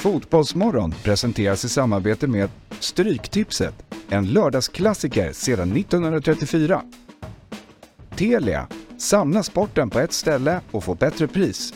Fotbollsmorgon presenteras i samarbete med Stryktipset, en lördagsklassiker sedan 1934. Telia, samla sporten på ett ställe och få bättre pris.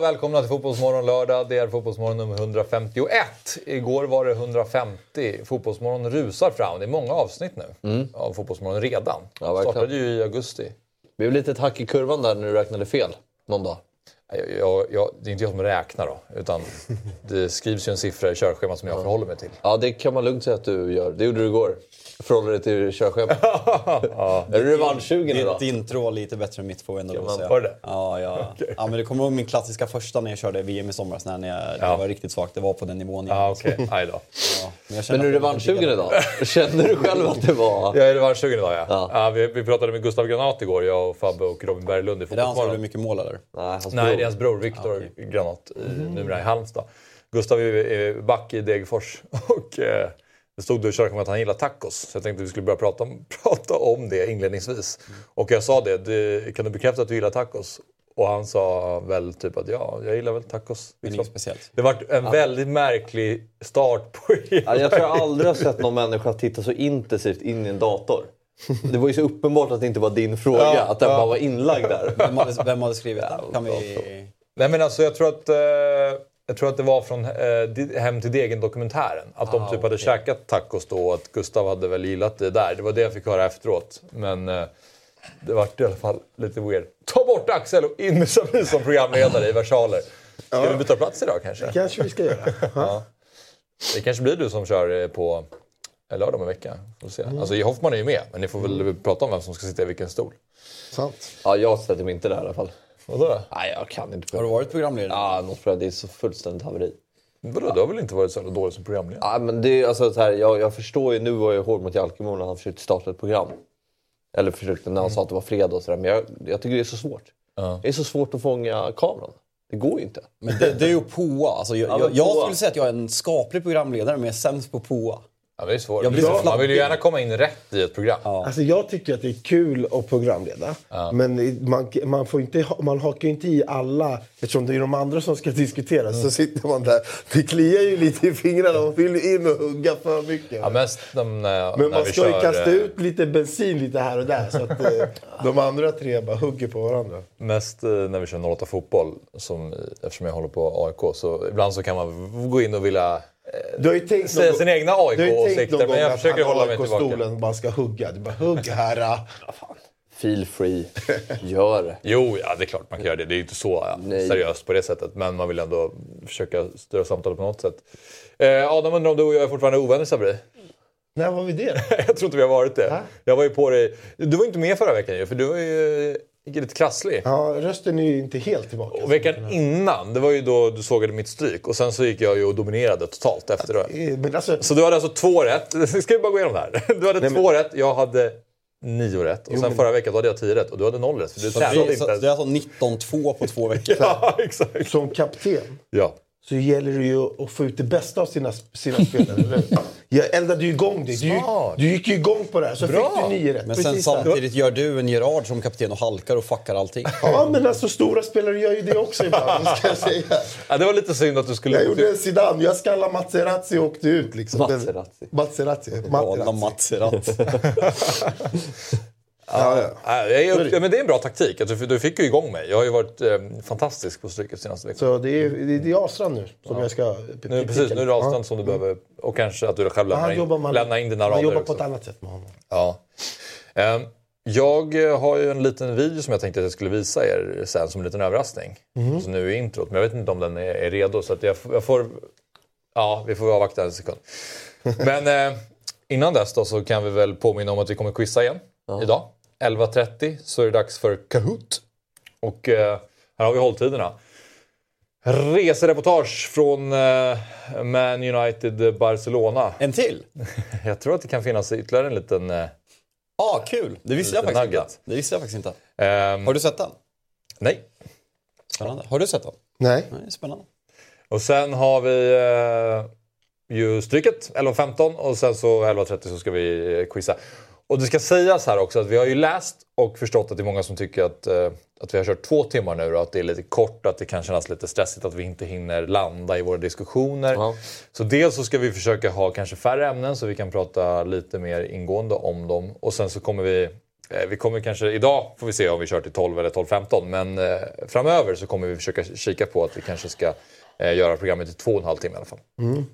Och välkomna till Fotbollsmorgon lördag. Det är Fotbollsmorgon nummer 151. Igår var det 150. Fotbollsmorgon rusar fram. Det är många avsnitt nu av Fotbollsmorgon redan. Ja, verkligen. startade ju i augusti. Det blev lite ett hack i kurvan där när du räknade fel någon dag. Jag, jag, jag, det är inte jag som räknar då, utan det skrivs ju en siffra i körschemat som jag förhåller mig till. Ja, det kan man lugnt säga att du gör. Det gjorde du igår. Förhåller dig till körschemat. Är du revansch-sugen idag? Ditt intro var lite bättre än mitt får jag ändå säga. var det? Ja, ja. ja, men det kommer ihåg min klassiska första när jag körde VM i somras när jag, Ja. det var riktigt svagt. Det var på den nivån. Ja. Aj då. Ja, men jag Men är du revanschsugen idag? Känner du själv att det var... Jag är revanschsugen idag ja. Ja. ja vi, vi pratade med Gustav Granat igår, jag och Fabbe och Robin Berglund i Är det han som gjorde Fotbollsmorgon. mycket mål eller? Nej, Nej, det hans bror Viktor Granat, i, numera i Halmstad. Gustav är, back i Degerfors och eh, det stod i körschemat att han gillar tacos. Så jag tänkte att vi skulle börja prata om, prata om det inledningsvis. Och jag sa det, det, kan du bekräfta att du gillar tacos? Och han sa väl typ att ja, jag gillar väl tacos. Men inget speciellt. Det var en väldigt märklig start på hela... Ja, jag tror jag aldrig har sett någon människa titta så intensivt in i en dator. Det var ju så uppenbart att det inte var din fråga, Ja, att den ja. bara var inlagd där. Vem hade, vem hade skrivit den? Kan vi... Nej men alltså jag tror att, eh, jag tror att det var från eh, Hem till Degen-dokumentären. Att de Ah, typ hade okej. käkat tacos då och att Gustav hade väl gillat det där. Det var det jag fick höra efteråt. Men eh, det vart i alla fall lite weird. Ta bort Axel och in med Sabri som programledare i versaler. Ska vi byta plats idag kanske? kanske vi ska göra. Ja. Det kanske blir du som kör eh, på lördag om en vecka. Får se. Mm. Alltså Hoffman är ju med, men ni får väl prata om vem som ska sitta i vilken stol. Sant. Ja, jag sätter mig inte där i alla fall. Vadå då? Nej, jag kan inte. Har du varit programledare? Ja, något för det är så fullständigt haveri. Vadå, du har väl inte varit så dålig som programledare? Ja, men det är alltså så här, jag, jag förstår ju, nu var jag hård mot Jalkemo när han försökte starta ett program. Eller försökte när han sa att det var fredag och sådär. Men jag, jag tycker det är så svårt. Ja. Det är så svårt att fånga kameran. Det går ju inte. Men det, det är ju påa. Alltså, jag, Ja, men jag, jag skulle säga att jag är en skaplig programledare men jag är sämst på påa. Ja, det är svårt. Jag blir så Man vill ju gärna komma in rätt i ett program. Alltså jag tycker att det är kul att programleda. Men man, man, får inte, man hakar ju inte i alla. Eftersom det är de andra som ska diskutera. Så sitter man där. Det kliar ju lite i fingrarna. Man vill ju in och hugga för mycket. Ja, mest de, när, Men när man vi ska ju kör, kasta eh, ut lite bensin lite här och där. Så att eh, de andra tre bara hugger på varandra. Mest eh, när vi kör 08 fotboll, som, eftersom jag håller på AIK, så ibland så kan man gå in och vilja Du har ju tänkt någon- sina egna AIK-åsikter, men jag försöker hålla mig tillbaka. AIK-stolen bara ska hugga. Du bara hugg här. ah." Feel free. Gör det. Jo, ja, det är klart man kan göra det. Det är ju inte så Nej. seriöst på det sättet, men man vill ändå försöka styra samtalet på något sätt. Eh, Adam undrar om du och jag är fortfarande ovänner, Sabri? När var vi det? jag tror inte vi har varit det. Hä? Jag var ju på dig... Du var inte med förra veckan ju, för du var ju lite krasslig. Ja, rösten är ju inte helt tillbaka. Och veckan innan, det var ju då du sågade mitt stryk. Och sen så gick jag ju och dominerade totalt efter det. Eh, Men alltså, Så du hade alltså två rätt. Ska vi bara gå igenom det här? Du hade Nej, två rätt, jag hade nio rätt. Och sen förra veckan hade jag tio rätt och du hade noll rätt. För du Så tränade det, inte så, det är alltså 19-2 på två veckor. Ja, exakt. som kapten Ja. Så gäller det ju att få ut det bästa av sina, sina spelare. eller hur? Jag eldade ju igång dig. Du, du gick ju igång på det här. Så Bra. fick du nio rätt. Men sen Precis samtidigt gör du en Gerard som kapten och halkar och fuckar allting. Ja, men alltså stora spelare gör ju det också ibland. Ska jag, säga. ja, det var lite synd att du skulle... jag gjorde en Zidane. Jag skallade Materazzi och åkte ut. Liksom. Materazzi. Materazzi. Galna Materazzi. Ja, ja. Ja, är ja, men det är en bra taktik. Alltså, Du fick ju igång mig. Jag har ju varit eh, fantastisk på stryket senaste veckan. Så det är, det är, är Asran nu som jag ska Nu, precis, nu är det avstånd som du behöver. Och kanske att du själv Ja, lämnar in, jobbar man, lämnar in dina man rader jobbar också. på ett annat sätt med honom. Ja. Ehm, Jag har ju en liten video som jag tänkte att jag skulle visa er sen som en liten överraskning. Mhm. Så nu i introt, men jag vet inte om den är, är redo. Så att jag, jag får... Ja, vi får avvakta en sekund. Men eh, innan dess då så kan vi väl påminna om att vi kommer quizza igen idag. 11.30 så är det dags för Kahoot. Och eh, här har vi hålltiderna. Resereportage från eh, Man United Barcelona. En till? Jag tror att det kan finnas ytterligare en liten... eh, Ah, kul! Det visste jag faktiskt nugget. inte. Det visste jag faktiskt inte. ehm, Har du sett den? Nej. Spännande. Har du sett den? Nej. Nej, spännande. Och sen har vi eh, ju Stryket 11.15 och sen så 11.30 så ska vi eh, quizza. Och det ska sägas här också att vi har ju läst och förstått att det är många som tycker att, eh, att vi har kört två timmar nu och att det är lite kort, att det kan kännas lite stressigt att vi inte hinner landa i våra diskussioner. Ja. Så dels så ska vi försöka ha kanske färre ämnen så vi kan prata lite mer ingående om dem. Och sen så kommer vi eh, vi kommer kanske, idag får vi se om vi kör till 12 eller 12.15 men eh, framöver så kommer vi försöka kika på att vi kanske ska göra programmet i två och en halv timme i alla fall.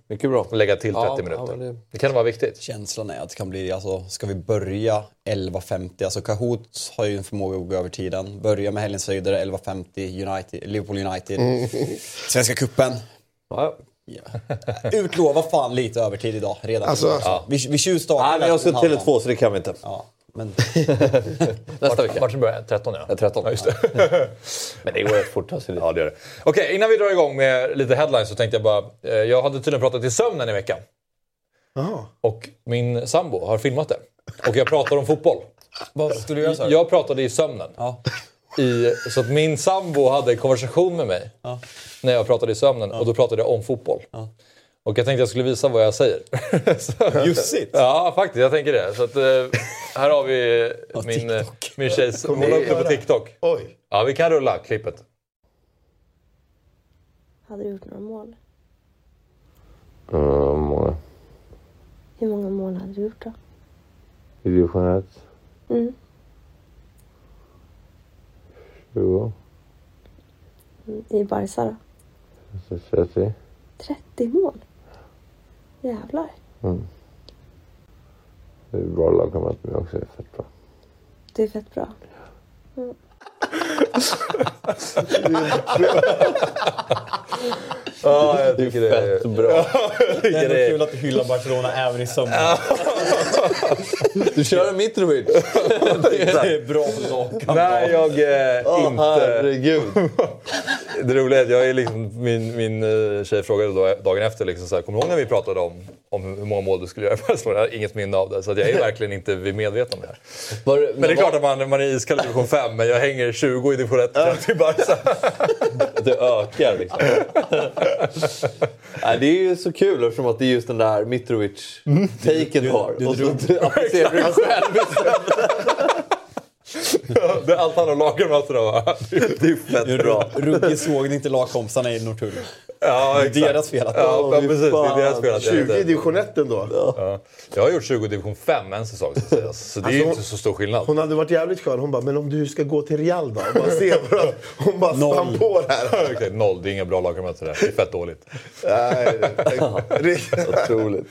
Mycket bra. Lägga till 30 Ja, minuter. ja, det... det- kan vara viktigt. Känslan är att det kan bli, alltså, ska vi börja 11.50? Alltså Kahoot har ju en förmåga att gå över tiden. Börja med helgens höjdare 11.50, United, Liverpool United. Svenska cupen. Ja, Ja. Utlova fan lite övertid idag redan. Alltså- ja. Vi, vi tjuvstartar. Nej, men jag ska till. Tele2 så det kan vi inte. Ja, men Nästa vecka. Matchen börjar 13 ja. Ja, 13. Ja, just det. Men det går rätt fort. Alltså. ja, det gör det. Okej, innan vi drar igång med lite headlines så tänkte jag bara... Eh, jag hade tydligen pratat i sömnen i veckan. Jaha. Och min sambo har filmat det. Och jag pratar om fotboll. vad skulle du göra så här? Jag pratade i sömnen. Ja. I, så att min sambo hade en konversation med mig Ja. när jag pratade i sömnen och då pratade jag om fotboll. Och jag tänkte jag skulle visa vad jag säger. Så- Jussigt. Ja, faktiskt. Jag tänker det. Så att, eh, här har vi min, eh, min tjej. Hon la upp det på TikTok. Oj. Ja, vi kan rulla klippet. Hade du gjort några mål? Uh, många. Hur många mål hade du gjort då? I division 1. Mm. 20. I Barca då? Så 30. 30 mål? Jävlar. Det är bra lagkamrat men också är fett bra. Det är fett bra. Ja, jag tycker det Fett bra. Det är ändå kul att du hyllar Barcelona även i sömnen. Du kör en Mitrovic. Det är bra lagkamrat. Nej, jag eh, inte... herregud. Det roliga är att jag är liksom, min, min eh, tjej frågade då, dagen efter, liksom så här, kommer du ihåg när vi pratade om, om hur många mål du skulle göra i Barcelona? Jag har inget minne av det. Så jag är verkligen inte medveten om det här. Var, Men det är klart att man, man är iskall i division 5, men jag hänger 20 i division 1 30 i Barca. det ökar liksom. Nej, det är ju så kul eftersom att det är just den där Mitrovic-taken du har. du och så applicerar du själv. Det är allt han har lagkamraterna va? Det är fett bra. Ruggig såg inte lagkompisarna i Norrtull. Ja, Det är deras fel att Ja, ja precis. Det är deras fel att jag 20 i division 1 ändå. Ja. Jag har gjort 20 i division 5 en säsong så att säga. Så det är ju Alltså, inte så stor skillnad. Hon hade varit jävligt skön. Hon bara, men om du ska gå till Real då? Och bara se det. Hon bara Noll. spann på det här. Noll, det är inga bra lagkamrater där. Det är fett dåligt. Nej, det- det- Otroligt.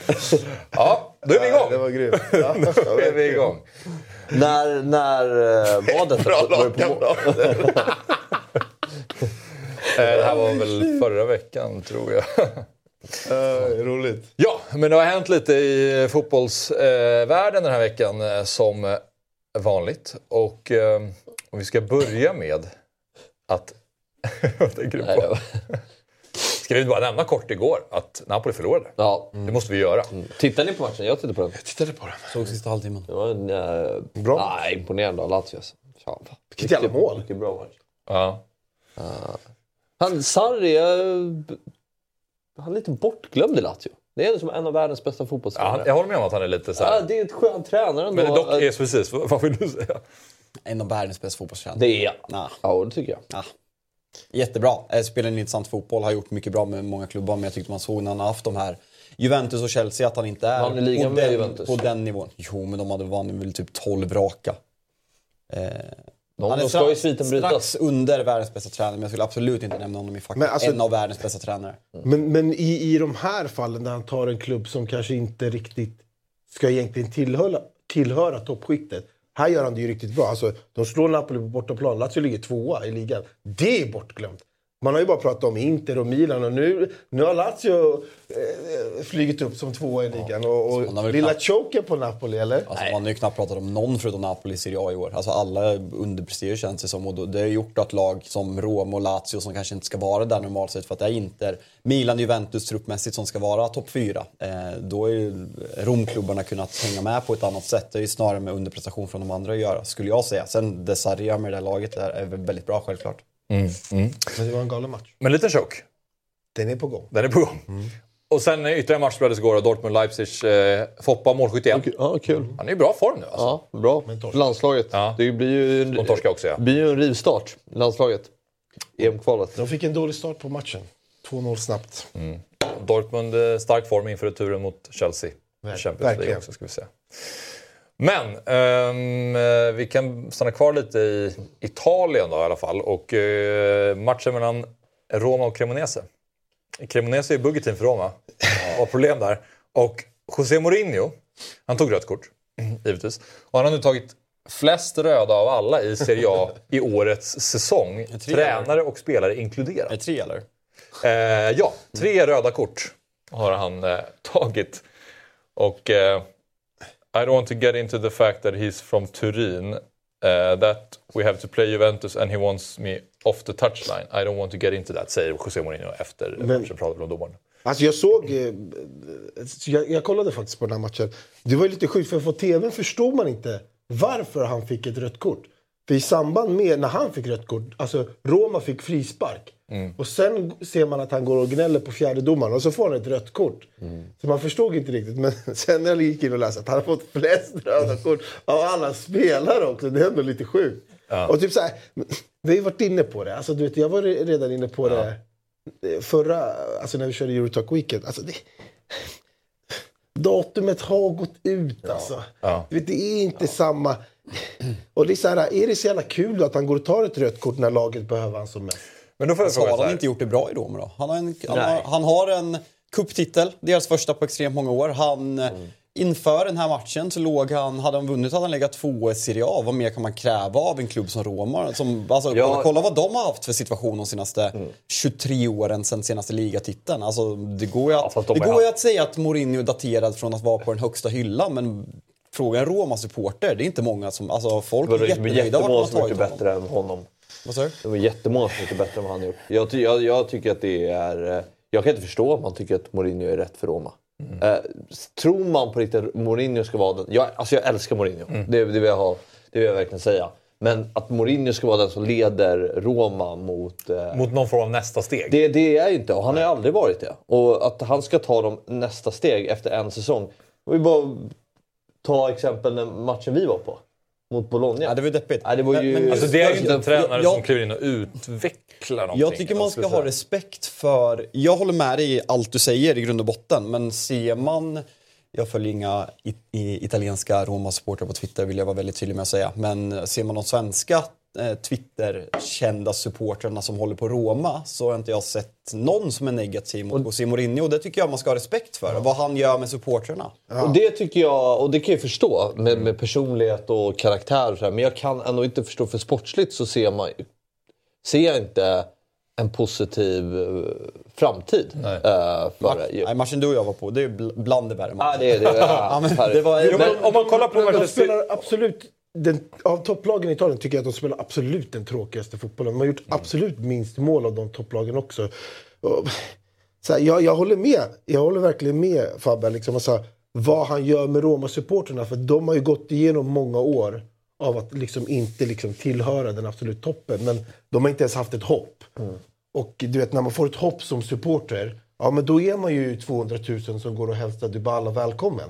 Ja, då är vi igång! Det var grymt. Ja, Då är vi igång. När, när eh, var? Bra Var det på. Eh, Det här var väl förra veckan tror jag. Eh, Roligt. Ja, men det har hänt lite i fotbollsvärlden den här veckan som vanligt. Och om vi ska börja med att... Vad tänker du på? Ska vi bara nämna kort igår att Napoli förlorade? Ja. Det måste vi göra. Tittar ni på matchen? Jag tittade på den. Tittade på den. Såg sista halvtimmen. Det var en eh, Bra. Nej, imponerande av Lazio. Vilket jävla mål. Mycket bra match. Ja. Han, Sarri, eh, han är lite bortglömd i Lazio. Det är som en av världens bästa Ja, fotbollsspelare. han- jag håller med om att han är lite så Ja, här. det är ett skönt tränare ändå. Men dock är precis, vad vill du säga? En av världens bästa fotbollstränare. Det är Nah. Ja, det tycker jag. Ja. Jättebra. Eh, Spelar en intressant fotboll, har gjort mycket bra med många klubbar. Men jag tyckte man såg när han har haft de här Juventus och Chelsea att han inte är i ligan på, med den, på den nivån. Jo, men de hade vunnit väl typ 12 raka. Eh, De, han är de ska ju strax, strax brytas. under världens bästa tränare, men jag skulle absolut inte nämna honom i facket. Alltså- en av världens bästa tränare. Men, men i, i de här fallen där han tar en klubb som kanske inte riktigt ska egentligen tillhöra, tillhöra toppskiktet. Här gör han det ju riktigt bra. Alltså, de slår Napoli på bortaplan. Lazio ligger tvåa i ligan. Det är bortglömt. Man har ju bara pratat om Inter och Milan och nu, nu har Lazio eh, flugit upp som tvåa i ligan. Och, har och väl lilla knappt- choken på Napoli, eller? Alltså, man har ju knappt pratat om någon förutom Napoli i Serie A i år. Alltså alla underpresterar känns det som. Och det har gjort att lag som Roma och Lazio som kanske inte ska vara där normalt sett för att det är Inter, Milan och Juventus truppmässigt som ska vara topp fyra. Eh, då är ju Romklubbarna kunnat hänga med på ett annat sätt. Det är ju snarare med underprestation från de andra att göra, skulle jag säga. Sen det Sarri med det där laget är, är väl väldigt bra självklart. Men det var en galen match. Men liten choke. Den är på gång. Den är på gång. Och sen ytterligare en match spelades igår. Dortmund-Leipzig. Eh, Foppa målskytt igen. Ja, kul. Han är i bra form nu alltså. Ja, bra. Landslaget. Ja. Det blir ju en, De torskar också, ja. blir ju en rivstart, landslaget. EM-kvalet. De fick en dålig start på matchen. 2-0 snabbt. Dortmund eh, stark form inför returen mot Chelsea. Verk- Champions League också ska vi säga. Men eh, vi kan stanna kvar lite i Italien då i alla fall. Och eh, matchen mellan Roma och Cremonese. Cremonese är buggeteam för Roma. Har problem där. Och José Mourinho, han tog rött kort. Givetvis. Och han har nu tagit flest röda av alla i Serie A i årets säsong. Tränare och spelare inkluderat. Är tre eller? Eh, ja, tre röda kort har han eh, tagit. Och eh, I don't want to get into the fact that he's from Turin. eh, that we have to play Juventus and he wants me off the touchline. I don't want to get into that, säger José Mourinho efter Men- matchen. Pratar om domaren. Alltså jag såg... Eh, jag, jag kollade faktiskt på den här matchen. Det var ju lite sjukt för på tvn förstod man inte varför han fick ett rött kort. För i samband med när han fick rött kort, alltså Roma fick frispark. Och sen ser man att han går och gnäller på fjärde domaren och så får han ett rött kort. Så man förstod inte riktigt. Men sen när jag gick in och läste att han har fått flest röda kort av alla spelare också. Det är ändå lite sjukt. Och typ så här, vi har ju varit inne på det. Alltså, du vet, jag var redan inne på det eh, förra, alltså när vi körde Eurotalk Weekend. Alltså det, datumet har gått ut alltså. Ja. Du vet, det är inte samma. Och det är, så här, är det så jävla kul då att han går och tar ett rött kort när laget behöver han som mest? Men då får jag fråga har han inte gjort det bra i Roma då? Han har en, han har, han har en cuptitel, deras första på extremt många år. Han, eh, Inför den här matchen så låg han, hade han vunnit hade han legat tvåa i Serie A. Vad mer kan man kräva av en klubb som Roma? Som, alltså, Ja. kolla, kolla vad de har haft för situation de senaste 23 åren sen senaste ligatiteln. Alltså, det går ju, att, de det går ju att säga att Mourinho är daterad från att vara på den högsta hyllan men Fråga en Roma-supporter, det är inte många som... Alltså folk är jättenöjda vart man har tagit honom. bättre än honom. Vad sa du? Det var jättemånga som är mycket bättre än vad han har gjort. Jag, jag, jag tycker att det är... eh, Jag kan inte förstå om man tycker att Mourinho är rätt för Roma. Eh, s- tror man på riktigt att Mourinho ska vara den... Jag, alltså jag älskar Mourinho. Det, det, vill jag ha, det vill jag verkligen säga. Men att Mourinho ska vara den som leder Roma mot... Eh, Mot någon form av nästa steg. det, det är inte, och han har ju aldrig varit det. Och att han ska ta dem nästa steg efter en säsong. Vi bara ta exempel den matchen vi var på. Mot Bologna. Ja, det var ju deppigt. Nej, det var ju... Men- Alltså det är ju inte en tränare jag- som kliver in och utvecklar någonting. Jag tycker man ska ha respekt för... Jag håller med dig i allt du säger i grund och botten, men ser man... Jag följer inga italienska Roma-supportrar på Twitter vill jag vara väldigt tydlig med att säga. Men ser man de svenska Twitter-kända supportrarna som håller på Roma så har inte jag sett någon som är negativ mot José Mourinho. Och det tycker jag man ska ha respekt för. Vad han gör med supportrarna. Och det tycker jag, och det kan jag förstå med, med personlighet och karaktär och så här, Men jag kan ändå inte förstå, för sportsligt så ser man ser jag inte en positiv eh, framtid Nej. eh, för det. Nej, matchen du och jag var på, det är bl- bland det värre Ja, matchen. det det. Ja, men det var, Jo, men om man kollar på Manchester spelar absolut, den, av topplagen i Italien tycker jag att de spelar absolut den tråkigaste fotbollen. De har gjort absolut minst mål av de topplagen också. Och, så här, jag, jag håller med. Jag håller verkligen med Fabbe. Liksom, och så här, vad han gör med Roma-supporterna. För de har ju gått igenom många år av att liksom inte liksom tillhöra den absolut toppen. Men de har inte ens haft ett hopp. Och du vet, när man får ett hopp som supporter, ja men då är man ju 200 000 som går och hälsar Dybala välkommen.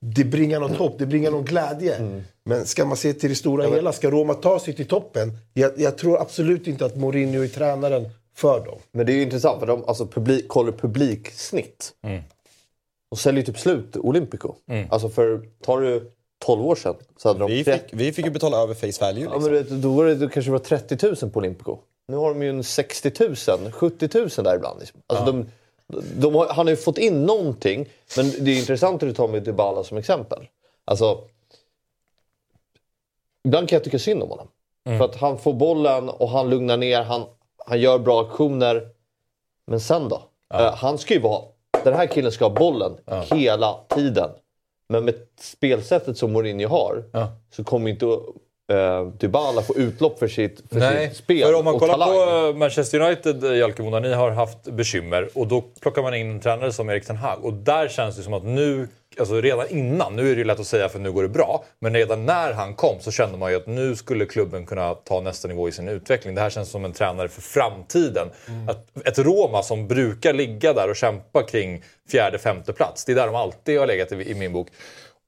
Det bringar något hopp, det bringar någon glädje. Men ska man se till det stora hela, ska Roma ta sig till toppen? Jag, jag tror absolut inte att Mourinho är tränaren för dem. Men det är ju intressant för de alltså, publik, kollar publiksnitt. Och säljer ju typ slut Olympico. Alltså för, tar du 12 år sedan så hade de... vi, fick, vi fick ju betala över face value. Ja, Liksom. men du vet, då var det, då kanske det var 30 000 på Olympico. Nu har de ju en 60 000, 70 000 där ibland. Liksom. Alltså de, de har, han har ju fått in någonting. Men det är intressant att du tar med Dybala som exempel. Alltså, ibland kan jag tycka synd om honom. För att han får bollen och han lugnar ner. Han, han gör bra aktioner. Men sen då? Eh, han ska ju vara... Den här killen ska ha bollen hela tiden. Men med spelsättet som Mourinho har Ja. så kommer inte uh, Dybala få utlopp för sitt, för Nej, sitt spel för om man och kollar talang. på Manchester United, eh, när ni har haft bekymmer och då plockar man in en tränare som Erik Ten Hag och där känns det som att nu, alltså redan innan, nu är det ju lätt att säga för nu går det bra, men redan när han kom så kände man ju att nu skulle klubben kunna ta nästa nivå i sin utveckling. Det här känns som en tränare för framtiden. Att ett Roma som brukar ligga där och kämpa kring fjärde, femte plats, det är där de alltid har legat i, i min bok.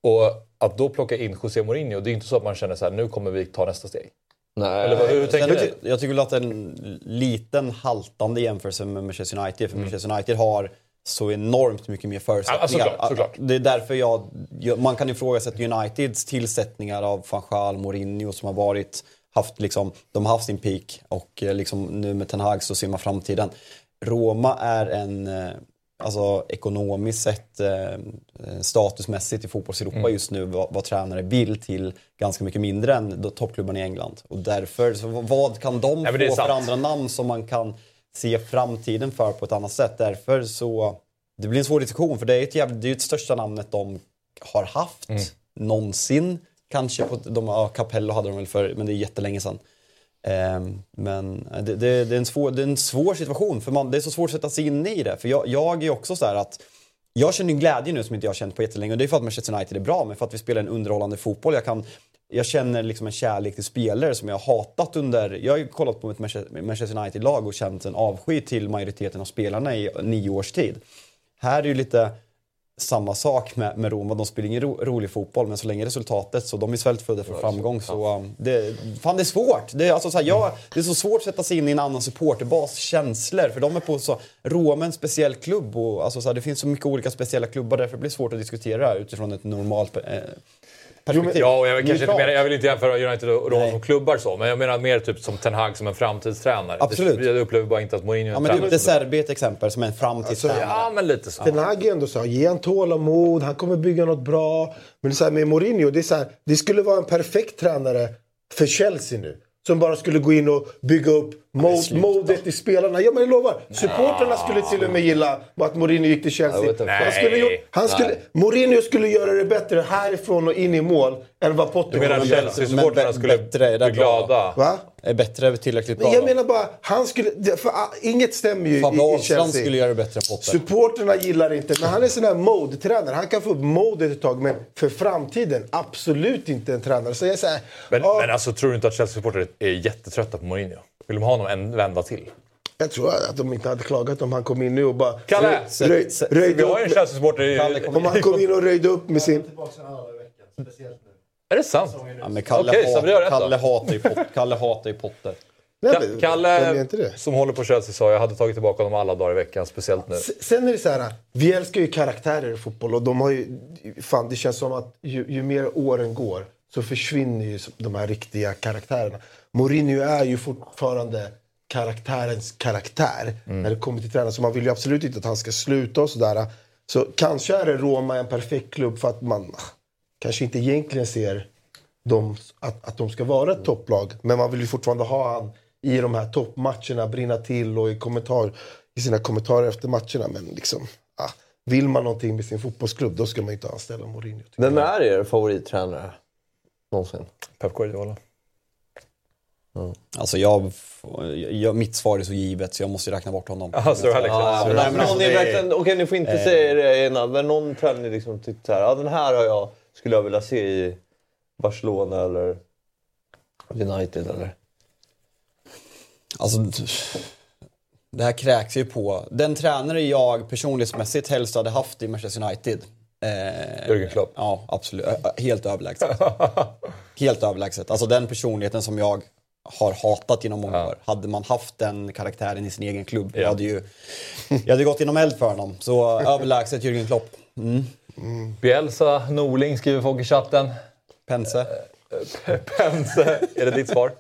Och att då plocka in José Mourinho, det är inte så att man känner så här, nu kommer vi ta nästa steg. Nej. Eller vad, hur tänker du? jag tycker väl att det är en liten haltande jämförelse med Manchester United. För Manchester United har så enormt mycket mer förutsättningar. Ja, såklart, såklart. Det är därför jag, man kan ifrågasätta Uniteds tillsättningar av van Gaal, Mourinho som har varit, haft liksom, de har haft sin peak och eh, liksom, nu med Ten Hag så ser man framtiden. Roma är en, eh, alltså ekonomiskt sett, eh, statusmässigt i fotbolls-Europa Mm. just nu, vad, vad tränare vill till ganska mycket mindre än toppklubbarna i England. Och därför, vad kan de är få för andra namn som man kan se framtiden för på ett annat sätt? Därför så, det blir en svår diskussion för det är ett jävligt, det är ju det största namnet de har haft Mm. någonsin. Kanske på, de, ja, Capello hade de väl för, men det är jättelänge sedan. Ehm, men det, det, det, är en svår, det är en svår situation för man, det är så svårt att sätta sig in i det. För jag, jag är också så här att jag känner ju glädje nu som inte jag har känt på jättelänge och det är för att Manchester United är bra men för att vi spelar en underhållande fotboll. Jag, kan, jag känner liksom en kärlek till spelare som jag har hatat under... Jag har ju kollat på Manchester Manchester United-lag och känt en avsky till majoriteten av spelarna i nio års tid. Här är det ju lite samma sak med, med Roma. De spelar ingen ro, rolig fotboll, men så länge resultatet så de är svältfödda för framgång. Så, um, det, fan, det är svårt. Det är, alltså, så här, jag, det är så svårt att sätta sig in i en annan supporterbas känslor. För de är på så... Roma är en speciell klubb och alltså, så här, det finns så mycket olika speciella klubbar. Därför blir det svårt att diskutera utifrån ett normalt eh, perspektiv. Ja, och jag, kanske inte menar, jag vill inte jämföra United och Roma som klubbar så, men jag menar mer typ som Ten Hag som en framtidstränare. Absolut. Det, jag upplever bara inte att Mourinho är Ja, en men tränare. det, De Serbi är ett exempel som är en framtidstränare. ja, men lite så. Ten Hag är ändå så ge han tålamod, han kommer bygga något bra. Men det är så här, med Mourinho, det, är så här, det skulle vara en perfekt tränare för Chelsea nu. Som bara skulle gå in och bygga upp mode, modet i spelarna. Ja men jag lovar, supporterna skulle till och med gilla att Mourinho gick till Chelsea. Han skulle, han skulle, Mourinho skulle göra det bättre härifrån och in i mål än vad Potter Du menar. Chelsea-supportrarna skulle bli glada? Va? Är bättre, tillräckligt bra. Jag då? menar bara, han skulle... För, ah, inget stämmer ju i, Fabbe i Ahlstrand Chelsea. skulle göra det bättre än Potter. Supporterna gillar inte, men han är sån här mode-tränare. Han kan få upp modet ett tag, men för framtiden absolut inte en tränare. Så jag säger, Men, ja, men alltså, tror du inte att Chelsea-supportrar är jättetrötta på Mourinho? Vill de ha honom en vända till? jag tror att de inte hade klagat om han kom in nu och bara Kalle! röj, röj, röjde Vi har ju en upp. Chelsea-supporter i... Om han kom in och röjde upp med sin... Är det sant? Ja, men Kalle, Okej, hat- rätt då. Kalle, hatar ju Pot- Kalle hatar ju Potter. Nej, men, Kalle, är inte det. som håller på Chelsea, sa jag hade tagit tillbaka honom alla dagar i veckan, speciellt nu. S- Sen är det så här, vi älskar ju karaktärer i fotboll och de har ju, fan det känns som att ju, ju mer åren går så försvinner ju de här riktiga karaktärerna. Mourinho är ju fortfarande karaktärens karaktär när det kommer till tränare. Så man vill ju absolut inte att han ska sluta och sådär. Så kanske är det Roma en perfekt klubb för att man kanske inte egentligen ser dem, att, att de ska vara ett topplag. Men man vill ju fortfarande ha han i de här toppmatcherna, brinna till och i, kommentar, i sina kommentarer efter matcherna. Men liksom, ah, vill man någonting med sin fotbollsklubb då ska man inte anställa Mourinho. Vem är er favorittränare? Någonsin? Pep Guardiola. Alltså jag, jag, mitt svar är så givet så jag måste ju räkna bort honom. Ja. Ja, någon alltså, är- verkligen, okej ni får inte säga det ena, men någon tränare liksom tyckte så här, ja den här har jag, skulle jag vilja se i Barcelona eller United eller? Alltså, det här kräks ju på. Den tränare jag personlighetsmässigt helst hade haft i Manchester United. Eh, Jürgen Klopp. Ja, absolut. Helt överlägset. Helt överlägset. Alltså den personligheten som jag har hatat genom många år. Hade man haft den karaktären i sin egen klubb, jag hade ju jag hade gått inom eld för honom. Så överlägset Jürgen Klopp. Mm. Bielsa, Norling skriver folk i chatten. Pense. Pense, är det ditt svar?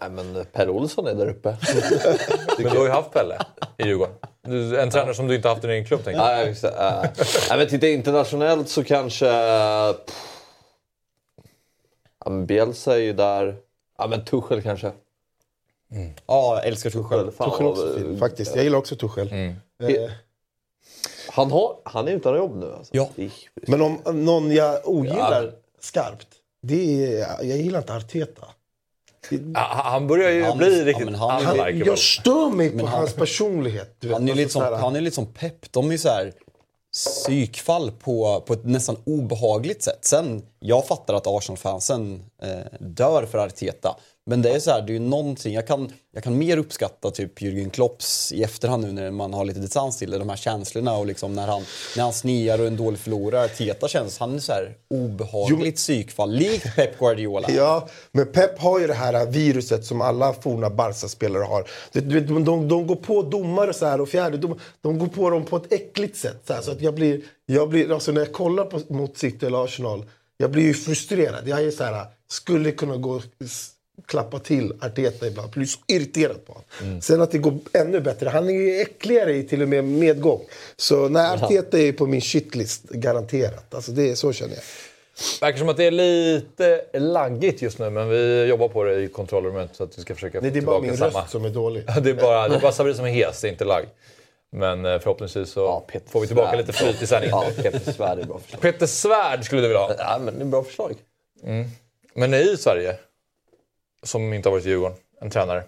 Nej men Per Olsson är där uppe. Men du har ju haft Pelle i Djurgården. Du, en tränare som du inte haft i din klubb, tänker jag. Nej, just. Äh, Nej, men titta internationellt så kanske... pff. Ja, men Bielsa är ju där. Ja, men Tuchel kanske. Ja, jag älskar Tuchel. Fan, Tuchel också faktiskt. Jag gillar också Tuchel. Eh, Han, har, han är utan jobb nu alltså. Ja. Men om någon jag ogillar skarpt, det är, jag gillar inte Arteta. Ja, Han börjar ju Han- bli ja, riktigt men han- Han, jag stör mig på han- hans personlighet. Du vet, Han är, alltså lite som, så här- han är lite som Pep. De är så här psykfall på, på ett nästan obehagligt sätt. Sen, jag fattar att Arsenal-fansen eh, dör för Arteta. Men det är så här, det är ju någonting, jag kan, jag kan mer uppskatta typ Jürgen Klopps i efterhand nu när man har lite distans till det, de här känslorna och liksom när han, när han snear och en dålig förlorare. Arteta känns, han är så här obehagligt psykfall, likt Pep Guardiola. Ja, men Pep har ju det här viruset som alla forna Barca-spelare har. Vet, De, de, de går på domare så här och fjärde de, de går på dem på ett äckligt sätt. Så, här, så att jag blir, jag blir, alltså när jag kollar på, mot City eller Arsenal, jag blir ju frustrerad. Jag är så här, skulle kunna gå klappa till Arteta ibland. Blir så irriterad på honom. Sen att det går ännu bättre. Han är ju äckligare i till och med medgång. Så när Arteta är på min shitlist, garanterat. Alltså det är så känner jag. Verkar som att det är lite laggigt just nu, men vi jobbar på det i kontrollrummet så att vi ska försöka få Nej, det är bara tillbaka min samma. röst som är dålig. Ja, Det är bara, det är bara Sabri som är hes, det är inte lagg. Men eh, förhoppningsvis så Peter får vi tillbaka Svärd. lite flyt i sändningen. Ja, Peter Svärd är bra förslag. Peter Svärd skulle du vilja ha. Ja, men det är bra förslag. Men i Sverige, som inte har varit i Djurgården, en tränare.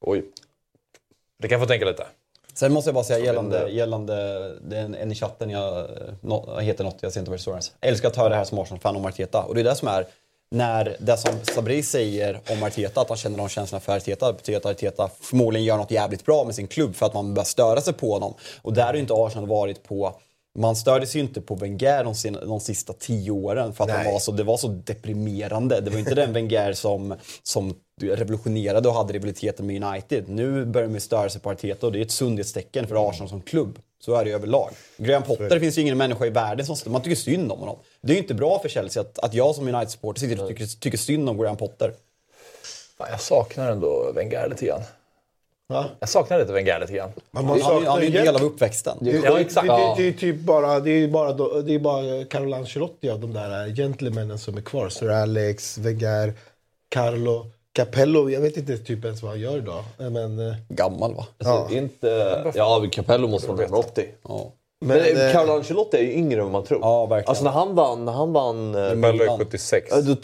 Oj. Det kan jag få tänka lite. Sen måste jag bara säga gällande, gällande det är en, i chatten, jag no, heter något, jag ser inte vad det står ens. Älskar att höra det här som Arsenal-fan om Arteta. Och det är det som är, när det som Sabri säger om Arteta, att han känner de känslorna för Arteta, betyder att Arteta förmodligen gör något jävligt bra med sin klubb för att man börjar störa sig på honom. Och där har ju inte Arsenal varit på man störde sig ju inte på Wenger de, sen, de sista tio åren för att han var så, det var så deprimerande. Det var inte den Wenger som, som revolutionerade och hade rivaliteten med United. Nu börjar de störa sig på Arteta och det är ett sundhetstecken för Arsenal som klubb. Så är det överlag. Graham Potter finns ju ingen människa i världen som man tycker synd om honom. Det är ju inte bra för Chelsea att, att jag som United-supporter sitter och tycker, tycker synd om Graham Potter. Jag saknar ändå Wenger lite grann. Va? Jag saknar lite Wenger lite grann. Han, man han, han är saknar ju en del av uppväxten. Det, Ja, det, exakt. det, det, Ja. det är typ bara, det är bara, det är bara Carlo Ancelotti av de där gentlemännen som är kvar. Sir Alex, Wenger, Carlo, Capello. Jag vet inte typ ens vad han gör idag. Men, eh, Gammal va? Alltså, inte... Ja, Capello måste vara 180. Ja. Men, Men, eh, Carlo Ancelotti är ju yngre än man tror. Ja, verkligen. Alltså när han vann... När han vann eh, Bello är Milan. 76. ja, då,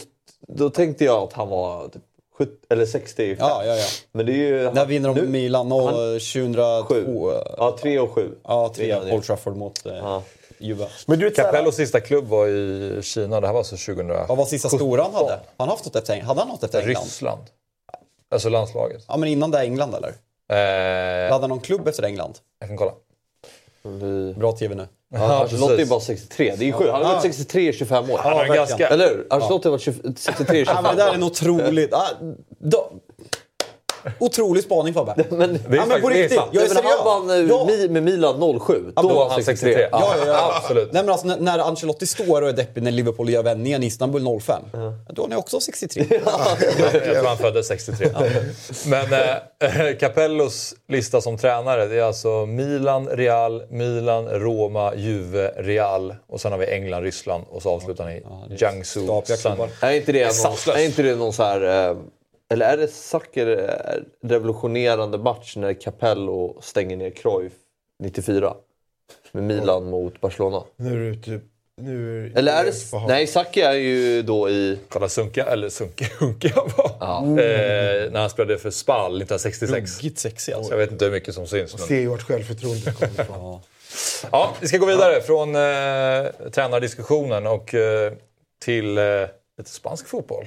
då tänkte jag att han var typ 70, eller 65. Ja, ja, ja. Men det är ju... Där vinner de nu- Milan och han- 2002. Ja, 3 och 7. Ja, tre. Vinner det. Old Trafford mot eh, Ja. Juve. men du Capellos sista klubb var i Kina. Det här var alltså 2000... Vad var sista stora han hade? Han haft något efter, hade han något efter England? Ryssland. Alltså landslaget. Ja, men innan det England eller? Eh, Hade han någon klubb efter England? jag kan kolla. Vi... Bra TV nu. Ja, Ancelotti är bara 63. Det är sjukt. Han har varit 63 i 25 år. Verkligen. ganska... Eller hur? Ancelotti har varit 20 63 i 25 Ja, men det där är år. en otroligt... Ah, då. Otrolig spaning Fabbe. Men, Det är Ja, men faktiskt- på riktigt, jag är men han seriös. vann eh, Ja. Med Milan 07. Då Då var han 63. Ja, Ja, ja, ja. absolut. Nej, men alltså, när, när Ancelotti står och är deppig när Liverpool gör vändningen i Istanbul 05, då är ni också 63. Jag tror han föddes 63. Men eh, Capellos lista som tränare, det är alltså Milan, Real, Milan, Roma, Juve, Real. Och sen har vi England, Ryssland och så avslutar han i Jiangsu. Är inte det någon, är inte det någon så här... eh, Eller är det Sacker eh, revolutionerande match när Capello stänger ner Cruyff 94? Med Milan mot Barcelona. Nu är du typ... Nu är Eller är det... Nej, Sacchi är ju då i... Kolla Sunka, eller Sunke, Hunke han var. Eh, när han spelade för Spal 1966. Ruggigt sexig Så alltså. jag vet inte hur mycket som syns. Men... Se vart självförtroendet kommer ifrån. Ja, vi ska gå vidare från eh, tränardiskussionen och eh, till eh, lite spansk fotboll.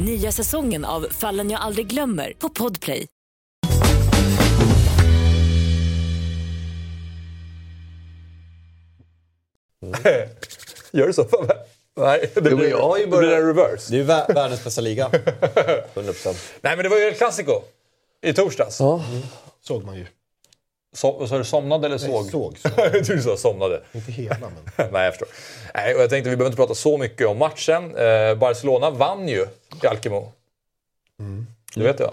Nya säsongen av Fallen jag aldrig glömmer på Podplay. Gör du så Fabbe? Nej, det blir, jag har ju det blir börjat- en reverse. Det är ju vä- världens bästa liga. 100%. Nej, men det var ju El Clasico i torsdags. Ja. Såg man ju. Så, sa du, somnade eller såg? såg, du sa somnade. Inte hela, men... Nej, jag förstår. Nej, och jag tänkte vi behöver inte prata så mycket om matchen. Eh, Barcelona vann ju i Alkemo. Du vet det va?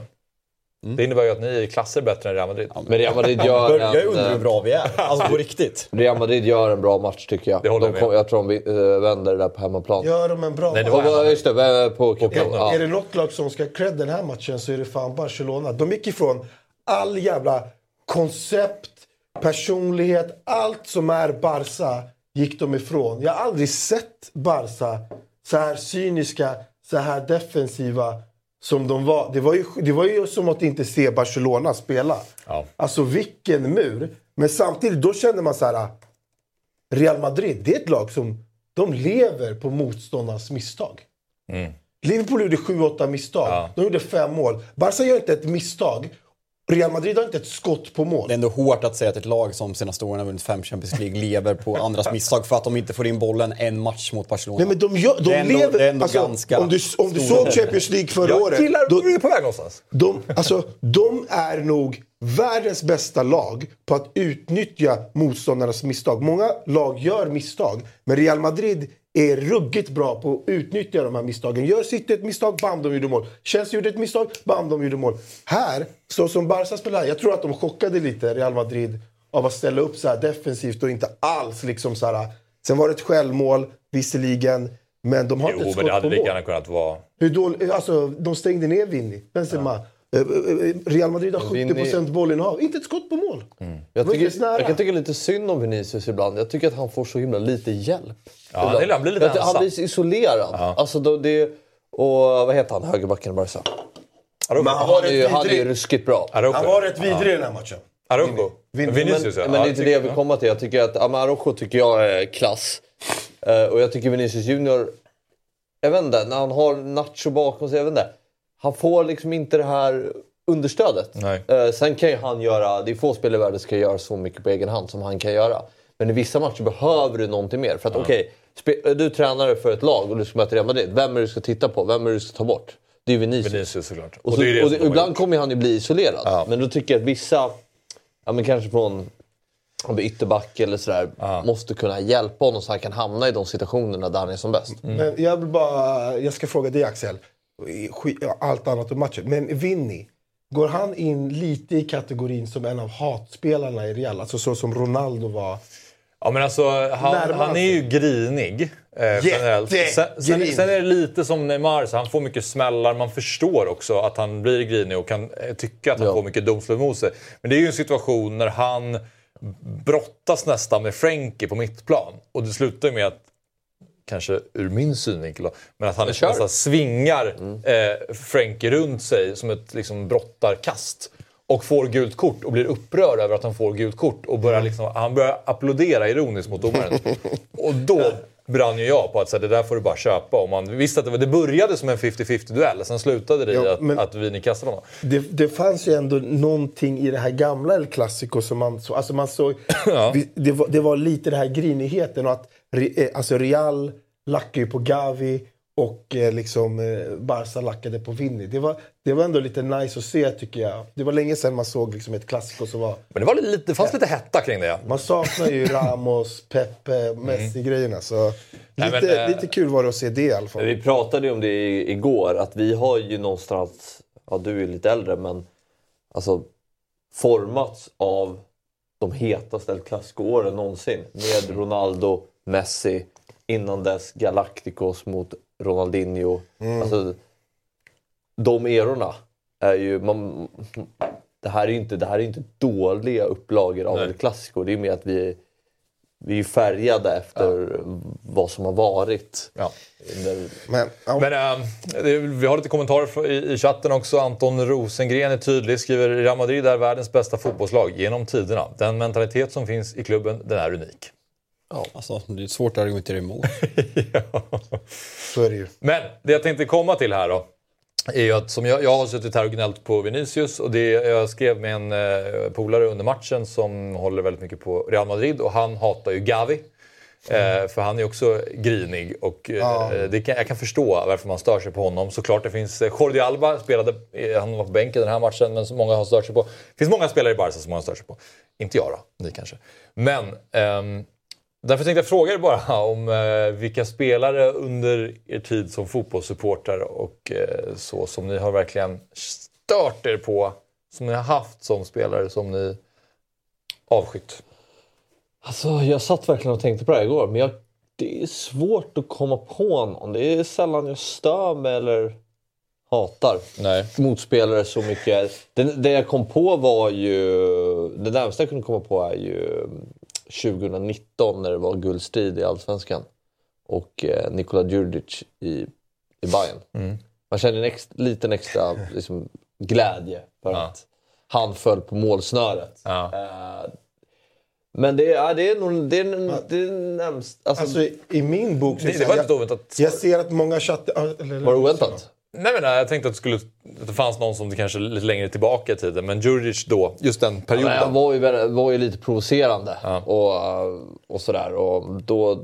Det innebär ju att ni är klasser bättre än Real Madrid. Men Real Madrid gör en, undra hur eh, bra vi är. Alltså på riktigt. Real Madrid gör en bra match tycker jag. Det håller de jag kom, med. jag tror de eh, vänder det där på hemmaplan. Gör de en bra Nej, det match? var- Ja, just det, eh, på Camp. Är, Ja. är det något lag som ska cred den här matchen så är det fan Barcelona. De gick ifrån all jävla koncept, personlighet, allt som är Barca gick de ifrån. Jag har aldrig sett Barca så här cyniska, så här defensiva som de var. Det var ju, det var ju som att inte se Barcelona spela. Ja. Alltså vilken mur. Men samtidigt, då kände man så här... Real Madrid, det är ett lag som de lever på motståndarnas misstag. Liverpool gjorde 7-8 misstag. Ja. De gjorde fem mål. Barca gör inte ett misstag. Real Madrid har inte ett skott på mål. Det är ändå hårt att säga att ett lag som senaste åren har vunnit fem Champions League lever på andras misstag för att de inte får in bollen en match mot Barcelona. Nej, men de, gör, de Det är ändå- lever... det är ändå alltså, ganska om du, om du såg. Champions League förra Jag året. gillar då- du är på väg någonstans. De, alltså, de är nog världens bästa lag på att utnyttja motståndarnas misstag. Många lag gör misstag, men Real Madrid är ruggigt bra på att utnyttja de här misstagen. Gör City ett misstag, bam, de gjorde mål. Chelsea gjorde ett misstag, bam, de gjorde mål. Här, så som Barca spelar, jag tror att de chockade lite Real Madrid av att ställa upp så här defensivt och inte alls liksom så här. Sen var det ett självmål, visserligen, men de har inte Jo, ett men det skott på hade lika mål. gärna kunnat vara... Hur dålig, alltså, de stängde ner Vinny, Benzema. Eh, Real Madrid har 70% bollinnehav. Inte ett skott på mål. Jag, var inte tycker, jag kan tycka lite synd om Vinicius ibland. Jag tycker att han får så himla lite hjälp. Ja, han blir lite Jag tycker Han ensam. blir isolerad. Alltså, då, det, och vad heter han, högerbacken i Barca? Han Han var är ju, han är ju ruskigt bra. Araujo. Han var rätt vidrig i den här matchen. Araujo. Vinny. Vinicius, Men, ja. men Ja, det är inte det jag vill komma till. Jag tycker att ja, Araujo tycker jag är klass. Eh, och jag tycker Vinicius Junior, jag vet inte, när han har Nacho bakom sig, jag vet inte. Han får liksom inte det här understödet. Nej. Eh, sen kan ju han göra, det är få spelare i världen som kan göra så mycket på egen hand som han kan göra. Men i vissa matcher behöver du någonting mer. För att okej, spe- du är tränare för ett lag och du ska möta Real Madrid. Vem är det du ska titta på? Vem är det du ska ta bort? Det är Vinicius. Vinicius såklart. Och, så, det är det och som det, de har ibland gjort. kommer han ju bli isolerad. Ja. Men då tycker jag att vissa, ja, men kanske från om det ytterback eller sådär, måste kunna hjälpa honom så han kan hamna i de situationerna där han är som bäst. Mm. Men jag vill bara... Jag ska fråga dig Axel. Allt annat om matchen. Men Vinny. Går han in lite i kategorin som en av hatspelarna i Real? Alltså så som Ronaldo var. Ja, men alltså, han, han är ju grinig. Eh, generellt. Sen, sen, sen är det lite som Neymar, så han får mycket smällar. Man förstår också att han blir grinig och kan eh, tycka att han Ja. får mycket domslut mot sig. Men det är ju en situation när han brottas nästan med Frenkie på mittplan. Och det slutar ju med att kanske ur min synvinkel då, men att han nästan svingar eh, Frenkie runt sig som ett liksom, brottarkast. Och får gult kort och blir upprörd över att han får gult kort. Och börjar liksom, han börjar applådera ironiskt mot domaren. och då brann ju jag på att så här, det där får du bara köpa. Och man visste att det, var, det började som en 50-50 duell, sen slutade det i Ja, att, att Vini kastade honom. Det, det fanns ju ändå någonting i det här gamla El Clasico som man såg. Alltså man såg vi, det, var, det var lite den här grinigheten och att alltså Real lackade ju på Gavi och eh, liksom eh, Barca lackade på Vinny. Det var, det var ändå lite nice att se tycker jag. Det var länge sedan man såg liksom ett Clasico som var... Men det, var lite, det fanns lite hetta kring det. Man saknar ju Ramos, Pepe, Messi-grejerna. Så Mm. Nej, lite, men, eh, lite kul var det att se det i alla fall. Vi pratade ju om det igår, att vi har ju någonstans, ja du är lite äldre, men alltså formats av de hetaste El Clasico-åren någonsin. Med Ronaldo, Messi, innan dess Galacticos mot Ronaldinho. Alltså, de erorna är ju... Man, det här är inte, det här är inte dåliga upplagor av. El Clasico. Det är mer att vi, vi är färgade efter vad som har varit. Ja. Under, Men, ja, Men äh, vi har lite kommentarer i, i chatten också. Anton Rosengren är tydlig, skriver Real Madrid är världens bästa fotbollslag genom tiderna. Den mentalitet som finns i klubben, den är unik. Alltså, det är svårt att argumentera emot. så är det ju. Men det jag tänkte komma till här då. Är ju att som jag, jag har suttit här och gnällt på Vinicius och det, jag skrev med en eh, polare under matchen som håller väldigt mycket på Real Madrid och han hatar ju Gavi. Eh, för han är också grinig och eh, Ja. det kan, jag kan förstå varför man stör sig på honom. Såklart det finns... Eh, Jordi Alba spelade, eh, han var på bänken den här matchen, men som många har stört sig på. Det finns många spelare i Barca som många har stört sig på. Inte jag då, ni kanske. Men ehm, därför tänkte jag fråga er bara om eh, vilka spelare under er tid som fotbollssupportrar och eh, så som ni har verkligen stört er på, som ni har haft som spelare som ni avskytt. Alltså, jag satt verkligen och tänkte på det här igår, men jag, det är svårt att komma på någon. Det är sällan jag stör mig eller hatar Nej. motspelare så mycket. Det, det jag kom på var ju... Det närmaste jag kunde komma på är ju 2019 när det var guldstrid i Allsvenskan. Och eh, Nikola Djurdjic i, i Bayern. Man känner en ex, liten extra liksom, glädje för att han föll på målsnöret. Ja. Eh, men det, är- ja, det är nog det är, det är. Alltså, Alltså, i- I min bok... Det, är det var jag, inte oväntat. jag ser att många chattar... Var det oväntat? Nej, men, nej, jag tänkte att det, skulle, att det fanns någon som det kanske lite längre tillbaka i tiden. Men Djurdjic då, just den perioden. Men han var ju, var ju lite provocerande Ja. och, uh, och sådär. Och då,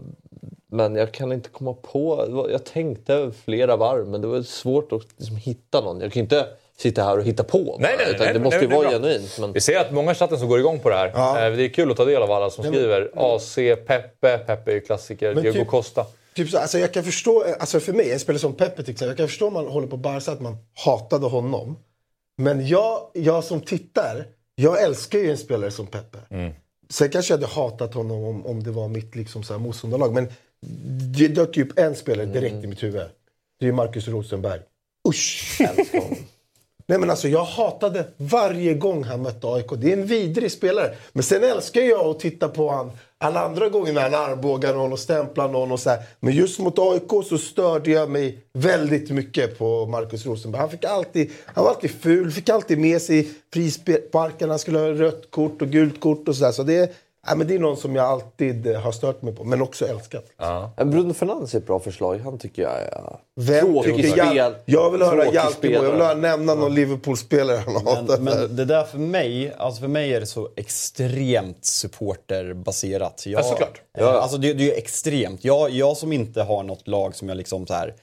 men jag kan inte komma på... Jag tänkte flera varv men det var svårt att liksom hitta någon. Jag kan ju inte sitta här och hitta på Nej, nej, utan nej, det måste nej, ju vara genuint. Men, Vi ser att många i chatten som går igång på det här. Ja. Eh, Det är kul att ta del av alla som skriver. AC, Peppe, Peppe är ju klassiker. Men Diego typ- Costa. Typ så, alltså jag kan förstå, alltså för mig, en spelare som Pepe till exempel, jag kan förstå om man håller på Barca att man hatade honom. Men jag, jag som tittar, jag älskar ju en spelare som Pepe. Sen kanske jag hade hatat honom om, om det var mitt liksom så här motståndarlag. Men det är typ en spelare direkt i mitt huvud. Det är Marcus Rosenberg. Usch! Nej men alltså jag hatade varje gång han mötte AIK. Det är en vidrig spelare. Men sen älskar jag att titta på han alla andra gånger när han armbågar någon och stämplar någon och så här. Men just mot AIK så störde jag mig väldigt mycket på Markus Rosenberg. Han, fick alltid, han var alltid ful, fick alltid med sig frisparkarna. Han skulle ha rött kort och gult kort och sådär. Så det, ja, men det är någon som jag alltid eh, har stört mig på, men också älskat. Men Bruno Fernandes är ett bra förslag. Han tycker jag är Vem tråkig tycker spel. jag, jag vill höra Jalkemo, jag vill höra nämna någon Liverpool-spelare han hatar. Men, men det där för mig, alltså för mig är det så extremt supporterbaserat. Jag, Ja, såklart. Eh, Alltså det, det är ju extremt. Jag, jag som inte har något lag som jag liksom så här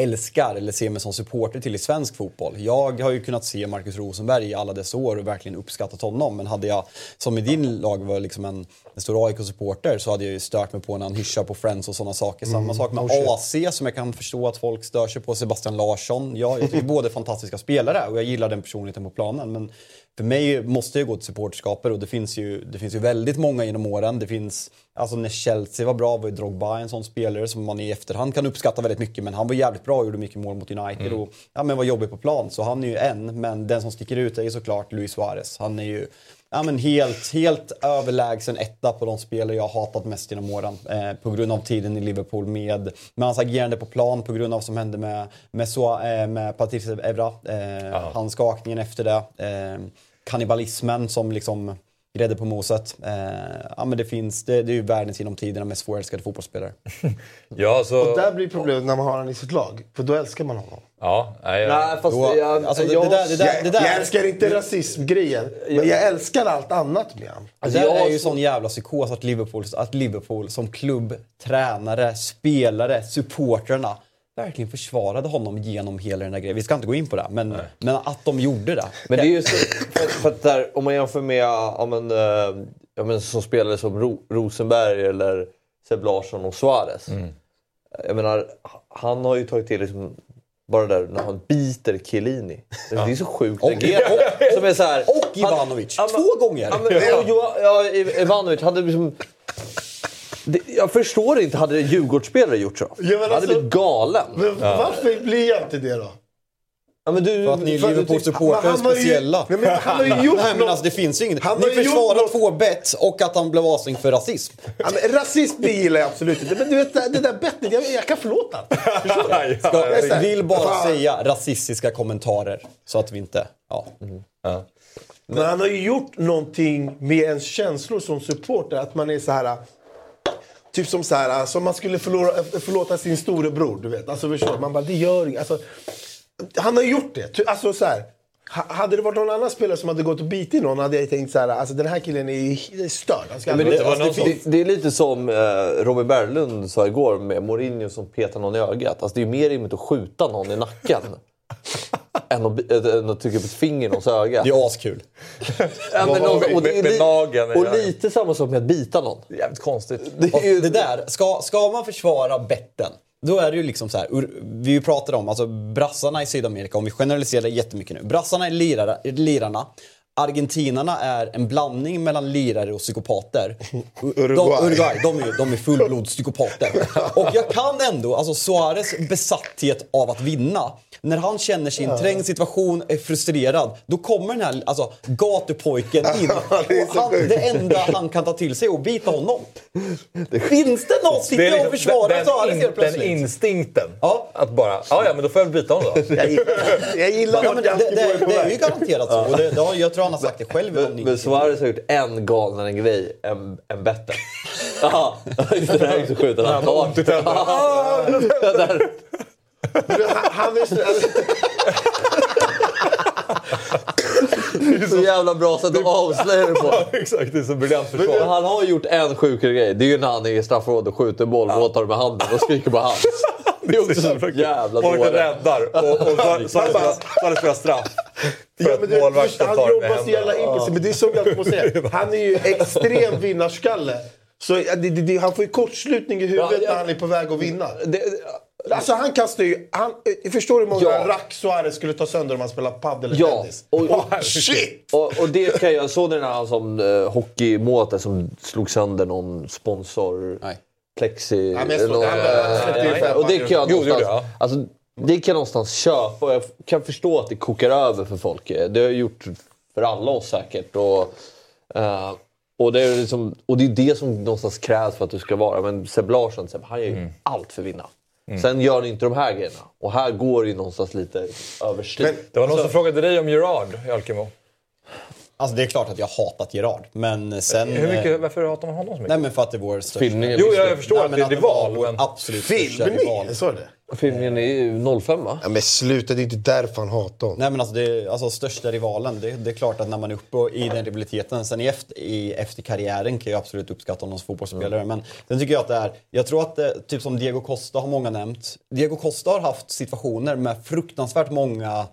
älskar eller ser mig som supporter till i svensk fotboll. Jag har ju kunnat se Marcus Rosenberg i alla dessa år och verkligen uppskattat honom. Men hade jag, som i din lag, var liksom en, en stor AIK-supporter så hade jag ju stört mig på när han hyschar på Friends och sådana saker. Samma sak med AC som jag kan förstå att folk stör sig på. Sebastian Larsson. Ja, jag tycker båda är fantastiska spelare och jag gillar den personligheten på planen. Men för mig måste jag gå till supporterskapet och det finns, ju, det finns ju väldigt många genom åren. Det finns, alltså när Chelsea var bra var ju Drogba en sån spelare som man i efterhand kan uppskatta väldigt mycket. Men han var jävligt bra och gjorde mycket mål mot United och ja, men var jobbig på plan. Så han är ju en, men den som sticker ut är ju såklart Luis Suarez. Han är ju ja, men helt, helt överlägsen etta på de spelare jag hatat mest genom åren. Eh, på grund av tiden i Liverpool med, med hans agerande på plan, på grund av vad som hände med, med, Sua- eh, med Patrice Evra. Eh, Hans skakningen efter det. Eh, kannibalismen som liksom grädde på moset. Eh, ja, men det, finns, det, det är ju världens genom tiderna mest svårälskade fotbollsspelare. Ja, så... Och där blir problemet när man har honom i sitt lag. För då älskar man honom. Ja, nej, Nej, fast Då- jag, alltså, det- jag, det där- det där- Jag, älskar inte rasismgrejen, men jag älskar allt annat med honom. Alltså jag det är ju så- sån jävla psykos att Liverpool, att Liverpool som klubb, tränare, spelare, supportrarna verkligen försvarade honom genom hela den där grejen. Vi ska inte gå in på det, men, men att de gjorde det. Men det är ju så, för, för att där, om man jämför med ja, men, eh, ja, men, som spelare som Ro, Rosenberg eller Seb Larsson och Suarez. Jag menar, han har ju tagit till liksom, bara där när han biter Chiellini. Det är så sjukt Och- agerat. Som är så här, Och Ivanovic, Ja, men- två gånger! Ja, ja, ja, ja, Ivanovic hade liksom... Det, jag förstår inte, hade Djurgårdsspelare gjort så? men Jag hade alltså- blivit galen. Men varför blir jag inte det då? Ja, men du, För att ni Liverpool-supportrar är har ju- speciella. Nej, men han har ju gjort Nej men alltså det finns ju inget. Han Ni försvarar två bett och att han blev avstängd för rasism. Ja, men rasism det gillar jag absolut inte. Men du vet, det där bettet, jag, jag kan förlåta. Förstår? Ja, Jag vill bara fan. säga rasistiska kommentarer. Så att vi inte... Ja. Men han har ju gjort någonting med ens känslor som supporter. Att man är så här... Typ som så här, som man skulle förlora, förlåta sin storebror. Du vet. Alltså förstår? Man bara, det gör inget. Alltså, han har gjort det. Alltså så här. Ha- Hade det varit någon annan spelare som hade gått och bitit någon hade jag tänkt så här, alltså den här killen är störd. Han ska Men det, alltså, det, det, det är lite som eh, Robin Berglund sa igår med Mourinho som petar någon i ögat. Alltså, det är mer rimligt att skjuta någon i nacken än, att, bi- äh, än att trycka upp ett finger i någons öga. Det är askul. Ja, men någon- och det är Med- med nageln Och lite samma sak med att bita någon. Jävligt konstigt. Det Och är ju, det där, ska, ska man försvara betten, då är det ju liksom så här, vi pratade om, alltså brassarna i Sydamerika, om vi generaliserar jättemycket nu. Brassarna är lirarna. Argentinarna är en blandning mellan lirare och psykopater. Uruguay. De, Uruguay, de är, de är fullblodspsykopater. Och jag kan ändå, alltså Suarez besatthet av att vinna. När han känner sin trängd situation, är frustrerad, då kommer den här alltså, gatupojken in. det han, det enda han kan ta till sig är att bita honom. Finns det någon? Sitter jag och försvarar liksom den, Suarez den, helt den plötsligt? instinkten. Ja. Att bara, ja ja men då får jag väl byta honom då. Jag gillar, jag gillar Ja, det, det, det är ju garanterat så. Och det, det har, jag tror han har sagt det själv. i någon men, men. Suarez har gjort en galnare grej än, än Betten. Ja, just det. Det här är så sjukt att han tar... Där. Men han- Han är så, alltså, Så jävla bra sätt att avslöja det på. Exakt, det är så briljant Men försvar. han har gjort en sjukare grej. Det är ju när han är i straffområdet och skjuter boll och tar det med handen och skriker på hans. Så jävla Målvakten dåligt. räddar och, och så, så, så, så hade spelat straff. Ja, men det, målvakten han jobbar så jävla impulsivt. Men det är som jag måste säga. Han är ju extrem vinnarskalle. Så det, det, det, han får ju kortslutning i huvudet Ja, ja. när han är på väg att vinna. Det, Alltså han kastar ju... Han, eh, förstår du hur många Ja. rack Suarez skulle ta sönder om han spelar padel eller Ja, tennis? och- och- Oh, shit! och, och det kan jag såg ni när han som uh, hockeymålet där som slog sönder någon sponsor... Nej. Plexi... Ja, jag någon, och det kan jag Jo, någonstans... jag. Alltså, det kan jag någonstans köpa och jag kan förstå att det kokar över för folk. Det har gjort för alla oss säkert. Och, eh, och, det är liksom, och det är det som någonstans krävs för att du ska vara. Men Seb Larsson, Seb, han gör ju allt för att vinna. Sen gör han inte de här grejerna. Och här går det ju någonstans lite överstyr. Det var någon som frågade dig om Gerard i Alkemo. Alltså det är klart att jag har hatat Gerard. Men sen... Hur eh, mycket, varför hatar man honom så mycket? Nej men för att det är vår största... Filmningen jo, jag förstår Nej, att det är det var rival, vår men... absolut största rival. Filmning? Så är det? Filmningen är ju 05 va? Ja, men sluta, det är inte därför han hatar honom. Nej men alltså, det är, alltså största rivalen, det, det är klart att när man är uppe och i den rivaliteten, sen i efter, i, efter karriären kan jag absolut uppskatta honom som fotbollsspelare. Men sen tycker jag att det är, jag tror att det, typ som Diego Costa har många nämnt. Diego Costa har haft situationer med fruktansvärt många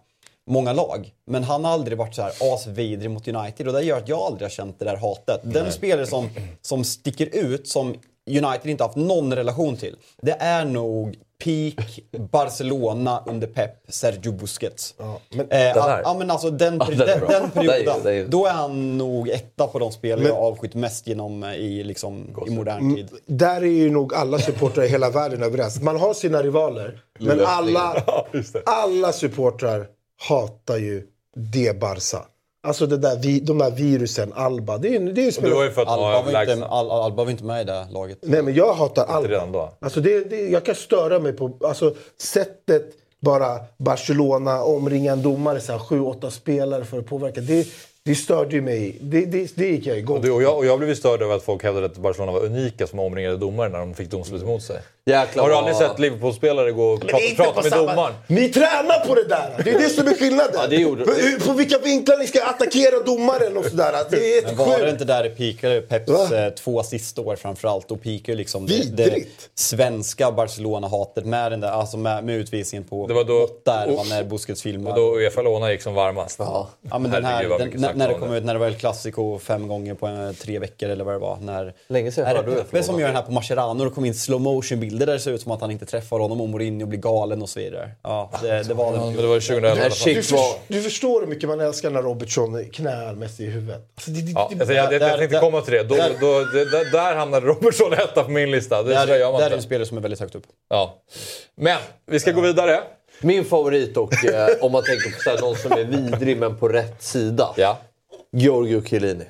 många lag. Men han har aldrig varit så här asvidrig mot United och det gör att jag aldrig har känt det där hatet. Den spelare som, som sticker ut, som United inte haft någon relation till, det är nog peak Barcelona under Pep, Sergio Busquets. Ja, men- eh, Den här? ja, men alltså den, Ja, den är den, bra. den perioden, Det är- det är- då är han nog etta på de spelare Men- jag avskytt mest genom eh, i, liksom, i modern tid. Där är ju nog alla supportrar i hela världen överens. Man har sina rivaler, men alla, alla supportrar hatar ju det Barca. Alltså det där, vi- de där virusen, Alba. Det är, det är ju Du var ju för att Alba var, inte. Al, Alba var inte med i det laget. Nej men jag hatar Alba. redan då. Alltså det, det, jag kan störa mig på alltså, sättet bara Barcelona omringa en domare, så här, sju, åtta spelare för att påverka. Det, det störde ju mig. Det, det, det gick jag igång Och, du, och, jag, och jag blev störd över att folk hävdade att Barcelona var unika som omringade domare när de fick domslut emot sig. Jäklar Har du aldrig sett Liverpool-spelare gå och Men det prata, med samma- domaren? Ni tränar på det där! Det är det som är skillnaden. Ja, det gjorde- på, på vilka vinklar ni ska attackera domaren och sådär. Det är Men ett var det sjukt. inte där det peakade? Peps Va? eh, två sista år framförallt. Då peakade liksom det, det svenska Barcelona-hatet med, den där, alltså med, med utvisningen på Det var då- där och- var när Busquets filmade. Och då Uefa Lona gick som varmast. Ja. Ja, men den här, den, när, det om kom ut, när det var El Clasico fem gånger på en, tre veckor eller vad det var. När, Länge sedan är det du Peppe som gör den här på Mascherano och det kom in slow motion bilder där det ser ut som att han inte träffar honom och Mourinho blir galen och så vidare. Ja, det, det var Ja, den men det var ju 2011 i alla fall. Du, Shit för, du förstår hur mycket man älskar när Robertson knäar Messi i huvudet. Alltså, det, det, Ja, det, alltså, jag, jag, jag tänkte där- komma till det. Då, där- då, det, där, där hamnade Robertson etta på min lista. Det, Där, så gör man där är en spelare som är väldigt högt upp. Ja. Men, vi ska gå vidare. Min favorit och eh, om man tänker på här, någon som är vidrig men på rätt sida. Ja. Giorgio Chiellini.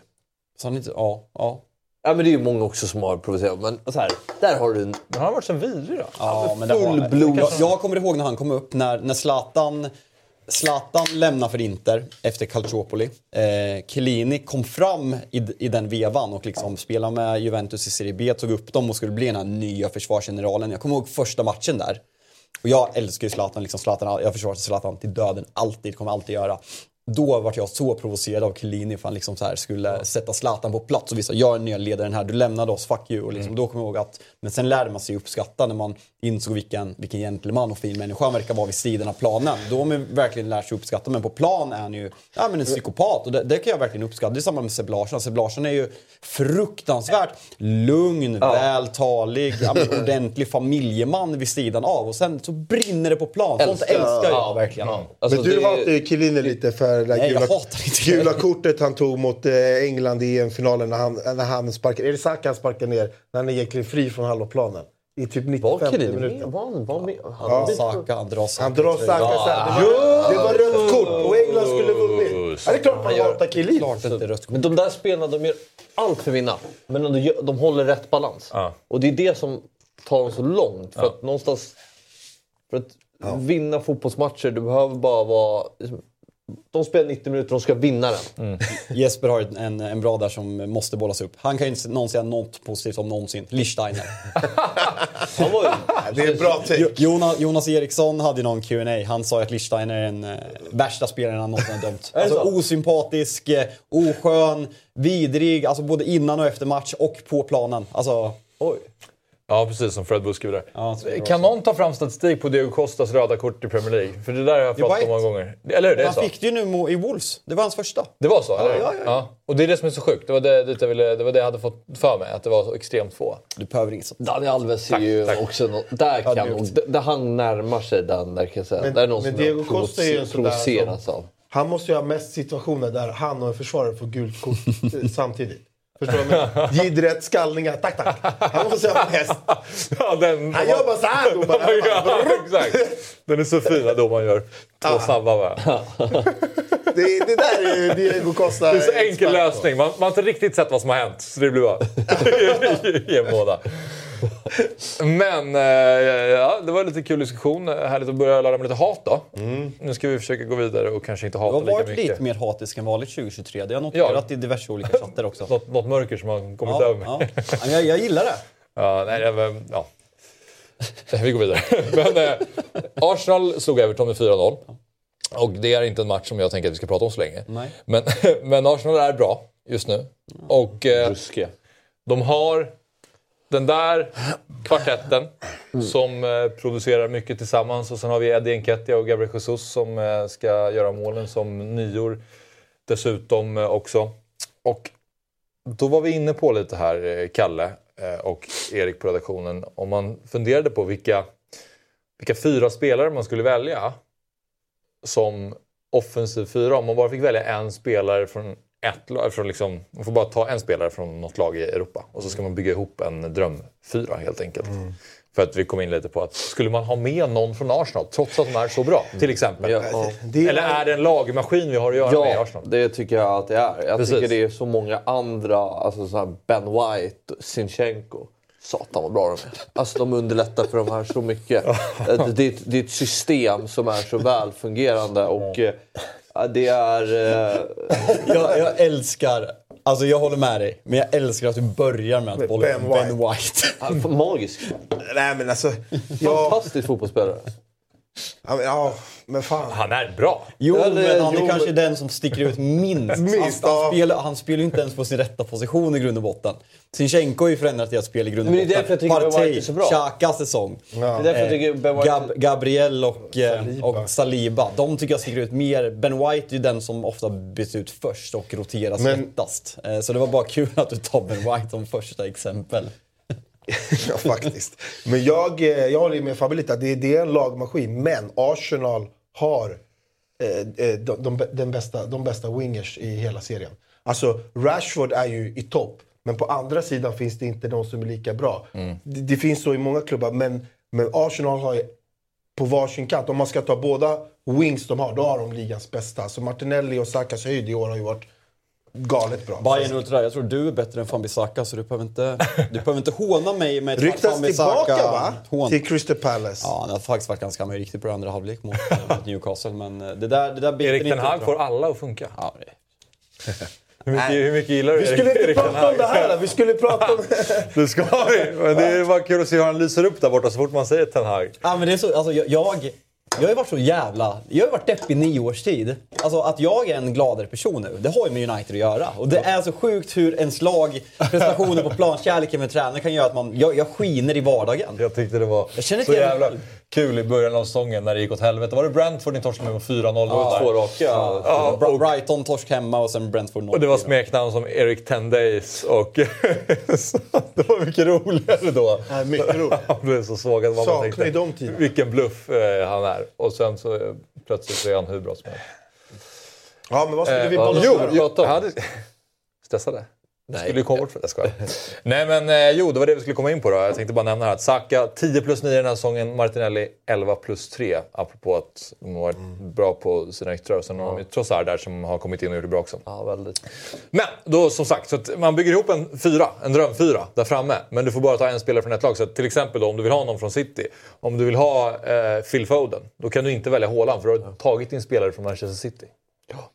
Så han inte, ja, ja. Ja men det är ju många också som har provocerat. Men så här, där har du en... Men har han varit så vidrig då? Ja, men det var, fullblod. jag, jag kommer ihåg när han kom upp, när, när Zlatan, Zlatan lämnade för Inter efter Calciopoli. Eh, Chiellini kom fram i, i den vevan och liksom spelade med Juventus i Serie B, tog upp dem och skulle bli den här nya försvarsgeneralen. Jag kommer ihåg första matchen där. Och jag älskar ju Zlatan, liksom Zlatan jag försvarar Zlatan till döden, alltid, kommer alltid göra. Då vart jag så provocerad av Chiellini för han liksom så här skulle sätta Zlatan på plats och visa jag är nya ledaren här, du lämnade oss, fuck you. Och liksom, Då kommer jag ihåg att, men sen lärde man sig uppskatta när man insåg vilken, vilken gentleman och fin människa han verkar vara vid sidan av planen. Då har man verkligen lärt sig uppskatta, men på plan är han ju ja, men en psykopat och det, det kan jag verkligen uppskatta. Det är samma med Seb Larsson. Seb Larsson är ju fruktansvärt lugn, vältalig, ja, men ordentlig familjeman vid sidan av och sen så brinner det på plan. Sånt Älskar. älskar jag Ja. verkligen. Alltså, men du det- hatar ju Chiellini lite för det där Nej, gula, gula kortet han tog mot eh, England i EM-finalen när han, när han sparkar, är det Saka han sparkar ner när han är egentligen fri från halvplanen? I typ 95 Var Chiellini minuter. Var han, var med? Han, Han Saka, han drar Saka. Han drar Saka sen. Det var, det var rött kort och England skulle vunnit. Ja, det är klart man hatar Chiellini. Klart inte rött kort. Men de där spelarna de gör allt för att vinna. Men de håller rätt balans. Ja. Och det är det som tar dem så långt. För att någonstans... För att vinna fotbollsmatcher, du behöver bara vara... liksom, De spelar 90 minuter, de ska vinna den. Jesper har en, en bra där som måste bollas upp. Han kan ju inte någon säga något positivt om någonsin. Lichsteiner. Han var ju... Det är en bra take. Jo- Jonas, Jonas Eriksson hade ju någon Q&A. Han sa att Lichsteiner är den eh, värsta spelaren han någonsin har dömt. Alltså så? osympatisk, eh, oskön, vidrig, alltså både innan och efter match och på planen. Alltså, Oj. Ja, precis som Fred Buske där. Ja, det kan någon ta fram statistik på Diego Costas röda kort i Premier League? För det där har jag Det pratat om många gånger. Eller hur? Det är han så? fick det ju nu i Wolves. Det var hans första. Det var så? eller? ja, ja. Och det är det som är så sjukt. Det var det, dit jag ville, det var det jag hade fått för mig, att det var så extremt få. Du behöver inget sånt. Daniel Alves är ju tack. också något, där kan det d- där han närmar sig den där kan jag säga. Men- där är någon men som Diego Costa är ju en sån där som- av. Han måste ju ha mest situationer där han och en försvarare får gult kort eh, samtidigt. Förstår du? Jiddret, skallningar, tack tack. Han måste ha mest. Ja, den, Han gör bara så här domaren. Ja, bara, exakt. Den är så fin när domaren gör två snabba med. Det, det där är ju Diego Costa. Det är så enkel lösning. Man, man har inte riktigt sett vad som har hänt. Så det blir bara... Ge båda. Men eh, ja, det var lite kul diskussion. Härligt att börja ladda med lite hat då. Nu ska vi försöka gå vidare och kanske inte Du hata har lika varit mycket. lite mer hatisk än vanligt 2023. Det har jag noterat i diverse olika chatter också. Något, något mörker som har kommit Ja, över mig. ja. Ja, men Jag, jag gillar det. Ja, nej, var, ja. Vi går vidare. Men, eh, Arsenal slog Everton med 4-0. Och det är inte en match som jag tänker att vi ska prata om så länge. Nej. Men, men Arsenal är bra just nu. Och eh, de har den där kvartetten som eh, producerar mycket tillsammans. Och sen har vi Eddie Nketiah och Gabriel Jesus som eh, ska göra målen som nior dessutom eh, också. Och då var vi inne på lite här, Kalle och Erik på redaktionen, om man funderade på vilka, vilka fyra spelare man skulle välja som offensiv fyra. Om man bara fick välja en spelare från ett lag, från liksom, man får bara ta en spelare från något lag i Europa och så ska man bygga ihop en drömfyra helt enkelt. För att vi kom in lite på att skulle man ha med någon från Arsenal trots att de är så bra, till exempel? Ja, ja. Det Eller är det en lagmaskin vi har att göra med i Ja, Arsenal? det tycker jag att det är. Jag Precis. tycker det är så många andra, alltså så här Ben White, Sinchenko. Satan vad bra de är. Alltså de underlättar för de här så mycket. Det, det, är ett- det är ett system som är så välfungerande och eh, det är... eh, Jag, jag älskar, alltså jag håller med dig, men jag älskar att du börjar med att bolla Ben ben, ben White. magisk. Nej men alltså. Ja, Fantastisk fotbollsspelare. ja, men- ja men fan. Han är bra. Jo, Eller- men han är jo, kanske men- den som sticker ut minst. Minst, han, ja. han, spelar, han spelar ju inte ens på sin rätta position i grund och botten. Sinchenko har ju förändrat deras spel i grund och Men det är botten. därför jag tycker Ben White är så bra. Xhakas säsong. Det är därför jag tycker Ben White... Gab, Gabriel och eh, Saliba. och Saliba. De tycker jag sticker ut mer. Ben White är ju den som ofta byts ut först och roteras Men- lättast. Eh, Så det var bara kul att du tar Ben White som första exempel. Ja, faktiskt. Men jag, eh, jag håller med Fabbe lite. det är en lagmaskin. Men Arsenal har eh, eh, de, de, den bästa, de bästa wingers i hela serien. Alltså, Rashford är ju i topp. Men på andra sidan finns det inte de som är lika bra. Det, det finns så i många klubbar. Men, men Arsenal har ju på varsin kant. Om man ska ta båda wings de har, då har de ligans bästa. Så Martinelli och Sakas höjd i år har ju varit galet bra. Bayern Ultra, jag tror du är bättre än Fambisaka så du behöver inte, du behöver inte håna mig med Ryktas Wan-Bissaka tillbaka va? hån. Till Crystal Palace. Ja, han har faktiskt varit ganska riktigt bra i andra halvlek mot, mot Newcastle. Men eh, det där, det där Erik Hag ut får bra. alla att funka. Ja, det. Hur mycket, hur mycket gillar du Vi skulle inte Erik prata om det här. Vi skulle prata om... Det ska vi! Men det är bara kul att se hur han lyser upp där borta så fort man säger Ten Hag. Ja, men det är så, alltså, jag, jag, Jag har ju varit så jävla... Jag har varit deppig i nio års tid. Alltså att jag är en gladare person nu, det har ju med United att göra. Och det är så sjukt hur ens lag, prestationer på plan, kärleken med tränaren kan göra att man... Jag, jag skiner i vardagen. Jag tyckte det var Jag känner så jävla kul i början av säsongen när det gick åt helvete. Var det Brentford ni torskade med 4-0? Ja, där? två raka. Ja, och, Brighton torsk hemma och sen Brentford 0 och det var smeknamn som Eric Ten Days och det var mycket roligare då. Ja, mycket roligt. Han blev så sågad. man Saknar tänkte, ju de tiderna. Vilken bluff eh, han är. Och sen så eh, plötsligt så är han hur bra som helst. Ja, men vad skulle vi Eh, bolla jo, jag hade... Stressade? Nej. Skulle ju komma bort för det. Nej men eh, jo, det var det vi skulle komma in på då. Jag tänkte bara nämna här att Saka 10 plus 9 den här säsongen, Martinelli 11 plus 3. Apropå att de har varit bra på sina yttrar. Sen har de ju Trossard där som har kommit in och gjort det bra också. Ja, väldigt. Men då som sagt, så man bygger ihop en fyra, en drömfyra där framme. Men du får bara ta en spelare från ett lag. Så att till exempel då, om du vill ha någon från City. Om du vill ha eh, Phil Foden, då kan du inte välja Haaland för du har tagit din spelare från Manchester City.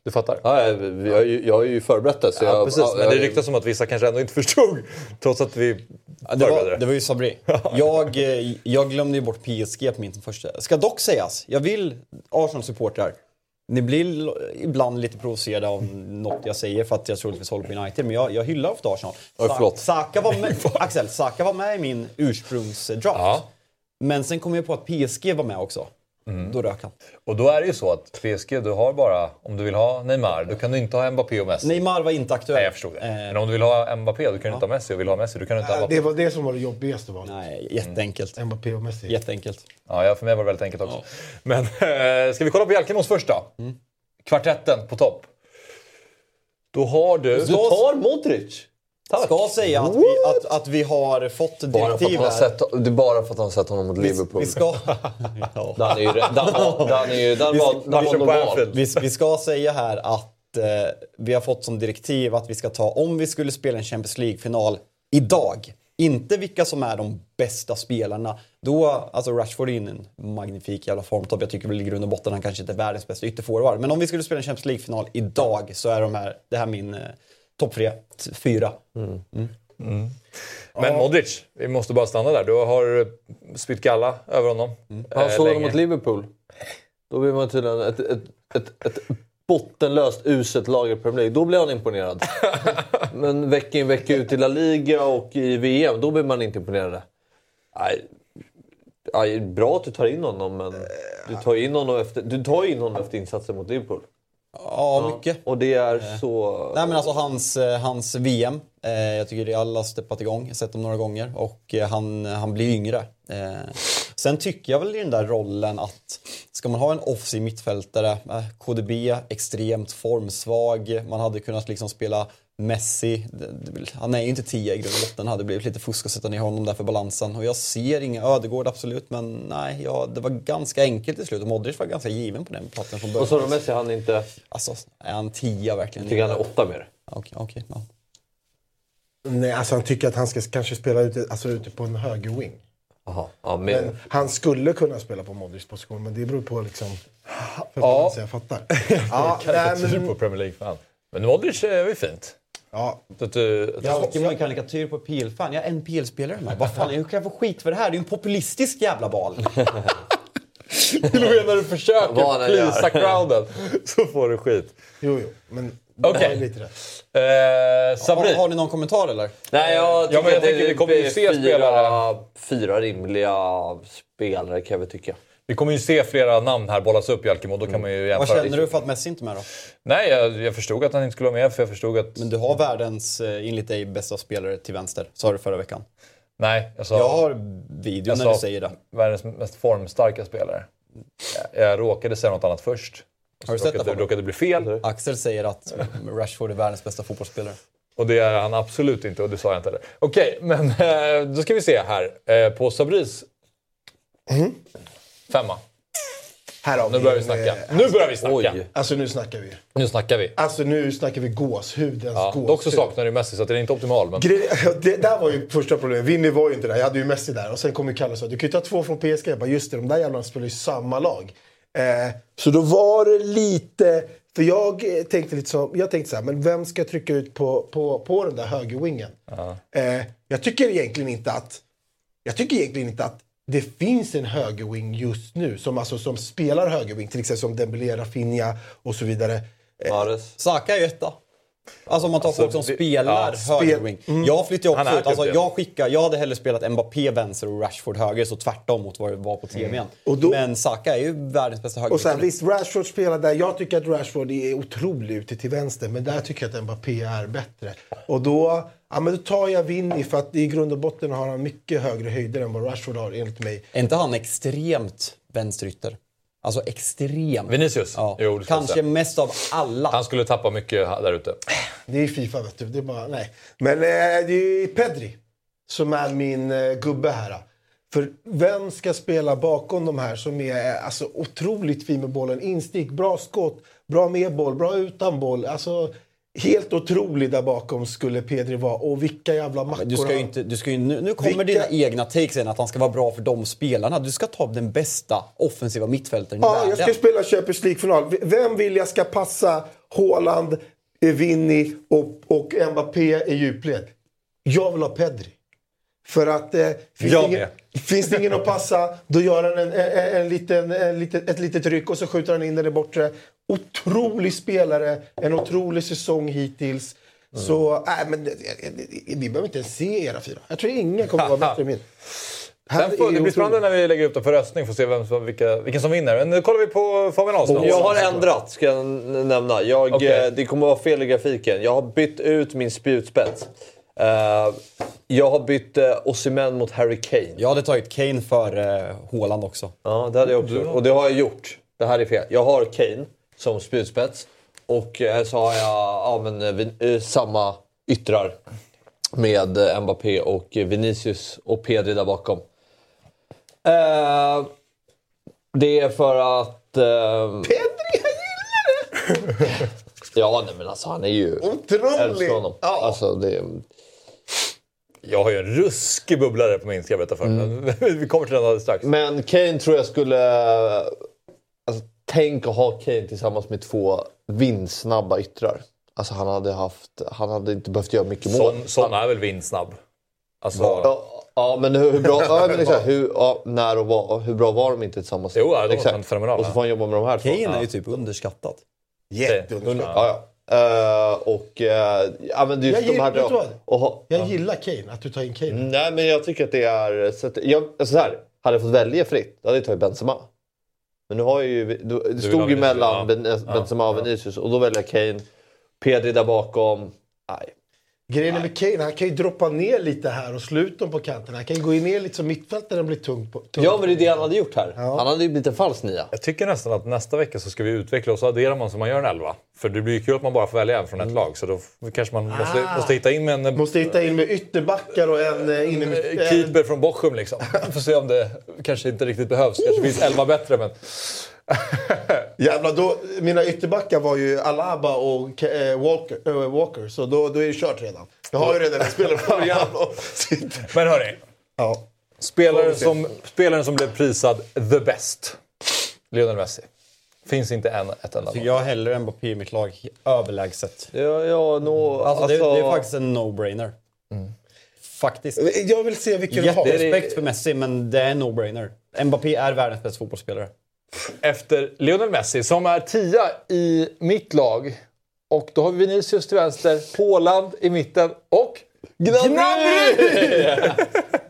Du fattar? Ja, jag, jag, jag har ju förberett det. Så Ja, jag, precis. ja, Men det ryktas som att vissa kanske ändå inte förstod. Trots att vi Ja, det, förberedde var, det. var ju Sabri. Jag, eh, jag glömde ju bort PSG på min första. Ska dock sägas, jag vill Arsenal-supportrar. Ni blir ibland lite provocerade av något jag säger för att jag troligtvis håller på United. Men jag, jag hyllar ofta Arsenal. Förlåt. Saka var med, Axel, Saka var med i min ursprungsdraft. Ja. Men sen kom jag på att PSG var med också. Mm. Då rök han. Och då är det ju så att PSG, du har bara, om du vill ha Neymar, då kan du inte ha Mbappé och Messi. Neymar var inte aktuell. Nej, jag förstod det. Eh, Men om du vill ha Mbappé, då kan du inte ha Messi. Och vill ha Messi, då kan du inte ha Ja, Mbappé. Det var det som var det jobbigaste valet. Nej, jätteenkelt. Mbappé och Messi. Jätteenkelt. Ja, ja, för mig var det väldigt enkelt också. Men eh, ska vi kolla på Jalkemos först då? Mm. Kvartetten på topp. Då har du... Du tar Modric! Tack! Ska säga att vi, att, att vi har fått Bara direktiv här. sett, det är bara för att han har sett honom mot Liverpool. vi ska... Är ju... Är ju... Vi- var ska säga här att eh, vi har fått som direktiv att vi ska ta, om vi skulle spela en Champions League-final idag, inte vilka som är de bästa spelarna. Då, alltså Rashford är in en magnifik jävla formtopp. Jag tycker väl i grund och botten han kanske inte är världens bästa ytterforward. Men om vi skulle spela en Champions League-final idag så är de här, det här min eh, topp tre, t- fyra. Men Modric, vi måste bara stanna där. Du har spytt galla över honom. Han eh, såg dem mot Liverpool. Då blir man tydligen ett, ett, ett, ett bottenlöst uselt lag i Premier League. Då blir han imponerad. Men vecka in vecka ut i La Liga och i VM, då blir man inte imponerad. Nej, nej, bra att du tar in honom, men du tar in honom efter, du tar in honom efter insatsen mot Liverpool. Ja, mycket. Och det är så... Nej men alltså hans, eh, hans VM, eh, jag tycker Real har steppat igång, jag sett dem några gånger och eh, han, han blir yngre. Eh, sen tycker jag väl i den där rollen att ska man ha en offensiv mittfältare, eh, KDB extremt formsvag, man hade kunnat liksom spela Messi, han är ju inte 10 i grund och botten, hade blivit lite fusk att sätta ner honom där för balansen. Och jag ser inga Ödegård absolut, men nej, ja, det var ganska enkelt i slut och Modric var ganska given på den platsen från början. Och så har Messi, han inte... Alltså, är han 10 verkligen? Jag tycker han är åtta mer. Okej, okej. ja. Nej, alltså han tycker att han ska kanske spela ute, alltså ute på en höger wing. Jaha. Ja, mer. Men han skulle kunna spela på Modrics position, men det beror på liksom... För Ja. ja. Jag fattar. ja, nej, Karikatyr men, på Premier League-fan. Men Modric är ju fint. Ja, Så att du, att Jag alltid en karikatyr på PL-fan. Jag är en PL-spelare med. Vad fan, hur kan jag få skit för det här? Det är ju en populistisk jävla bal. Till och med när du försöker plisa crowden så får du skit. jo, jo. Men Okej. det är lite rätt. Eh, Har, Sabri, har ni någon kommentar eller? Nej, jag tycker men jag att det tänker vi kommer ju se fyra, spelare. Fyra rimliga spelare kan jag väl tycka. Vi kommer ju se flera namn här bollas upp Jalkemo. Då kan man ju Vad jämföra. känner du för att Messi inte är med då? Nej, jag, jag förstod att han inte skulle vara med för jag förstod att... Men du har världens, eh, enligt dig, bästa spelare till vänster. Sa du förra veckan. Nej, jag sa... Jag har videon jag när sa du säger det. världens mest formstarka spelare. Jag, jag råkade säga något annat först. Har du sett det, råkade, Fabbe? råkade bli fel. Axel säger att Rashford är världens bästa fotbollsspelare. Och det är han absolut inte och det sa jag inte heller. Okej, men eh, då ska vi se här. Eh, på Sabris femma. Här har Nu vi börjar vi en, snacka. eh, Nu börjar vi snacka. Oj. Alltså nu snackar vi. Nu snackar vi. Alltså nu snackar vi gåshudens Ja, gåshud. dock så saknar du Messi så att den är inte optimal. Men... Gre- Det där var ju första problemet. Vinny var ju inte där. Jag hade ju Messi där. Och sen kom ju Kalle och sa du kan ju ta två från PSG. Jag bara, just det, de där jävlarna spelar ju samma lag. Eh, så då var det lite... För jag tänkte lite så, jag tänkte så här, men vem ska trycka ut på, på, på den där högerwingen? Eh, jag tycker egentligen inte att... Jag tycker egentligen inte att det finns en högerwing just nu som, alltså, som spelar högerwing, till exempel som Dembélé, Rafinha och så vidare. Mahrez. Saka är ju etta. Alltså om man tar Alltså, folk som det- spelar ja, högerwing. Jag flyttar ju Han också ut. Alltså, typ jag, skickar, jag hade hellre spelat Mbappé vänster och Rashford höger, så tvärtom mot vad det var på TV. Och då- Men Saka är ju världens bästa Och sen, visst, Rashford spelar där. Jag tycker att Rashford är otrolig ute till vänster, men där tycker jag att Mbappé är bättre. Och då, ja, men då tar jag Vinny, för att i grund och botten har han mycket högre höjder än vad Rashford har, enligt mig. Är inte han extremt vänsterytter? Alltså extremt. Vinicius? Ja. Jo, Kanske säga. mest av alla. Han skulle tappa mycket här- där ute. Det är Fifa, vet du. Det är bara, nej. Men eh, det är Pedri som är min eh, gubbe här. För vem ska spela bakom de här som är eh, alltså, otroligt fin med bollen? Instick, bra skott, bra med boll, bra utan boll. Alltså, helt otrolig där bakom skulle Pedri vara. Och vilka jävla mackor du ska ju inte, du ska ju, nu, nu kommer Vilka- dina egna takes in att han ska vara bra för de spelarna. Du ska ta den bästa offensiva mittfältaren i Ja, världen. jag ska spela Champions League-final. Vem vill jag ska passa Haaland, Vinny och, och Mbappé i djupled? Jag vill ha Pedri. För att eh, Jag ingen, med. Finns det ingen att passa, då gör han en, en, en liten, en ett litet ryck och så skjuter han in den i bortre. Otrolig spelare, en otrolig säsong hittills. Så, nej men eh, vi behöver inte ens se era fyra. Jag tror ingen kommer vara bättre än min. Här Sen får, det blir spännande när vi lägger upp det för röstning för att se vem som, vilka, vilken som vinner. Men nu kollar vi på Fabian Ahlström. Jag har ändrat, ska jag nämna. Jag, eh, Det kommer vara fel i grafiken. Jag har bytt ut min spjutspets. Eh, jag har bytt uh, Osimhen mot Harry Kane. Jag hade tagit Kane för uh, Haaland också. Ja, det hade jag också. Och det har jag gjort. Det här är fel. Jag har Kane som spjutspets. Och eh, så har jag ja, men, eh, eh, samma yttrar med eh, Mbappé och eh, Vinicius och Pedri där bakom. Eh, det är för att... Eh, Pedri, jag gillar det! ja, nej, men alltså han är ju... Otrolig! Älskar honom. Ja. Alltså, det, Jag har ju en ruskig bubblare på min, ska jag berätta för Mm. Vi kommer till den alldeles strax. Men Kane tror jag skulle... Alltså, tänk att ha Kane tillsammans med två vindsnabba yttrar. Alltså han hade, haft, han hade inte behövt göra mycket mål. Sån, sån är väl vindsnabb? Alltså, Ja, ja, men hur, hur bra... Ja, men exakt, hur, ja, när och var, hur bra var de inte tillsammans? Jo, ja, de var fenomenala. Och så får han jobba med de här två. Kane är ju typ underskattad. Jätteunderskattat. Ja, ja. Eh, och... Uh, ja, men just Jag de gillar- här... du vad? och Jag gillar Kane, att du tar in Kane. Nej, men jag tycker att det är... Så att, jag, alltså så här, hade jag fått välja fritt, då hade jag tagit Benzema. Men nu har jag ju... Det vill ha stod ju mellan ja. Ben- Benzema och Vinicius och då väljer jag Kane. Pedri där bakom. Nej. Grejen med Kane, han kan ju droppa ner lite här och sluta på kanten. Han kan ju gå ner lite som mittfältare och bli tung på. Tung. Ja, men det är det han hade gjort här. Han hade ju blivit en falsk nia. Jag tycker nästan att nästa vecka så ska vi utveckla och så adderar man som man gör en elva. För det blir ju kul att man bara får välja en från ett lag. Så då kanske man måste, Ah. måste hitta in med en, Måste hitta in med ytterbackar och en eh, inne med... eh, keeper från Bochum liksom. Får se om det kanske inte riktigt behövs. kanske finns elva bättre men... Jävlar, då, mina ytterbackar var ju Alaba och eh, Walker, eh, Walker. Så då, då är det kört redan. Jag har ju redan en spelare från Real. Men hörni. ja. Spelaren som, spelaren som blev prisad the best. Lionel Messi. Finns inte en, ett enda jag har hellre Mbappé i mitt lag överlägset. Ja, ja, no, Alltså, det, alltså- det är faktiskt en no-brainer. Faktiskt. Jag vill se vilken du har. Jätterespekt för Messi, men det är en no-brainer. Mbappé är världens bästa fotbollsspelare. Efter Lionel Messi som är tia i mitt lag. Och då har vi Vinicius till vänster, Haaland i mitten och Gnabry!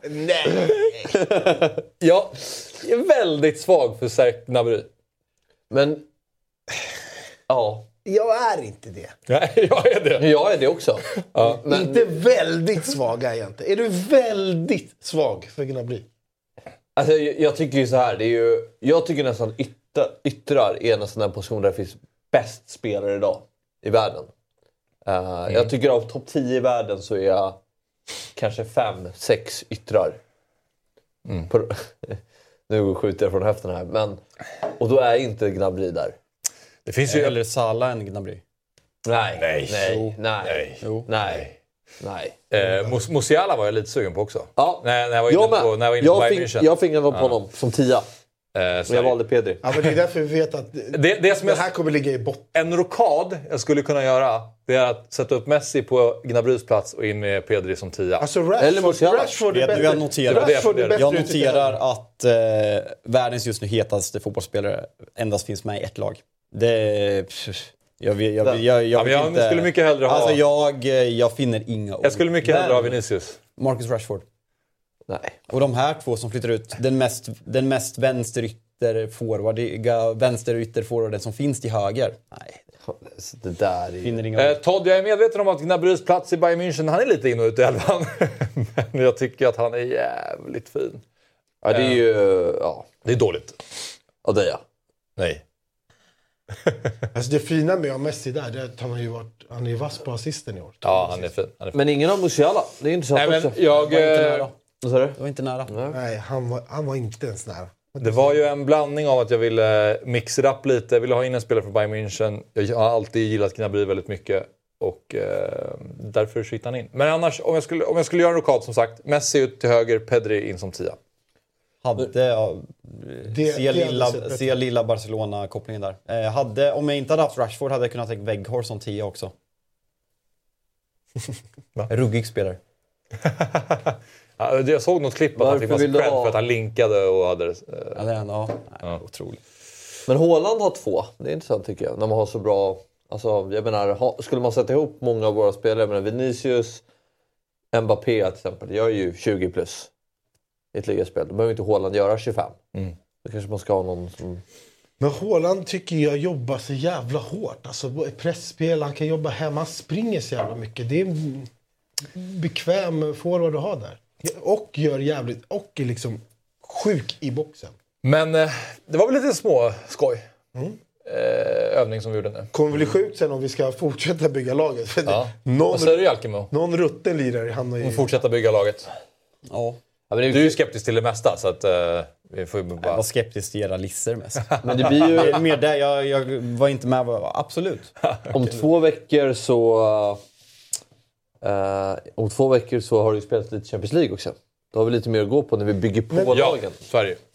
Nej! Jag är väldigt svag för Serge Gnabry. Men... Ja. Jag är inte det. Nej, jag är det. Jag är det också. Men, Inte väldigt svag är jag inte. Är du väldigt svag för Gnabry? Alltså, jag, jag tycker ju så här. Det är ju, jag tycker nästan ytter, yttrar är nästan den position där det finns bäst spelare idag i världen. Eh, Jag tycker av topp 10 i världen så är jag kanske 5-6 yttrar. På, nu skjuter jag från höften här. Men, och då är inte Gnabry där. Det finns ju... Eller Salah än Gnabry. Nej, Nej. nej, Jo. nej, Nej. Jo. nej, nej. Eh, Mus- Musiala var jag lite sugen på också. Ja. När, när jag var inne Jag, på, när jag var med. inne på jag, Bayern fick, München. jag fingrar på honom som tia. Eh, Jag Sverige. valde Pedri. Ja, men det är därför vi vet att Det, det som det jag, här kommer ligga i botten. en rokad jag skulle kunna göra, det är att sätta upp Messi på Gnabrys plats och in med Pedri som tia. Alltså Eller Rashford, Musiala. Rashford är bättre. jag noterar- Det det jag Rashford är bättre Jag noterar att eh, världens just nu hetaste fotbollsspelare endast finns med i ett lag. Det... pff, Jag, vet- jag, jag, jag, jag, Ja, jag inte. skulle mycket hellre ha- Alltså jag, eh, jag finner inga ord. jag skulle mycket hellre ha Vinicius. Marcus Rashford. Nej. Och de här två som flyttar ut, den mest, den mest vänsterytter-forwardiga vänsterytter-forwarden som finns till höger. Nej, Det där är ju... finner inga Eh. Todd, jag är medveten om att Gnabrys plats i Bayern München, han är lite in och ut i elvan. Men jag tycker att han är jävligt fin. Ja, det är ju... Ja, Det är dåligt. ja det är jag. Nej. Alltså det fina med att ha Messi där, det är att han har ju varit, han är vass på assisten i år. Ja, han är fin. Han är fin. Men ingen av Musiala. Det är intressant Nej, men också. jag, Det var inte eh, nära. Vad sa du? Det var inte nära. Nej, han var, han var inte ens nära. det var ju en blandning av att jag ville mixa det upp lite. Jag ville ha in en spelare från Bayern München. Jag har alltid gillat Gnabry väldigt mycket. Och eh, därför hittade han in. Men annars, om jag skulle, om jag skulle göra en rokad som sagt. Messi ut till höger, Pedri in som tia. Hade, ja, det se, lilla, se lilla Barcelona-kopplingen där. Eh, hade, om jag inte hade haft Rashford hade jag kunnat ta Weghorst som 10 också. Ruggig spelare. Ja, Jag såg något klipp att han fick massa cred för att han linkade och hade... Eh, Ja, det är han, ja. Nej, Ja. Otroligt. Men Haaland har två. Det är intressant tycker jag. När man har så bra... Alltså, jag menar, ha, skulle man sätta ihop många av våra spelare, jag menar Vinicius, Mbappé till exempel, gör ju 20 plus i ett ligaspel. Då behöver inte Haaland göra 25. Mm. Då kanske man ska ha någon som... Men Haaland tycker jag jobbar så jävla hårt. Alltså pressspel, han kan jobba hemma, han springer så jävla mycket. Det är en bekväm forward att ha där. Och gör jävligt, och är liksom sjuk i boxen. Men eh, det var väl lite små skoj. Eh, övning som vi gjorde nu. Kommer bli sjukt sen om vi ska fortsätta bygga laget. För Ja. någon, Vad säger du Jalkemo? någon rutten lirare hamnar Om ju... fortsätta bygga laget. Ja. Ja, men, det, Du är ju skeptisk till det mesta så att eh, vi får ju Jag bara... var skeptisk till era listor mest. men det blir ju... Det är mer där, jag, jag var inte med. Absolut. Om två veckor så... eh, om två veckor så har du ju spelat lite Champions League också. Då har vi lite mer att gå på när vi bygger på Ja, lagen. Sverige. Ett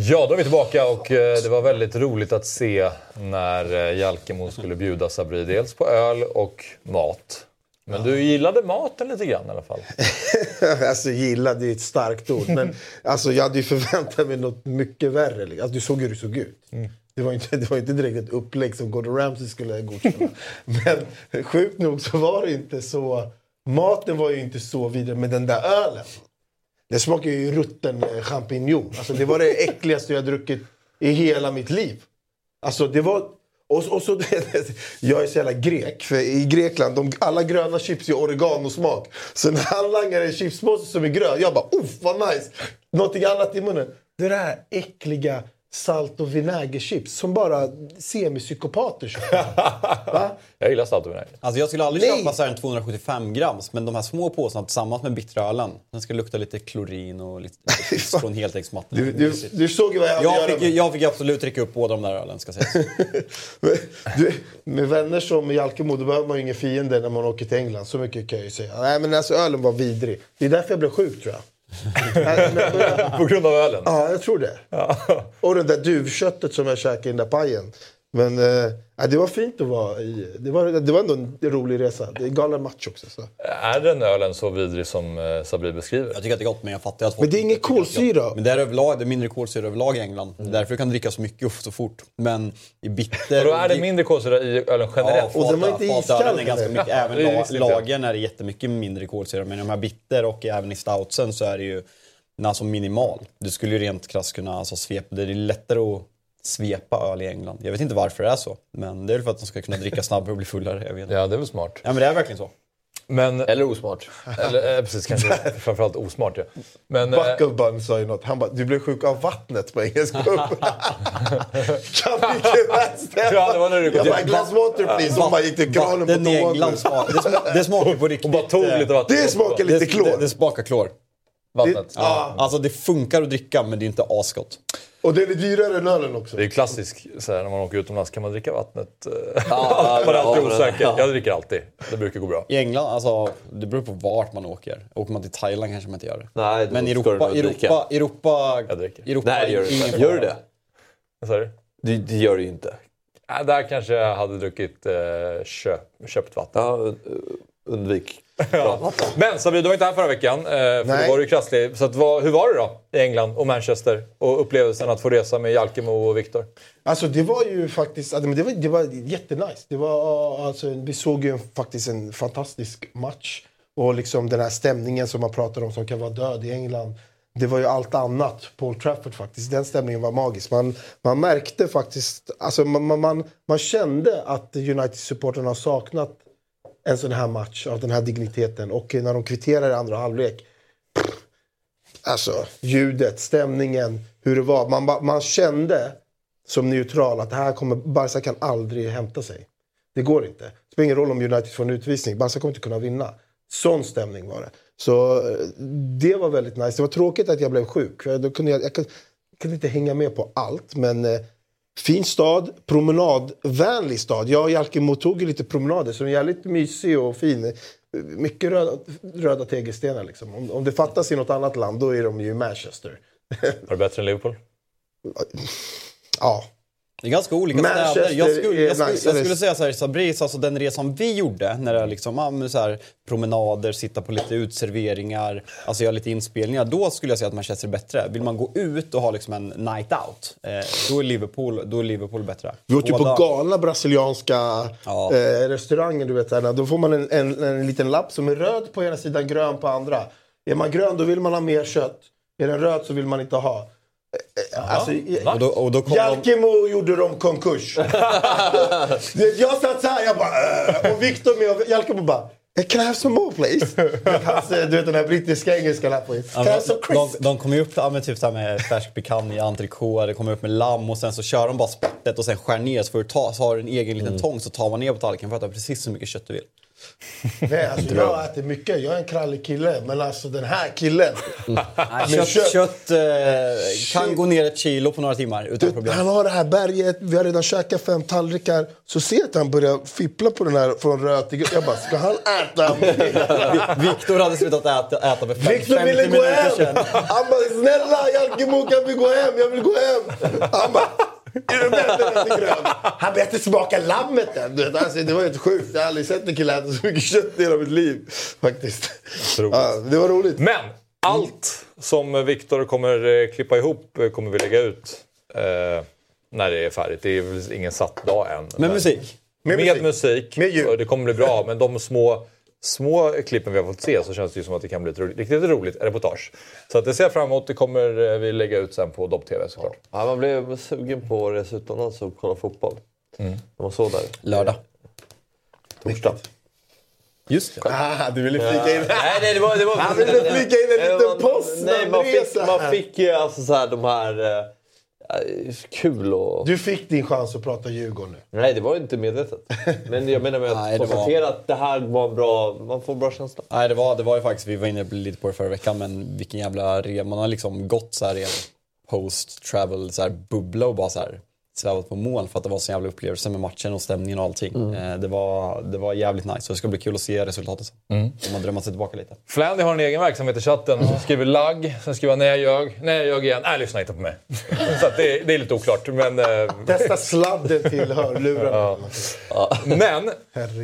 Ja, då är vi tillbaka och eh, det var väldigt roligt att se när eh, Jalkemo skulle bjuda Sabri dels på öl och mat. Men du gillade maten lite grann i alla fall. alltså gilla, det är ett starkt ord. Men alltså, jag hade ju förväntat mig något mycket värre. Alltså, du såg hur du såg ut. Det, var inte, det var inte direkt ett upplägg som Gordon Ramsay skulle godkänna. Men sjukt nog så var det inte så... Maten var ju inte så vidare med den där ölen. Det smakar ju rutten eh, champinjon. Alltså, det var det äckligaste jag druckit i hela mitt liv. Alltså det var... Och, och så, jag är så jävla grek, för i Grekland de, alla gröna chips är oreganosmak. Så när han langar en chipspåse som är grön, jag bara uff vad nice! Någonting annat i munnen. Det där äckliga salt och vinägerchips som bara semipsykopater köper. Jag gillar salt och vinäger. Alltså jag skulle aldrig Nej. köpa så här en 275 grams, men de här små påsarna tillsammans med bitterölen. Den ska lukta lite klorin och lite, lite från heltäcksmattan. Du, du, du såg ju vad jag hade Jag göra fick, med- jag fick absolut dricka upp båda de där ölen, ska sägas. du, med vänner som Jalkemo, då behöver man ju ingen fiende när man åker till England. Så mycket kan jag ju säga. Nej men alltså ölen var vidrig. Det är därför jag blev sjuk tror jag. Nej, men- På grund av ölen? Ja, jag tror det. Och det där duvköttet som jag käkade i den där pajen. Men eh, ja, det var fint att vara i. Det var, det var ändå en rolig resa. Det är galen match också. Så. Är den ölen så vidrig som eh, Sabri beskriver? Jag tycker att det är gott, men jag fattar att folk Men det är ingen är kolsyra. Men det är, överlag, det är mindre kolsyra överlag i England. Är därför du kan dricka så mycket och så fort. Men i bitter... Och då är det mindre kolsyra i ölen generellt? och den var inte iskall är ganska mycket. Även la, jag. lagen är det jättemycket mindre kolsyra. Men i de här bitter och även i stoutsen så är det ju alltså minimal. Du skulle ju rent krasst kunna alltså, svepa, det är lättare att svepa öl i England. Jag vet inte varför det är så, men det är väl för att de ska kunna dricka snabbare och bli fullare. Jag vet inte. Ja, det är väl smart. Ja, men det är verkligen så. Men, Eller osmart. eller, eh, precis, kanske framförallt osmart. Ja. Men, eh, Bucklebun sa ju något. Han bara, du blev sjuk av vattnet på engelsk pub. kan vi vänster? Ja, det var när du Jag bara, glass water please. Hon bara gick till kranen på toan. det, det smakar på riktigt. hon bara tog eh, lite vatten. Det smakar lite det, klor. Det, det smakar klor. Vattnet. Ja. Alltså det funkar att dricka men det är inte asgott. Och det är dyrare än ölen också. Det är ju klassiskt så här, när man åker utomlands. Kan man dricka vattnet? Ja, man är alltid osäker. ja. Jag dricker alltid. Det brukar gå bra. I England, alltså det beror på vart man åker. Åker man till Thailand kanske man inte gör det. Nej, Men i Europa. Europa, Europa, Jag dricker. Europa Nej, det gör du inte. Gör du det? Vad sa du? Det, gör du ju inte. Äh, där kanske jag hade druckit eh, köp, köpt vatten. Ja, undvik vatten. Men Sabri, du var inte här förra veckan. Eh, för Nej. då var du krasslig. Så vad, hur var det då i England och Manchester? Och upplevelsen att få resa med Jalkemo och Viktor? Alltså det var ju faktiskt det var, det var jättenice. Det var, alltså, vi såg ju faktiskt en fantastisk match. Och liksom den här stämningen som man pratar om som kan vara död i England. Det var ju allt annat på Old Trafford faktiskt. Den stämningen var magisk. Man, man märkte faktiskt, alltså man, man, man, man kände att United-supportrarna har saknat en sån här match av den här digniteten. Och när de kvitterar i andra halvlek. Alltså ljudet, stämningen, hur det var. Man, man kände som neutral att det här kommer, Barca kan aldrig hämta sig. Det går inte. Det spelar ingen roll om United får en utvisning. Barca kommer inte kunna vinna. Sån stämning var det. Så eh, det var väldigt nice. Det var tråkigt att jag blev sjuk. För då kunde jag, jag, kunde, jag kunde inte hänga med på allt. Men eh, fin stad, promenadvänlig stad. Jag och Jalkemo tog lite promenader så den är jävligt mysig och fin. Mycket röda, röda tegelstenar liksom. Om, om det fattas i något annat land då är de ju i Manchester. Var det bättre än Liverpool? ja. Det är ganska olika Manchester städer. Jag skulle, jag skulle, jag skulle säga så här, Sabris, alltså den resan vi gjorde, när det är liksom, så här, promenader, sitta på lite utserveringar, alltså göra lite inspelningar. Då skulle jag säga att Manchester är bättre. Vill man gå ut och ha liksom en night out, eh, då, är Liverpool, då är Liverpool bättre. Vi åt ju på galna brasilianska Ja. eh, restauranger. Du vet, där. Då får man en, en, en liten lapp som är röd på ena sidan, grön på andra. Är man grön då vill man ha mer kött. Är den röd så vill man inte ha. Alltså, Och då, och då kom de, Jalkemo gjorde de konkurs. Jag satt så här, jag bara... eh, Och Victor med och Jalkemo bara... "Eh, Can I have some more please? Du vet, hans, eh, du vet den här brittiska engelska lappen. Can I have some de, de, crisp? de kommer ju upp ja, men typ så här med färsk picanha, entrecote, det kommer upp med lamm och sen så kör de bara spettet och sen skär ner så får du ta, så har du en egen liten Mm. tång så tar man ner på tallriken för att äta precis så mycket kött du vill. Nej, alltså, jag äter mycket. Jag är en krallig kille. Men alltså den här killen. Nej, Men kött kött- kött eh, kan gå ner ett kilo på några timmar utan problem. Han har det här berget, vi har redan käkat fem tallrikar. Så ser jag att han börjar fippla på den här från röd till. Jag bara, ska han äta? Vi- Viktor hade slutat äta, äta för fem- Victor 50 ville gå minuter hem! sedan. Han bara, snälla Jalkemo kan vi gå hem? Jag vill gå hem! Han bara, är du grön? Han inte smaka lammet vet, alltså, det var helt sjukt. Jag har aldrig sett en kille äta så mycket kött i hela mitt liv. Faktiskt. Ja, det var roligt. Men allt som Viktor kommer eh, klippa ihop eh, kommer vi lägga ut eh, när det är färdigt. Det är väl ingen satt dag än. Med musik. Med, Med musik. Med ljud. Det kommer bli bra. Men de små, små klippen vi har fått se så känns det ju som att det kan bli ett roligt, riktigt roligt reportage. Så att det ser jag fram emot. Det kommer eh, vi lägga ut sen på Dobb-TV såklart. Ja, man blev sugen på att resa utomlands och kolla fotboll. När man såg där. Lördag. Torsdag. Just det. Ah, du ville flika in. Nej, nej, det var... Det var Han ville flika in en liten post. Nej, man fick, man fick ju alltså så här, de här... Eh, kul och... Du fick din chans att prata Djurgården nu. Nej, det var ju inte medvetet. Men jag menar med att Nej, det var- konstatera att det här var en bra... Man får en bra känsla. Nej, det var, det var ju faktiskt, vi var inne lite på det förra veckan, men vilken jävla re, man har liksom gått så här i en post-travel så här bubbla och bara så här svävat på mål för att det var en så jävla upplevelse med matchen och stämningen och allting. Eh, det, var, det var jävligt nice så det ska bli kul att se resultatet sen. Om man drömmer sig tillbaka lite. Flandy har en egen verksamhet i chatten. Han skriver lagg, sen skriver han nej jag ljög, nej jag ljög igen. Nej, lyssna inte på mig. Så att det, är- det är lite oklart. Men, eh, Testa sladden till hörlurarna. Men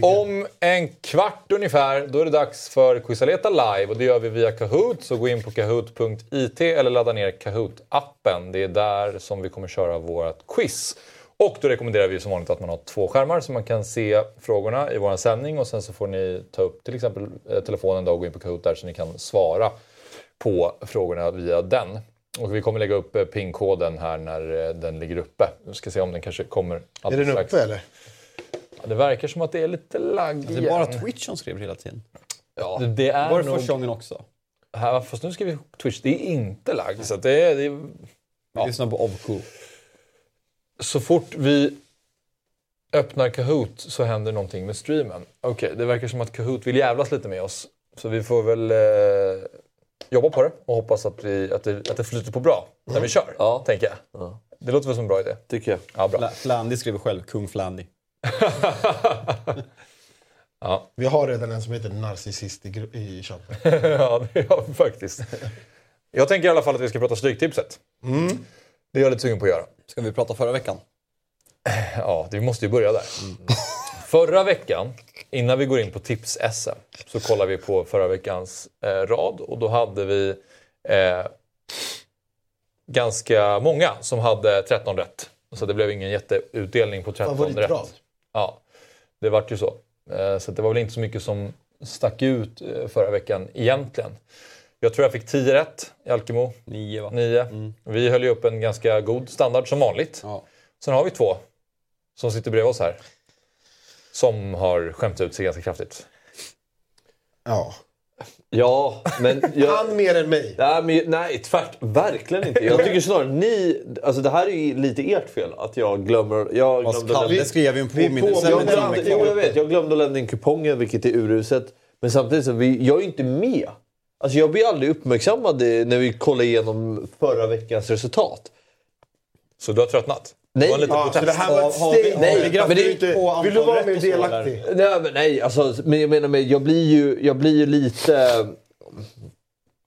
om en kvart ungefär, då är det dags för Quizaleta live och det gör vi via Kahoot. Så gå in på kahoot.it eller ladda ner Kahoot-appen. Det är där som vi kommer köra vårt quiz. Och då rekommenderar vi som vanligt att man har två skärmar så man kan se frågorna i vår sändning och sen så får ni ta upp till exempel eh, telefonen då och gå in på Kahoot där så ni kan svara på frågorna via den. Och vi kommer lägga upp eh, pin-koden här när eh, den ligger uppe. Vi ska se om den kanske kommer Är den strax. uppe eller? Ja, det verkar som att det är lite lagg Det är igen. bara Twitch som skriver hela tiden. Ja, det, det är Var det nog... första gången också? Här, fast nu ska vi Twitch. Det är inte lagg. Så att det är, det är... Vi lyssnar på Ovcool. Så fort vi öppnar Kahoot så händer någonting med streamen. Okej, det verkar som att Kahoot vill jävlas lite med oss. Så vi får väl eh, jobba på det och hoppas att, vi, att, det, att det flyter på bra när vi kör. Ja. Tänker jag. Ja. Det låter väl som en bra idé. Tycker jag. Ja, bra. Fla- Flandy skriver själv, kung Flandy. Ja, Vi har redan en som heter narcissist i, i chatten. ja det har vi faktiskt. Jag tänker i alla fall att vi ska prata Stryktipset. Det är jag lite sugen på att göra. Ska vi prata förra veckan? Ja, vi måste ju börja där. Förra veckan, innan vi går in på tips-SM, så kollade vi på förra veckans eh, rad och då hade vi eh, ganska många som hade 13 rätt. Så det blev ingen jätteutdelning på 13 rätt. Favoritrad. Ja, det vart ju så. Eh, så det var väl inte så mycket som stack ut eh, förra veckan egentligen. Jag tror jag fick 10 rätt i Alkemo. Nio va? 9. Vi höll ju upp en ganska god standard som vanligt. Ja. Sen har vi två som sitter bredvid oss här. Som har skämt ut sig ganska kraftigt. Ja. Ja, men... Jag... Han mer än mig. Nej, men, nej, tvärt. Verkligen inte. Jag tycker snarare ni... Alltså det här är ju lite ert fel att jag glömmer... Jag glömde Kalle skrev ju en påminnelse jag, glömde, jag kvar. vet. Jag glömde att lämna in kupongen, vilket är uruset. Men samtidigt så vi, jag är ju inte med. Alltså jag blir aldrig uppmärksammad när vi kollar igenom förra veckans resultat. Så du har tröttnat? Nej. Det Ja, så det här var ett steg. Nej, vi men det på Vill du vara mer delaktig? Nej, men, nej alltså, men jag menar med, jag blir ju, jag blir ju lite...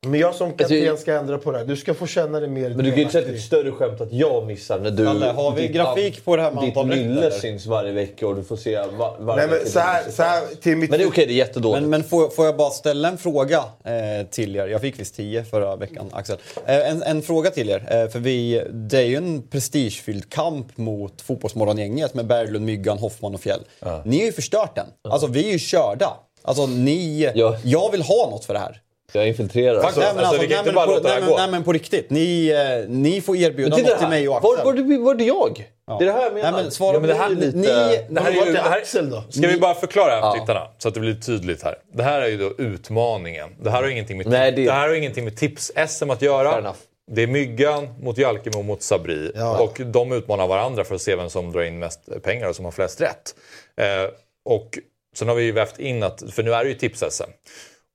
Men jag som kapten Alltså, ska ändra på det här. Du ska få känna dig mer Men du kan ju inte säga att det är delaktig. ett större skämt att jag missar när du... Kalle, har vi ditt- grafik på det här med Ditt eller? syns varje vecka och du får se var, varje Nej, men så här, så här, till mitt... Men det är okej, det är jättedåligt. Men, men får, får jag bara ställa en fråga eh, till er? Jag fick visst 10 förra veckan, Axel. Eh, en, en fråga till er. Eh, för vi, det är ju en prestigefylld kamp mot Fotbollsmorgongänget med Berglund, Myggan, Hoffman och Fjäll. Ni har ju förstört den. Alltså vi är ju körda. Alltså ni... Ja. Jag vill ha något för det här. Jag infiltrerar. Faktiskt. nej, men alltså, vi kan nej, inte men bara på, låta det nej, här men, gå. nej men på riktigt. Ni, eh, ni får erbjuda något till mig och Axel. Var, var, det, var det jag? Det är det här jag menar. Nej men svara Ja, men det här- ni, lite- ni, Det här är ju, det här, Axel då? ska vi bara förklara här för tittarna så att det blir tydligt här. Det här är ju då utmaningen. Det här har ingenting med, Nej, det- det... här har ingenting med tips-SM att göra. Det är Myggan mot Jalkemo mot Sabri. Ja. Och de utmanar varandra för att se vem som drar in mest pengar och som har flest rätt. Eh, och sen har vi ju vävt in att, för nu är det ju tips-SM.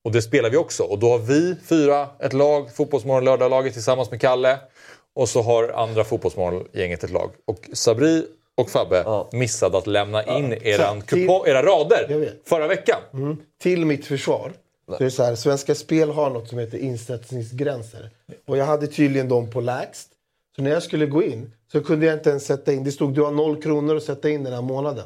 Och det spelar vi också. Och då har vi fyra ett lag, Fotbollsmorgon lördag-laget tillsammans med Kalle. Och så har andra Fotbollsmorgon-gänget ett lag. Och Sabri och Fabbe Ja. missade att lämna in eran kupong, era rader förra veckan. Till mitt försvar. Så är det så här, Svenska Spel har något som heter insättningsgränser. Och jag hade tydligen dem på lägst. Så när jag skulle gå in så kunde jag inte ens sätta in. Det stod du har noll kronor att sätta in den här månaden.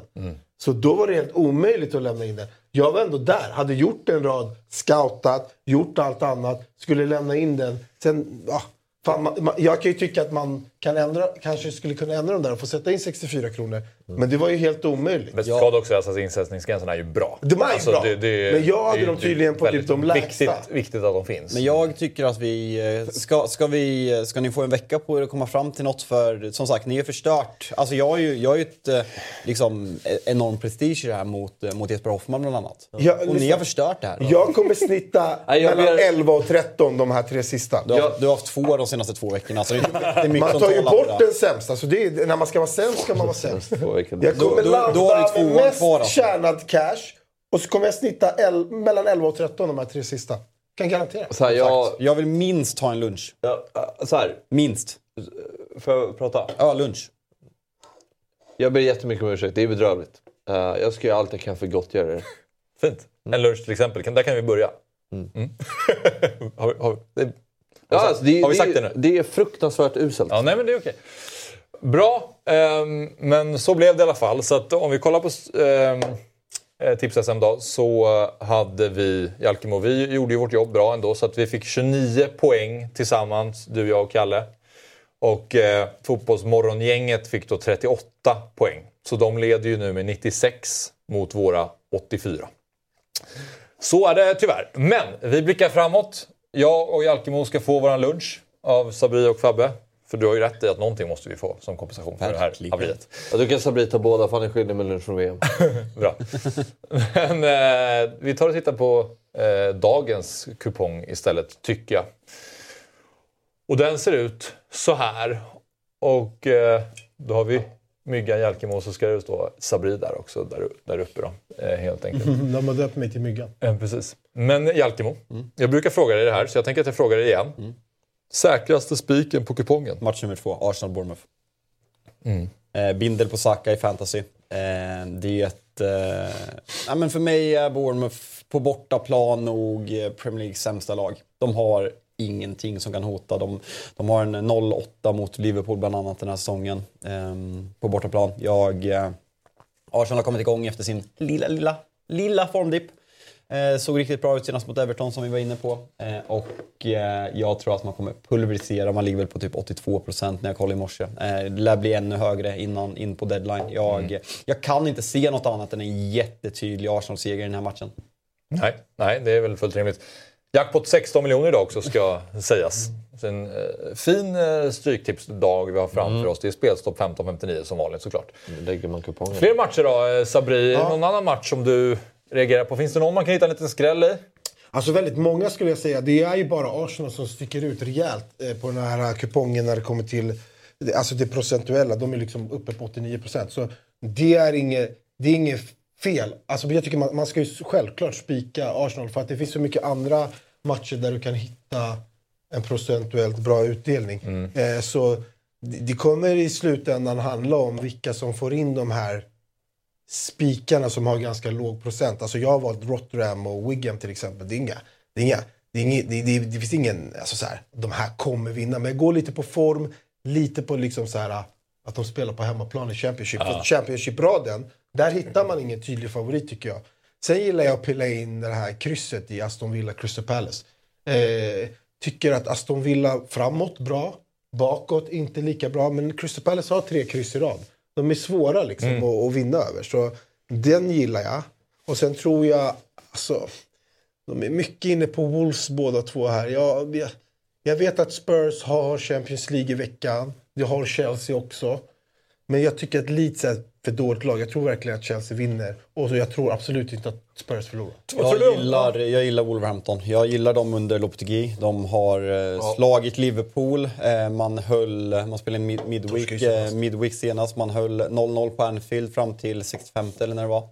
Så då var det helt omöjligt att lämna in den. Jag var ändå där, hade gjort en rad, scoutat, gjort allt annat, skulle lämna in den. Sen, ja, fan, man, man, jag kan ju tycka att man kan ändra, kanske skulle kunna ändra dem där och få sätta in 64 kronor. Men det var ju helt omöjligt. Men ska det också sägas att insättningsgränserna är ju bra. De är ju bra. det- det- Men jag hade dem tydligen på typ de lägsta. viktigt, viktigt att de finns. Men jag tycker att vi... eh, Ska, ska, vi, ska ni få en vecka på er att komma fram till något? För som sagt, ni är förstört. Alltså jag har ju, jag har ju ett eh, liksom, eh, enorm prestige i det här mot, eh, mot Jesper Hoffman bland annat. Ja, och ni lyssna. har förstört det här. Jag kommer snitta jag mellan ber- 11 och 13 de här tre sista. Du har, du har haft två de senaste två veckorna. Så det är, mycket tar ju bort den sämsta. Så det är, när man ska vara sämst ska man vara sämst. Jag kommer Då- då- landa då du med mest kvar, alltså. tjänad cash. Och så kommer jag snitta el- mellan 11 och 13 de här tre sista. Kan garantera. Så här, jag, Jag vill minst ha en lunch. jag, så här, Minst. får jag prata? Ja, lunch. Jag ber jättemycket om ursäkt, det är bedrövligt. Eh, jag ska göra allt jag kan för gottgöra det. Fint. En lunch till exempel, där kan vi börja. Mm. har, vi- har, vi- Ja, har, alltså, det, har vi det, sagt det nu? det är fruktansvärt uselt. Ja, nej men det är okej. Bra, ehm, men så blev det i alla fall. Så att om vi kollar på ehm, eh, Tips-SM då så eh, hade vi Jalkemo, vi gjorde ju vårt jobb bra ändå så att vi fick 29 poäng tillsammans, du, jag och Kalle. Och eh, Fotbollsmorgongänget fick då 38 poäng. Så de leder ju nu med 96 mot våra 84. Så är det tyvärr. Men vi blickar framåt. Jag och Jalkemo ska få våran lunch av Sabri och Fabbe. För du har ju rätt i att någonting måste vi få som kompensation för det här Verkligen. haveriet. Ja, du kan Sabri ta båda för han är skyldig med lunch från VM. Bra. Men eh, vi tar och tittar på eh, dagens kupong istället, tycker jag. Och den ser ut så här. Och eh, då har vi Myggan, Jalkemo och så ska det stå Sabri där också, där, där uppe då. Eh, helt enkelt. De har döpt mig till Myggan. Eh, precis. Men Jalkemo, jag brukar fråga dig det här så jag tänker att jag frågar dig igen. Säkraste spiken på kupongen? Match nummer två, Arsenal-Bournemouth. Mm. Eh, bindel på Saka i fantasy. Eh, det... Eh, ja, men för mig är Bournemouth på bortaplan nog eh, Premier Leagues sämsta lag. De har ingenting som kan hota. De, de har en 0-8 mot Liverpool bland annat den här säsongen eh, på bortaplan. Jag, eh, Arsenal har kommit igång efter sin lilla, lilla, lilla formdipp. Eh, såg riktigt bra ut senast mot Everton som vi var inne på. Eh, och eh, jag tror att man kommer pulverisera. Man ligger väl på typ 82% när jag kollade i morse. Eh, det lär bli ännu högre innan, in på deadline. Jag, jag kan inte se något annat än en jättetydlig Arsenal-seger i den här matchen. Nej, nej, det är väl fullt rimligt. Jackpot 16 miljoner idag också ska sägas. Så en eh, fin eh, stryktipsdag vi har framför oss. Det är spelstopp 15.59 som vanligt såklart. Nu lägger man kupongen. Fler matcher då, eh, Sabri? Någon annan match som du reagerar på? Finns det någon man kan hitta en liten skräll i? Alltså väldigt många skulle jag säga. Det är ju bara Arsenal som sticker ut rejält eh, på den här kupongen när det kommer till alltså det procentuella. De är liksom uppe på 89 procent. Så det är inget, det är inget fel. Alltså jag tycker man, man ska ju självklart spika Arsenal för att det finns så mycket andra matcher där du kan hitta en procentuellt bra utdelning. Eh, så det, kommer i slutändan handla om vilka som får in de här spikarna som har ganska låg procent. Alltså jag har valt Rotterdam och Wigan till exempel. Det är inga, det är inga, det, är inget, det, det, det finns ingen, alltså så här, de här kommer vinna. Men gå lite på form, lite på liksom så här, att de spelar på hemmaplan i Championship. För Championship-raden, där hittar man ingen tydlig favorit tycker jag. Sen gillar jag att pilla in det här krysset i Aston Villa Crystal Palace. Eh, tycker att Aston Villa framåt bra, bakåt inte lika bra. Men Crystal Palace har tre kryss i rad. De är svåra liksom att, att vinna över. Så den gillar jag. Och sen tror jag, alltså, de är mycket inne på Wolves båda två här. Jag, jag, jag vet att Spurs har Champions League i veckan. Det har Chelsea också. Men jag tycker att Leeds är för dåligt lag. Jag tror verkligen att Chelsea vinner. Och så jag tror absolut inte att Spurs förlorar. Jag gillar, jag gillar Wolverhampton. Jag gillar dem under Lopetegui. De har eh, slagit Liverpool. Eh, man höll, man spelade midweek, senast. eh, midweek senast. Man höll 0-0 på Anfield fram till 65 eller när det var.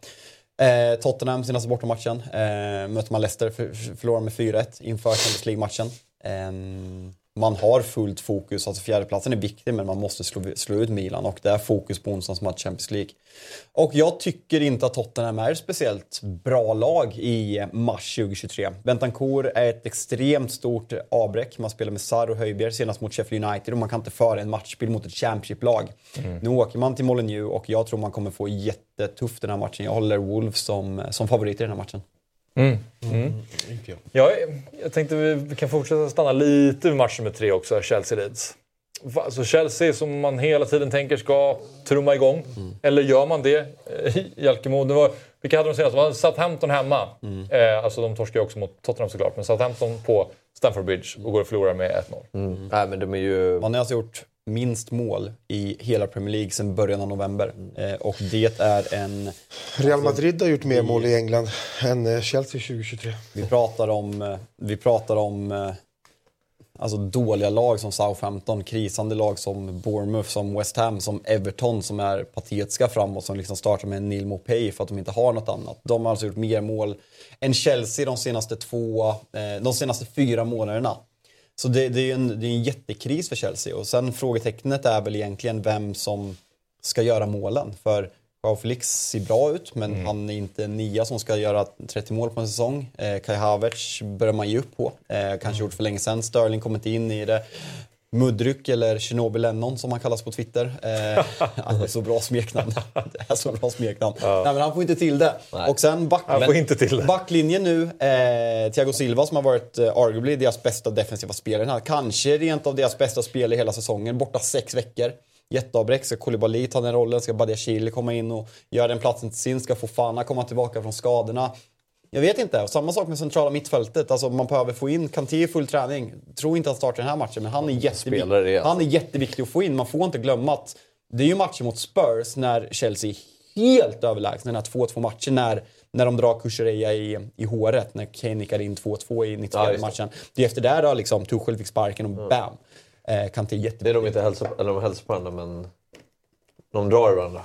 Eh, Tottenham senaste bortamatchen. Eh, möter man Leicester, för, för- förlorar med 4-1 inför Champions League-matchen. Ehm, man har fullt fokus, alltså fjärdeplatsen är viktig men man måste slå, slå ut Milan och det är fokus på onsdagens match Champions League. Och jag tycker inte att Tottenham är ett speciellt bra lag i mars 2023. Bentancourt är ett extremt stort avbräck. Man spelar med Sarr och Höjbjerg senast mot Sheffield United och man kan inte föra en matchspel mot ett Championship-lag. Nu åker man till Molineux och jag tror man kommer få jättetufft den här matchen. Jag håller Wolves som, som favorit i den här matchen. Ja, jag tänkte vi kan fortsätta stanna lite vid match nummer tre också, Chelsea-Leeds. Alltså Chelsea som man hela tiden tänker ska trumma igång. Eller gör man det? Eh, Jalkemo, det var, vilka hade de senast? De Southampton hemma. Eh, alltså de torskar ju också mot Tottenham såklart. Men Southampton på Stamford Bridge och går och förlorar med 1-0. Nej, men de är ju... Man har alltså gjort minst mål i hela Premier League sedan början av november. Eh, och det är en... Real Madrid har gjort mer mål i England än eh, Chelsea 2023. Vi pratar om, eh, vi pratar om eh, alltså dåliga lag som Southampton, krisande lag som Bournemouth, som West Ham, som Everton som är patetiska framåt som liksom startar med Neil Mopay för att de inte har något annat. De har alltså gjort mer mål än Chelsea de senaste två, de senaste fyra månaderna. Så det, det, är en, det är en jättekris för Chelsea och sen frågetecknet är väl egentligen vem som ska göra målen. För Joao Felix ser bra ut, men han är inte en nia som ska göra 30 mål på en säsong. Eh, Kai Havertz börjar man ge upp på. Eh, kanske gjort för länge sedan. Sterling kommit in i det. Mudryk eller Chernobyl Lennon som han kallas på Twitter. Eh, han är så bra smeknamn. Det är så bra smeknamn. Nej, men han får inte till det. Och sen back, Han får inte till det. backlinjen nu. Eh, Thiago Silva som har varit eh, arguably deras bästa defensiva spelare. här. Kanske rent av deras bästa spelare hela säsongen. Borta sex veckor. Jätteavbräck. Ska Koulibaly ta den rollen? Ska Badiashile komma in och göra den platsen till sin? Ska Fofana komma tillbaka från skadorna? Jag vet inte. Samma sak med centrala mittfältet. Alltså, man behöver få in Kanté i full träning. Tror inte han startar den här matchen, men han är, det, alltså. han är jätteviktig att få in. Man får inte glömma att det är ju matcher mot Spurs när Chelsea är helt överlägsna. Den här 2-2 matchen när, när de drar Kukureya i, i håret. När Kane nickar in 2-2 i 94 Ja, matchen. Det är efter det då liksom Tuchel fick sparken och bam. Eh, Kanté jätteviktig. Det är de inte hälsar, eller de hälsar på varandra men de drar i varandra.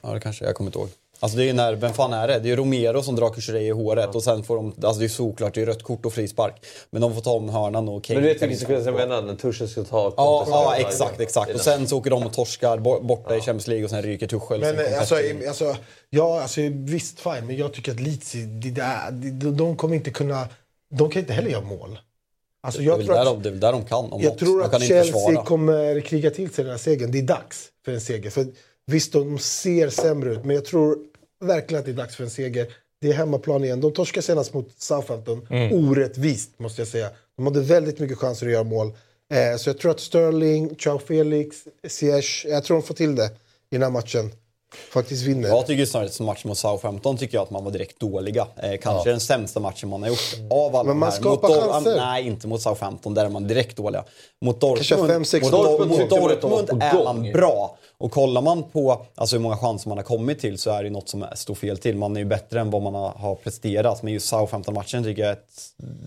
Ja, det kanske. Jag kommer inte ihåg. Alltså det är när, vem fan är det? Det är Romero som drar Kukureya i håret och sen får de, alltså det är såklart, det är rött kort och frispark. Men de får ta om hörnan och Kane Men du vet vilken sekvens jag menar? När Tuchel ska ta Ja, ja, exakt, exakt. Och sen så åker de och torskar bo- borta i Champions League och sen ryker Tuchel. Men eh, alltså, alltså, ja, alltså, visst fine, men jag tycker att Leeds, det där, de, de kommer inte kunna... De kan inte heller göra mål. Alltså, det, är jag tror att, de, det är väl där de kan. Om jag något. tror de att Chelsea kommer kriga till sig den här segern. Det är dags för en seger. För visst, de ser sämre ut, men jag tror verkligen att det är dags för en seger. Det är hemmaplan igen. De torskade senast mot Southampton. Mm. Orättvist, måste jag säga. De hade väldigt mycket chanser att göra mål. Eh, så jag tror att Sterling, Joao Felix, Ziyech, jag tror de får till det i den här matchen. Faktiskt vinner. Jag tycker snarare att matchen mot Southampton tycker jag att man var direkt dåliga. Eh, kanske den sämsta matchen man har gjort av alla Men man skapar mot Dor- chanser. Nej, inte mot Southampton. Där är man direkt dåliga. Mot Kanske Dortmund, fem, sex mot, mot var Dortmund är man bra. Och kollar man på alltså, hur många chanser man har kommit till så är det något som står fel till. Man är ju bättre än vad man har, presterat. Men just Southampton-matchen tycker jag är ett,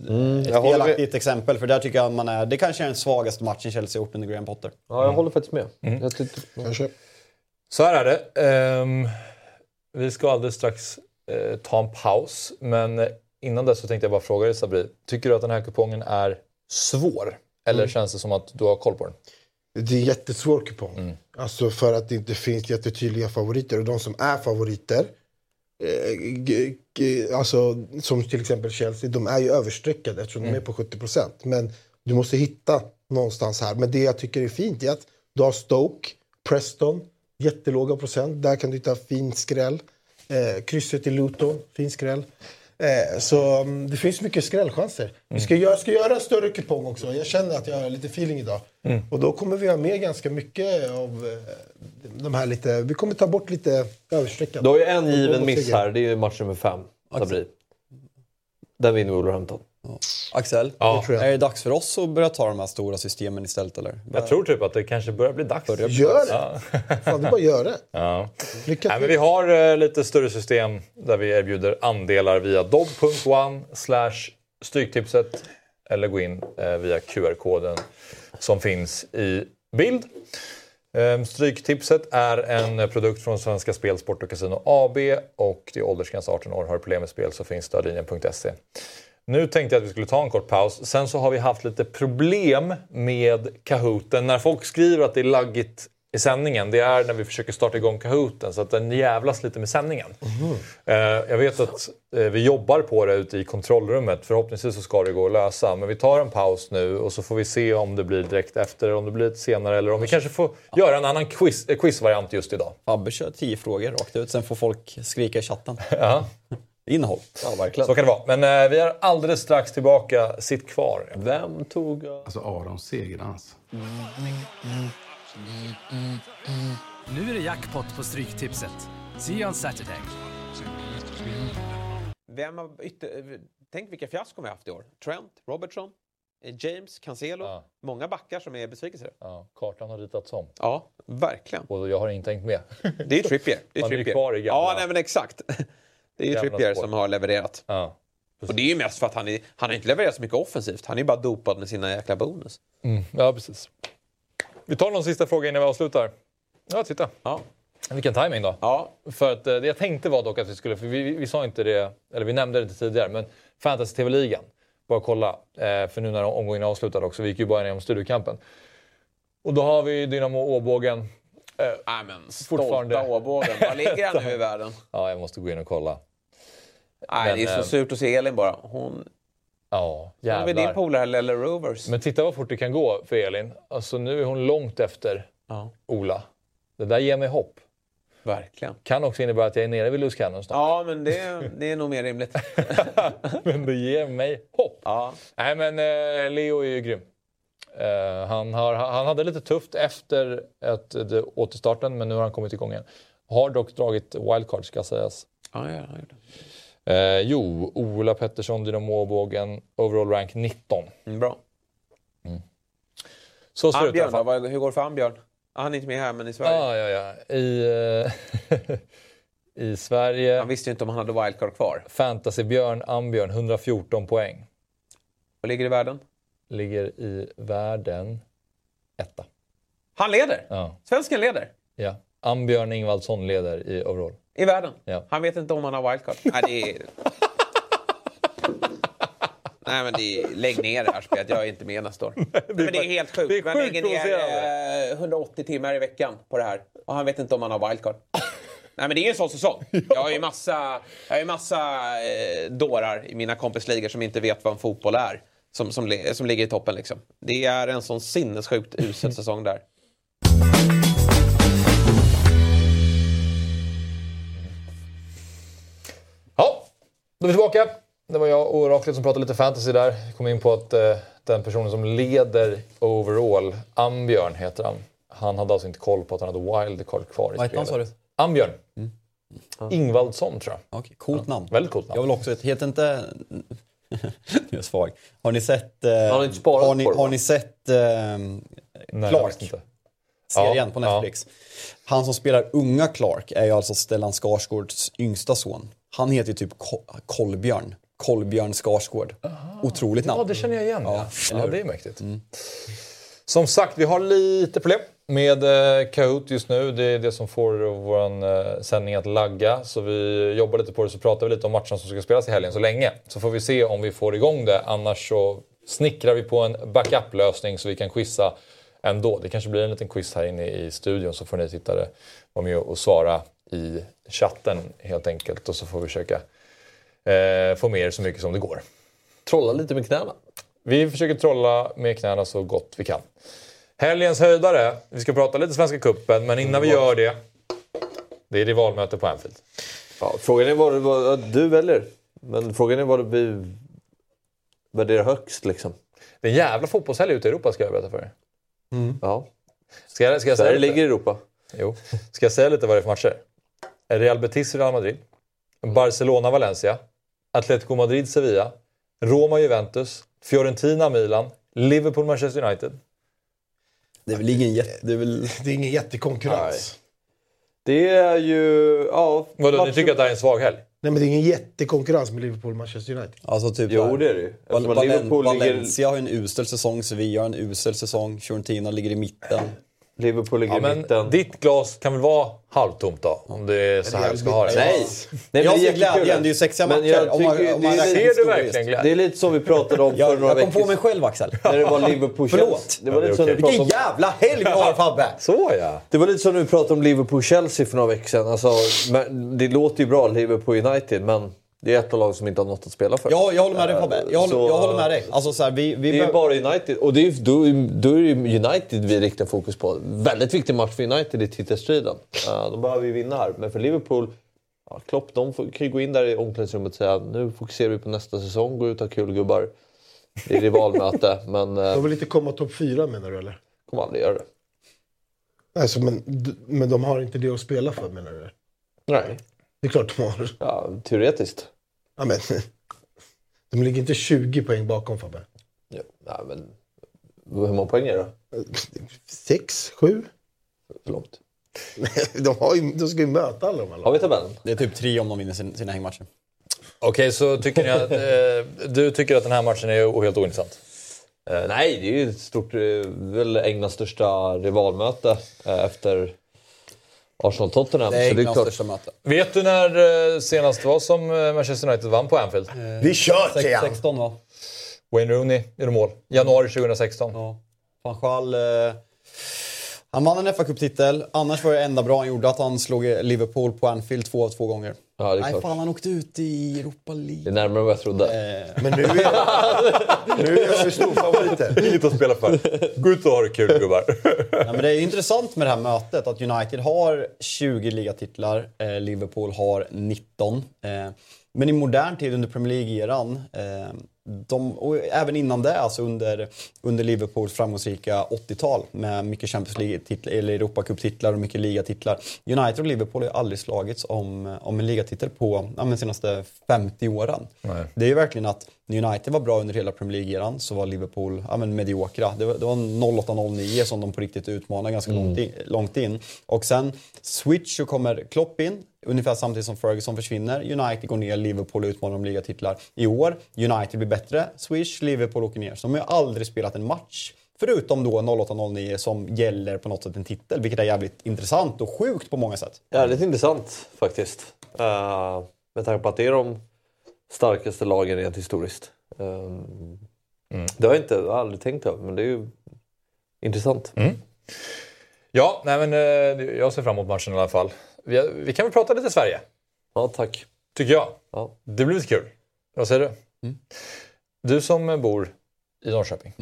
ett Mm, med. felaktigt exempel. För där tycker jag att man är... Det kanske är den svagaste matchen Chelsea har gjort under Graham Potter. Ja, jag håller faktiskt med. Mm. Jag tyckte, Kanske. Så här är det. Ehm, vi ska alldeles strax eh, ta en paus. Men eh, innan dess så tänkte jag bara fråga dig Sabri. Tycker du att den här kupongen är svår? Eller Mm. känns det som att du har koll på den? Det är en jättesvår kupong. Alltså för att det inte finns jättetydliga favoriter. Och de som är favoriter, eh, alltså, som till exempel Chelsea, de är ju överstreckade eftersom Mm. de är på 70%. Men du måste hitta någonstans här. Men det jag tycker är fint är att du har Stoke, Preston, jättelåga procent. Där kan du hitta fin skräll. Eh, krysset i Luton, fin skräll. Eh, så mm, det finns mycket skrällchanser. Vi ska göra, ska göra en större kupong också. Jag känner att jag har lite feeling idag. Och då kommer vi ha med ganska mycket av eh, de här lite... Vi kommer ta bort lite överstreckat. Du har ju en given miss här. Det är match nummer fem. Sabri. Den vinner Wolverhampton. Axel, Ja. är det dags för oss att börja ta de här stora systemen istället eller? Jag tror typ att det kanske börjar bli dags. Börjar bli Gör det! Ja. Fan, bara göra det. Ja. Lycka Nej, till. men vi har eh, lite större system där vi erbjuder andelar via dobb.one slash stryktipset eller gå in eh, via QR-koden som finns i bild. Eh, Stryktipset är en produkt från Svenska Spel, Sport och Casino AB och det är åldersgräns 18 år. Har du problem med spel så finns stödlinjen.se. Nu tänkte jag att vi skulle ta en kort paus. Sen så har vi haft lite problem med Kahooten. När folk skriver att det är laggigt i sändningen, det är när vi försöker starta igång Kahooten så att den jävlas lite med sändningen. Eh, jag vet att eh, vi jobbar på det ute i kontrollrummet. Förhoppningsvis så ska det gå att lösa. Men vi tar en paus nu och så får vi se om det blir direkt efter, om det blir lite senare eller om vi kanske får göra en annan quiz, eh, quizvariant just idag. Fabbe kör tio frågor rakt ut, sen får folk skrika i chatten. Ja. Innehåll. Ja, verkligen. Så kan det vara. Men eh, vi är alldeles strax tillbaka. Sitt kvar. Vem tog... Alltså Arons segerdans. Nu är det jackpot på Stryktipset. See you on Saturday. Vem har ytter... Tänk vilka fiaskon vi har haft i år. Trent, Robertson, eh, James, Cancelo. Ja. Många backar som är besvikelser. Ja, kartan har ritats om. Ja, verkligen. Och jag har inte tänkt med. Det är Trippier. Det är Man är Trippier. kvar i gamla- Ja, nej, men exakt. Det är ju Trippier spår. som har levererat. Ja. Och det är ju mest för att han, är, han har inte levererat så mycket offensivt. Han är ju bara dopad med sina jäkla bonus. Mm, ja, precis. Vi tar någon sista fråga innan vi avslutar. Ja, titta. Ja. Vilken timing då. Ja. För att eh, det jag tänkte var dock att vi skulle, för vi, vi, vi sa inte det, eller vi nämnde det inte tidigare, men Fantasy TV-ligan. Bara kolla, eh, för nu när omgången är avslutad också, vi gick ju bara igenom studiokampen. Och då har vi Dynamo Åbågen. Eh, Nej, men Fortfarande. stolta Åbågen. Var ligger han nu i världen? ja, jag måste gå in och kolla. Nej, Men, det är så eh, surt att se Elin bara. Hon... Ja, Hon är din jävlar. polare Lelle Rovers. Men titta vad fort det kan gå för Elin. Alltså nu är hon långt efter Ja, Ola. Det där ger mig hopp. verkligen. Kan också innebära att jag är nere vid Loose Cannon snart. Ja, men det, det är nog mer rimligt. Men det ger mig hopp. Ja. Nej, men eh, Leo är ju grym. Eh, han, har, han hade lite tufft efter ett, det, återstarten, men nu har han kommit igång igen. Har dock dragit wildcard ska sägas. Ja, ja, ja. Eh, jo, Ola Pettersson, Dynamåbågen, overall rank 19. Mm, bra. Så ser det ut Ambjörn då? Hur går det för Ambjörn? Ah, Han är inte med här, men i Sverige. Ja, ja, ja. I, eh, I Sverige... Han visste ju inte om han hade wildcard kvar. Fantasybjörn, Ambjörn, 114 poäng. Vad ligger i världen? Ligger i världen etta. Han leder! Ja. Svensken leder. ja. Ambjörn Ingvaldsson leder i overall. I världen. Ja. Han vet inte om han har wildcard. Nej, det är... Nej, men det är... lägg ner det här spelet. Jag är inte med nästa år. men det är helt sjukt. det är Man lägger ner eh, 180 timmar i veckan på det här. Och han vet inte om han har wildcard. Nej, men det är ju en sån säsong. Jag har ju massa, jag har ju massa eh, dårar i mina kompisligor som inte vet vad en fotboll är. Som, som, som ligger i toppen liksom. Det är en sån sinnessjukt usel säsong där. Ja, då är vi tillbaka. Det var jag och Oraklet som pratade lite fantasy där. Jag kom in på att eh, den personen som leder overall, Ambjörn heter han. Han hade alltså inte koll på att han hade wildcard kvar i Vad hette han, spelet. sa du? Ambjörn. Ingvaldsson tror jag. Okej, coolt namn. Väldigt coolt namn. Jag vill också heter inte... jag är svag. Har ni sett... Eh, Har ni har ni, Har ni sett eh, Nej, jag Clark? Serien Ja, på Netflix. Han som spelar unga Clark är ju alltså Stellan Skarsgårds yngsta son. Han heter ju typ Ko- Kolbjörn. Kolbjörn Skarsgård. Otroligt namn. Ja, det känner jag igen. Ja, Ja, eller ja hur? det är mäktigt. Som sagt, vi har lite problem med eh, Kahoot just nu. Det är det som får vår eh, sändning att lagga. Så vi jobbar lite på det, så pratar vi lite om matcherna som ska spelas i helgen så länge. Så får vi se om vi får igång det. Annars så snickrar vi på en backup-lösning så vi kan quizza ändå. Det kanske blir en liten quiz här inne i studion så får ni tittare vara med och svara i chatten helt enkelt. Och så får vi försöka eh, få med er så mycket som det går. Trolla lite med knäna. Vi försöker trolla med knäna så gott vi kan. Helgens höjdare. Vi ska prata lite Svenska Cupen, men innan vi gör det. Det är rivalmöte på Anfield. Ja, frågan är vad, du- vad du väljer. Men frågan är vad du värderar högst liksom. Det är en jävla fotbollshelg ute i Europa ska jag berätta för er. Ja. Ska jag, ska jag säga Sverige lite? ligger i Europa. Jo. Ska jag säga lite vad det är för matcher? Real Betis Real Madrid. Barcelona Valencia. Atletico Madrid Sevilla. Roma Juventus. Fiorentina Milan. Liverpool Manchester United. Det är väl ingen jätte... Det är väl... Det är ingen jättekonkurrens. Det är ju... Ja, Vadå, ni matcher- tycker att det här är en svag helg? Nej, men det är ingen jättekonkurrens med Liverpool och Manchester United. Alltså typ Jo, här. det är det ju. Val- Liverpool ligger- Valencia har ju en usel säsong, Sevilla har en usel säsong, Fiorentina ligger i mitten. Liverpool ligger Ja, i mitten. ditt glas kan väl vara halvtomt då? Om det är så här vi ska ha det? Nej! Nej Jag ser glädjen, det är ju sexiga Men matcher. Om man- om man det är- räknar Ser du verkligen glädje? Det är lite som vi pratade om för Jag, några jag kom på veckor mig själv Axel. När det var Liverpool Förlåt. Det var, Ja, det pratade Vilken om, jävla helg vi har Fabbe! Så ja! det var lite som när vi pratade om Liverpool-Chelsea för några veckor sedan. Alltså, men det låter ju bra, Liverpool-United, men det är ett av lag som inte har något att spela för. Ja, jag håller med dig Fabbe. Jag håller, Så- jag håller med dig. Alltså, så här, vi, vi Det är bara United. Och det är, då, då är det United vi riktar fokus på. Väldigt viktig match för United i titelstriden. Uh, de behöver ju vinna här. Men för Liverpool, ja, Klopp de får, kan ju gå in där i omklädningsrummet och säga nu fokuserar vi på nästa säsong, gå ut och ha kul gubbar. Det är rivalmöte, men uh, De vill inte komma topp fyra menar du eller? kommer aldrig göra det. Alltså, men, men de har inte det att spela för menar du? Nej. Det är klart de har. Ja, teoretiskt. Ja, men, de ligger inte 20 poäng bakom Fabbe. Ja, nej, men hur många poäng är det? Sex, sju? För långt. De, har ju, de ska ju möta alla de här Har lagen. vi tabellen? Det är typ tre om de vinner sin, sina hängmatcher. Okej, så tycker ni att, eh, du tycker att den här matchen är helt ointressant? Eh, nej, det är ju ett stort, eh, väl Englands största rivalmöte eh, efter Arsenal-Tottenham. Det är Så det är klart. möte. Vet du när eh, senast var som eh, Manchester United vann på Anfield? Vi kör Sex- säger han! 16 va? Wayne Rooney gjorde mål. Januari 2016. Ja. Van Schaal, eh, han vann en fa Cup-titel. Annars var det enda bra han gjorde att han slog Liverpool på Anfield två av två gånger. Ja, det är Nej, klart. fan han åkte ut i Europa Det är League. närmare än vad jag trodde. Eh, Men nu är, nu är jag storfavoriter. Inget att spela för. Gå ut och ha det kul gubbar. Nej, men det är intressant med det här mötet att United har 20 ligatitlar, eh, Liverpool har 19. Eh, Men i modern tid under Premier League-eran, eh, de, och även innan det, alltså under, under Liverpools framgångsrika 80-tal med mycket Champions League-titlar, eller Europacup-titlar och mycket ligatitlar. United och Liverpool har ju aldrig slagits om, om en ligatitel på ja, de senaste 50 åren. Nej. Det är ju verkligen att när United var bra under hela Premier League-eran så var Liverpool ja, men mediokra. Det var, det var 08-09 som de på riktigt utmanade ganska långt, in, långt in. Och sen switch så kommer Klopp in, ungefär samtidigt som Ferguson försvinner. United går ner, Liverpool utmanar om ligatitlar. I år, United blir bättre, Swish, Liverpool åker ner. Så de har ju aldrig spelat en match. Förutom då 08-09 som gäller på något sätt en titel, vilket är jävligt intressant och sjukt på många sätt. Jävligt intressant faktiskt. Uh, med tanke på att det är de starkaste lagen rent historiskt. Um, Det har jag inte jag har aldrig tänkt över, men det är ju intressant. Ja, nej men eh, jag ser fram emot matchen i alla fall. Vi, vi kan väl prata lite Sverige? Ja, tack. Tycker jag. Ja. Det blir lite kul. Vad säger du? Mm. Du som bor i Norrköping.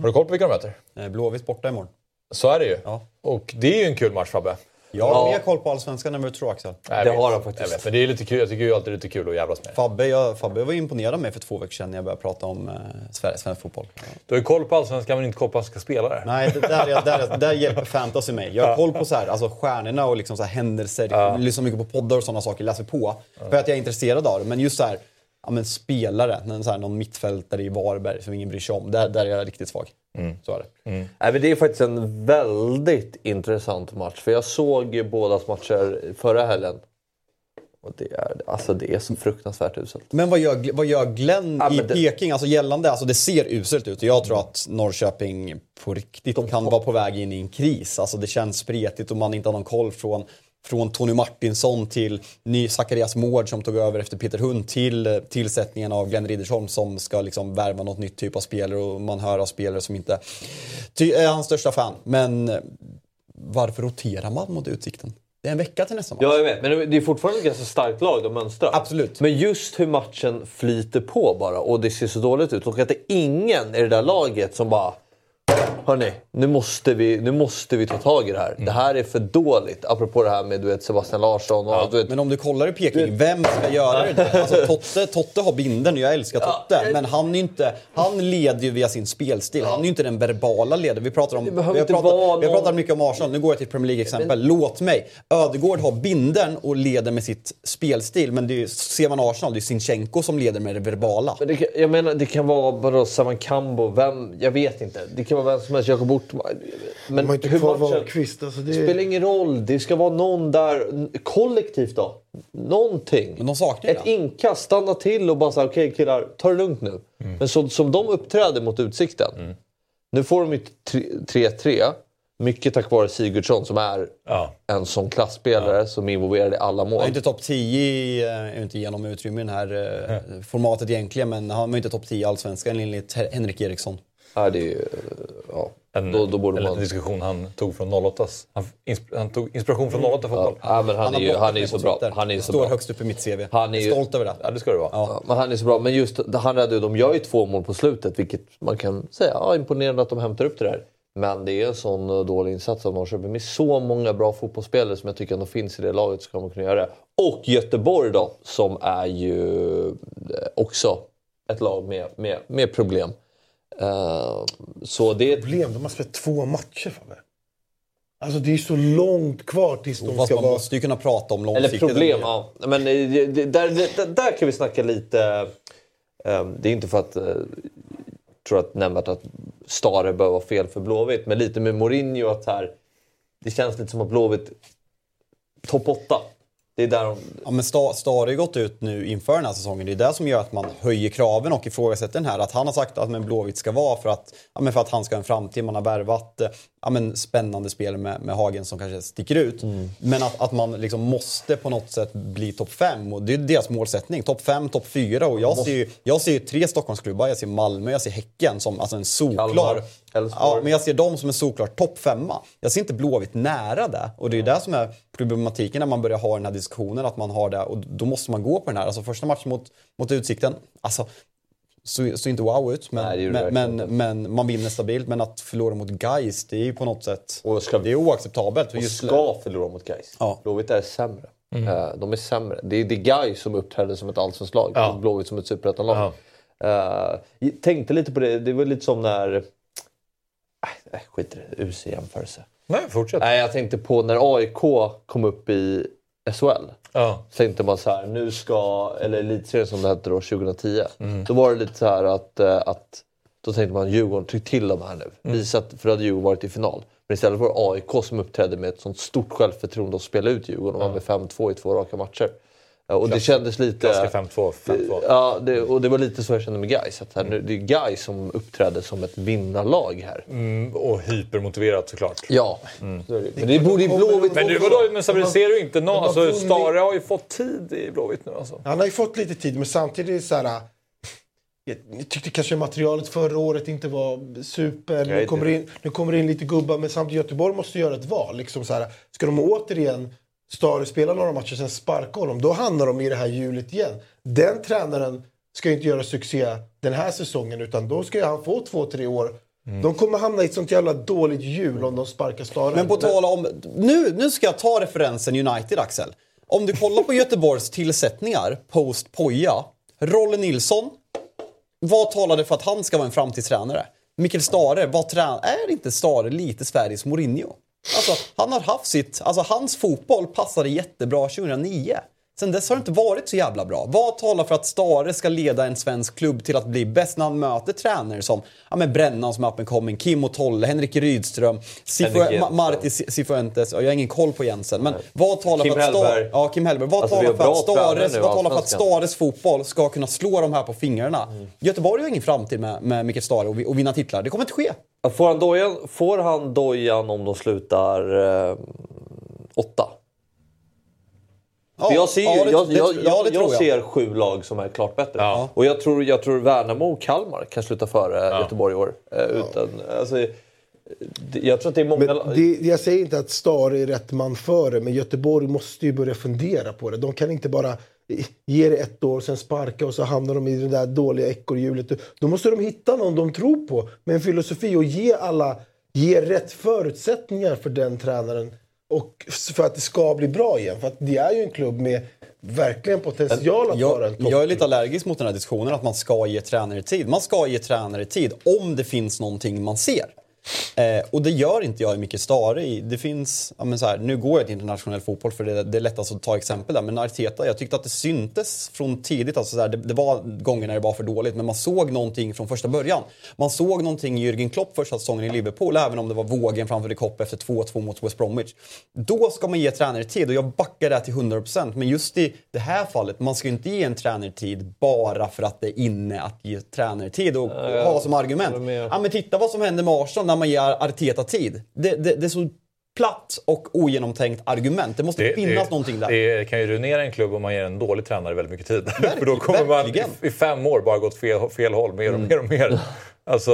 Har du koll på vilka de möter? Eh, Blåvitt borta imorgon. Så är det ju. Ja. Och det är ju en kul match Fabbe. Jag har mer koll på Allsvenskan än vad du tror Axel. Jag Det har han faktiskt. Jag vet, men det är lite kul. Jag tycker ju alltid det är lite kul att jävlas med. Fabbe, jag, Fabbe var imponerad av mig för två veckor sedan när jag började prata om eh, Sverige, svensk fotboll. Du har ju koll på Allsvenskan men inte koll på svenska spelare. Nej, det där, är- där, är- där hjälper fantasy mig. Jag har koll på så här, alltså stjärnorna och liksom så här händelser, jag lyssnar mycket på poddar och sådana saker, läser på. För att jag är intresserad av det. Men just så här, ja, men spelare, någon, så här, någon mittfältare i Varberg som ingen bryr sig om, där, där är jag riktigt svag. Så är det. Nej, men det är faktiskt en väldigt intressant match. För jag såg ju bådas matcher förra helgen. Och det är, alltså det är så fruktansvärt uselt. Men vad gör, vad gör Glenn Ja, i det- Peking? Alltså gällande, alltså det ser uselt ut och jag tror att Norrköping på riktigt kan vara på väg in i en kris. Alltså det känns spretigt och man inte har någon koll från, från Tony Martinsson till ny Zacharias Mård som tog över efter Peter Hund till tillsättningen av Glenn Riddersholm som ska liksom värva något nytt typ av spelare och man hör av spelare som inte är hans största fan. Men eh, varför roterar man mot Utsikten? Det är en vecka till nästa match. Ja, jag vet. Men det är fortfarande ett ganska starkt lag de mönstrar. Absolut. Men just hur matchen flyter på bara och det ser så dåligt ut. Och att det är ingen i det där laget som bara... Hörni, nu måste vi, nu måste vi ta tag i det här. Det här är för dåligt. Apropå det här med du vet, Sebastian Larsson och... Du vet, Men om du kollar i Peking, vem ska göra det där? Alltså, Totte, Totte har binden, jag älskar Totte. Men han, är inte, han leder ju via sin spelstil. Han är ju inte den verbala ledaren. Vi pratar om, vi har pratat, vara vi har pratat någon- mycket om Arsenal. Nu går jag till Premier League-exempel. Låt mig. Ödegård har binden och leder med sitt spelstil. Men det är, ser man Arsenal, det är Sinchenko som leder med det verbala. Men det, jag menar, det kan vara bara Saman Kambo, vem, jag vet inte. Det kan vara vem som helst, Jakob Ortmark. Men har inte hur kvar matchen- Wahlqvist. Alltså det... Spelar ingen roll. Det ska vara någon där kollektivt då. Någonting. Men de saknar Ett inkast, stanna till och bara säga okej killar, ta det lugnt nu. Men så, som de uppträder mot Utsikten. Nu får de ju tre- 3-3. Mycket tack vare Sigurdsson som är Ja. en sån klasspelare som är involverad i alla Han mål. är inte topp 10 i, eh, är inte genom utrymme i det här eh, formatet egentligen. Men han var ju inte topp 10 i Allsvenskan enligt Henrik Eriksson. Ja, det är ju... Ja. En, Då- då borde en man- diskussion han tog från 08 han, insp- han tog inspiration från 08 fotboll. Ja, men han, är ju, han är så bra. Han är så står bra. högst upp i mitt CV. Han är ju- är stolt över det. Ja, det ska det vara. Ja, men han är så bra. Men just han räddade ju, de gör ju två mål på slutet, vilket man kan säga, ja, imponerande att de hämtar upp det där. Men det är en sån eh, dålig insats av Norrköping. Med så många bra fotbollsspelare som jag tycker ändå finns i det laget så ska man kunna göra det. Och Göteborg då, som är ju eh, också ett lag med, med, med problem. Eh, så det Problem, de har spelat två matcher Fabbe. Alltså det är så långt kvar tills de Fast ska man vara... måste ju kunna prata om Eller långsiktigt. problem, ja. Men eh, där, där, där kan vi snacka lite... eh, Det är inte för att... eh, tror att nämnvärt att Stare bör vara fel för Blåvitt. Men lite med Mourinho att här... Det känns lite som att Blåvitt... Topp 8. Det är där de... Ja, men Sta- Stare har ju gått ut nu inför den här säsongen. Det är det som gör att man höjer kraven och ifrågasätter den här. Att han har sagt att men Blåvitt ska vara för att, ja, men för att han ska ha en framtid. Man har värvat eh, ja, men spännande spelare med, med Hagen som kanske sticker ut. Men att, att man liksom måste på något sätt bli topp fem. Och det är deras målsättning. Topp fem, topp fyra. Och jag ser, ju, jag ser ju tre Stockholmsklubbar. Jag ser Malmö, jag ser Häcken som alltså en solklar... Elfsborg. Ja, men jag ser dem som en solklar topp femma. Jag ser inte Blåvitt nära det. Och det är det som är problematiken när man börjar ha den här diskussionen. Att man har det. Och då måste man gå på den här. Alltså första matchen mot, mot Utsikten. Alltså, så, så inte wow ut. Men, Nej, men, men, men man vinner stabilt. Men att förlora mot Gais det är ju på något sätt Och ska- det är oacceptabelt. Och just, ska förlora mot Gais. Ja. Blåvitt är sämre. Eh, de är sämre. Det är, det är Gais som uppträder som ett allsvenskt lag Ja. och Blåvitt som ett superettanlag. Ja. Jag tänkte lite på det, det var lite som när... Nej, nej, skit i det. Usig jämförelse. Nej, fortsätt. Nej, jag tänkte på när AIK kom upp i SHL. Ja. Så tänkte man så här, nu ska, eller elitserien som det hette då, 2010. Mm. Då var det lite så här att, eh, att då tänkte man Djurgården, tryck till dem här nu. Mm. Visa att, för då hade Djurgården varit i final. Men istället var det AIK som uppträdde med ett sånt stort självförtroende och spelade ut Djurgården och var med 5-2 i två raka matcher. Och det kändes lite... Klassiska 5-2. 5-2. Ja, det, och det var lite så jag kände med Gais. Att här, nu, det är Gais som uppträdde som ett vinnarlag här. Mm, och hypermotiverat såklart. Ja, så det. men det borde ju Blåvitt Men, du, också. vadå, men stabiliserar ju inte någon. Alltså, Stare har ju fått tid i Blåvitt nu. Alltså. Han har ju fått lite tid, men samtidigt är det så här... Jag jag tyckte kanske materialet förra året inte var super. Nu kommer, in, nu kommer det in lite gubbar, men samtidigt Göteborg måste göra ett val. Liksom så här, ska de återigen Stare spela några matcher, sen sparka honom, då hamnar de i det här hjulet igen. Den tränaren ska inte göra succé den här säsongen, utan då ska han få två, tre år. De kommer hamna i ett sånt jävla dåligt hjul om de sparkar Stare. Men på tal om... Nu, nu ska jag ta referensen United, Axel. Om du kollar på Göteborgs tillsättningar, post Poja, Rolle Nilsson. Vad talade för att han ska vara en framtidstränare? Mikael Stare, vad trä- är inte Stare lite Sveriges Mourinho? Alltså, han har haft sitt... Alltså, hans fotboll passade jättebra 2009. Sen dess har det inte varit så jävla bra. Vad talar för att Stare ska leda en svensk klubb till att bli bäst när han möter tränare som ja, men Brännan som är up and coming, Kim och Tolle, Henrik Rydström. Ma- Marti Cifuentes. Jag har ingen koll på Jensen. Men vad talar Kim för att Sta- Hellberg. Ja, Kim Hellberg. Vad Alltså, talar för att Stares, nu vad talar för att. Stares fotboll ska kunna slå de här på fingrarna? Göteborg har ingen framtid med, med Mikael Stare och, och vinna titlar. Det kommer inte ske. Får han dojan, får han dojan om de slutar eh, åtta? För jag ser, ju, ja, det- jag, jag, ja, jag, jag ser sju lag som är klart bättre. Ja. Och jag tror, jag tror Värnamo och Kalmar kan sluta före Göteborg i år. Eh, utan, alltså, jag tror att det är många... Det, jag säger inte att Stare är rätt man för det, men Göteborg måste ju börja fundera på det. De kan inte bara ge det ett år, sen sparka och så hamnar de i det där dåliga ekorrhjulet. Då måste de hitta någon de tror på med en filosofi och ge alla ge rätt förutsättningar för den tränaren och för att det ska bli bra igen. För att det är ju en klubb med verkligen potential att vara en Jag, topp. jag är lite allergisk mot den här diskussionen att man ska ge tränare tid. Man ska ge tränare tid om det finns någonting man ser. Eh, och det gör inte jag i Micke Stare. i. Det finns, ja, men så här, nu går jag till internationell fotboll för det, det är lättast att ta exempel där. Men Arteta, jag tyckte att det syntes från tidigt. Alltså så här, det, det var gånger när det var för dåligt, men man såg någonting från första början. Man såg någonting i Jürgen Klopp första säsongen i Liverpool, även om det var vågen framför de Kopp efter 2-2 mot West Bromwich. Då ska man ge tränare tid och jag backar det till 100%. Men just i det här fallet, man ska ju inte ge en tränare tid bara för att det är inne att ge tränare tid och Ja, ha som argument. Ja, men titta vad som händer med Arsenal när man ger Arteta tid. Det, det, det är så platt och ogenomtänkt argument. Det måste finnas någonting där. Det kan ju ruinera en klubb om man ger en dålig tränare väldigt mycket tid. För då kommer man i, verkligen. i fem år bara gått fel, fel håll mer och Mm. mer och mer. Alltså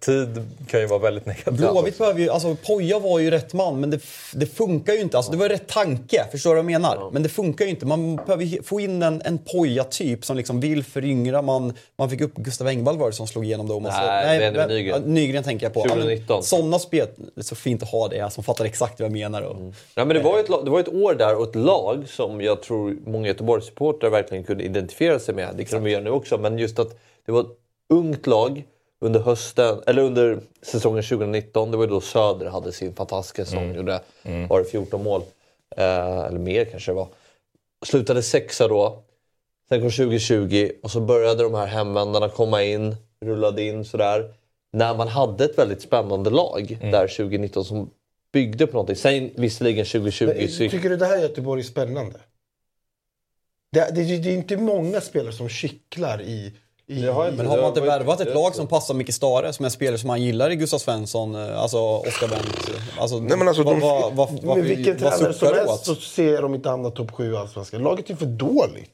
tid kan ju vara väldigt negativt. Blåvitt behöver ju, alltså Poja var ju rätt man men det, det funkar ju inte. Alltså det var rätt tanke, förstår du vad jag menar? Men det funkar ju inte. Man behöver ju få in en, en Poja-typ som liksom vill föryngra. Man, man fick upp Gustav Engvall var det som slog igenom då. Man så- Nej, Benjamin Nygren. ja, Nygren tänker jag på. 2019. Sådana spel, det är så fint att ha det, som fattar exakt vad jag menar. Och, Ja, men det, var ju ett, det var ett år där och ett lag som jag tror många Göteborgssupportrar verkligen kunde identifiera sig med. Det kan de göra nu också. Men just att det var ett ungt lag under hösten, eller under säsongen 2019. Det var ju då Söder hade sin fantastiska säsong. Mm. Gjorde, Mm. var det 14 mål? Eh, eller mer kanske det var. Slutade sexa då. Sen kom 2020 och så började de här hemvändarna komma in, rullade in sådär. När man hade ett väldigt spännande lag Mm. där 2019 som byggde på någonting. Sen visserligen 2020 Men, så tycker du det här Göteborg är spännande? Det, det, det är inte många spelare som kittlar i... i Men har man inte värvat ett lag som passar Micke Stare, som är en spelare som man gillar i Gustav Svensson, eh, alltså Oskar Wendt? Alltså, Nej, men alltså, vad, de, vad, vad, vad, med vilken vad tränare som helst så ser de inte hamna topp 7 i Allsvenskan. Laget är för dåligt.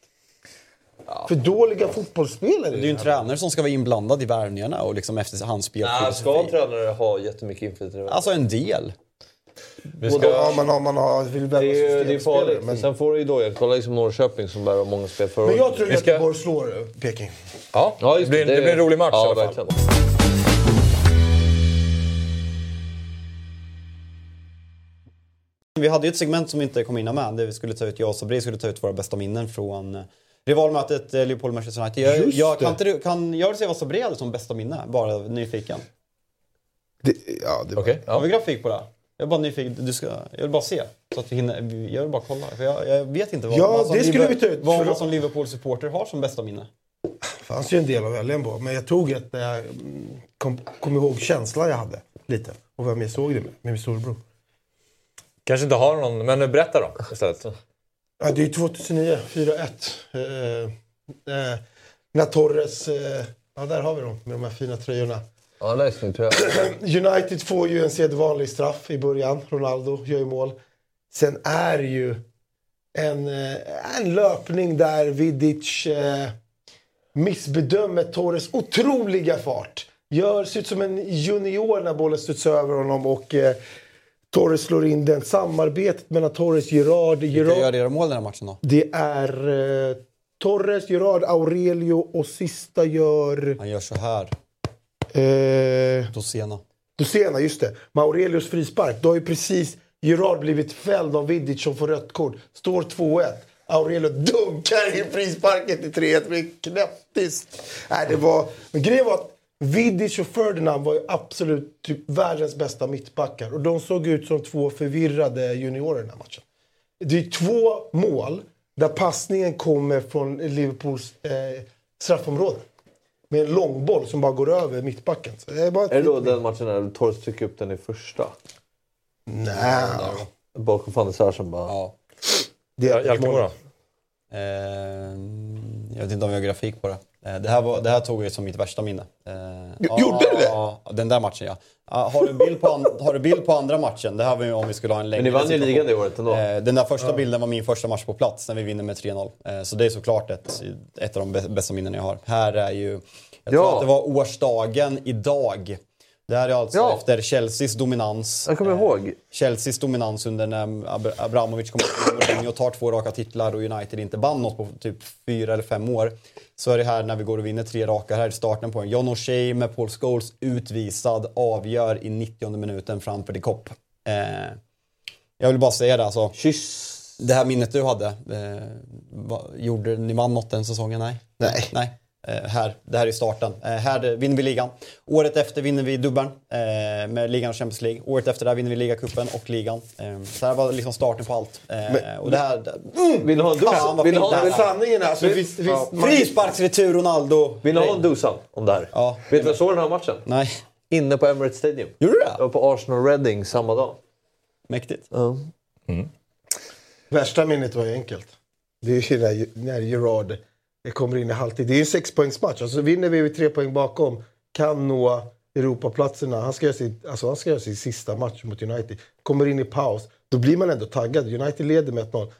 För dåliga fotbollsspelare. Det är ju en tränare som ska vara inblandad i värvningarna och liksom efter hans Nej, ska en tränare ha jättemycket inflytande? Alltså en del. Vi Både, ja, man har, man har, vill Det är, det är farligt. Men, Sen får du ju då, kolla liksom Norrköping som bär många spel förra men jag tror Vi ska- Göteborg slår eh, Peking. Ja, Ja, det, blir, det blir en rolig match ja, i alla fall. Vi hade ju ett segment som vi inte kom in med. Där vi skulle ta ut, jag och Sabri skulle ta ut våra bästa minnen från eh, rivalmötet eh, Liverpool-Manchester United. Jag, jag, det. kan, inte, du- kan jag se vad Sabri hade som bästa minne? Bara nyfiken. Det, ja, det, Okej, Har vi grafik på det? Jag är bara nyfiken. Du ska, jag vill bara se. Så att vi hinner, jag vill bara kolla. För jag, jag vet inte vad, Ja, vad, som det skulle Liver- vi ta ut. vad man som Liverpool-supporter har som bästa minne. Det fanns ju en del att välja på. Men jag tog ett där jag mm, kom, kom ihåg känslan jag hade. Lite. Och vem jag såg det med. Med min storebror. Kanske inte har någon, men berätta då istället. Ja, det är 2009, 4-1. Eh, eh, när Torres... Eh, ja, där har vi dem med de här fina tröjorna. Ja, snyggt tror jag. United får ju en sedvanlig straff i början. Ronaldo gör ju mål. Sen är det ju en, eh, en löpning där Vidic eh, missbedömer Torres otroliga fart. Gör, ser ut som en junior när bollen studsar över honom och eh, Torres slår in den. Samarbetet mellan Torres, Gerard, Vilka Gerard gör era mål den här matchen då? det är eh, Torres, Gerard, Aurelio och sista gör... Han gör så här. Eh, Dosena. Dosena, just det. Med Aurelius frispark. Då har ju precis Gerard blivit fälld av Vidic som får rött kort. Står 2-1. Aurelio dunkar in frisparken till 3-1. Det blir knäpptyst. Nej, det var... Men grejen var att Vidic och Ferdinand var ju absolut typ världens bästa mittbackar. Och de såg ut som två förvirrade juniorer i den här matchen. Det är två mål där passningen kommer från Liverpools eh, straffområde. Med en långboll som bara går över mittbacken. Så det är, bara Är det då den matchen när Torres trycker upp den i första? Nej. Bakom van der som bara... Ja. Det är då? Eh, jag vet inte om vi har grafik på det. Eh, det, här var, det här tog jag som mitt värsta minne. Eh, ja, gjorde du det? Ja, den där matchen ja. Ja, har, du bild på an, har du bild på andra matchen? Det här var ju om vi skulle ha en längre Men ni vann ju ligan det året ändå. Eh, den där första bilden var min första match på plats när vi vinner med 3-0. Eh, så det är såklart ett, ett av de bä- bästa minnen jag har. Här är ju, jag tror Ja. att det var årsdagen idag. Det här är alltså Ja. efter Chelseas dominans. Jag kommer Eh, ihåg. Chelseas dominans under när Ab- Abramovic kom in och tar två raka titlar och United inte vann något på typ fyra eller fem år. Så är det här när vi går och vinner tre raka. Här är starten på en. John O'Shea med Paul Scholes utvisad avgör i 90 minuten framför de Kopp. Eh, jag vill bara säga det alltså. Kyss. Det här minnet du hade, eh, vad, gjorde ni vann något den säsongen? Nej. Nej. Nej. Eh, här, det här är starten. Eh, här vinner vi ligan. Året efter vinner vi dubbeln eh, med ligan och Champions League. Året efter där vinner vi ligacupen och ligan. Eh, så här var liksom starten på allt. Eh, och det här... Vill du ha en vad Vill ha, här. Sanningen är alltså... Visst, visst, ja. Frisparksretur Ronaldo! vill du ha en dosa om det här? Ja. Vet du jag såg den här matchen? Nej. Inne på Emirates Stadium. Gjorde du Jag det? var på Arsenal Reading samma dag. Mäktigt. Ja. Värsta minnet var ju enkelt. Det är ju när, när Gerard kommer in i halvtid. Det är en sexpoängsmatch. Alltså vinner vi tre poäng bakom, kan nå Europaplatserna. Han ska, göra sin, alltså han ska göra sin sista match mot United. Kommer in i paus. Då blir man ändå taggad. United leder med 1-0.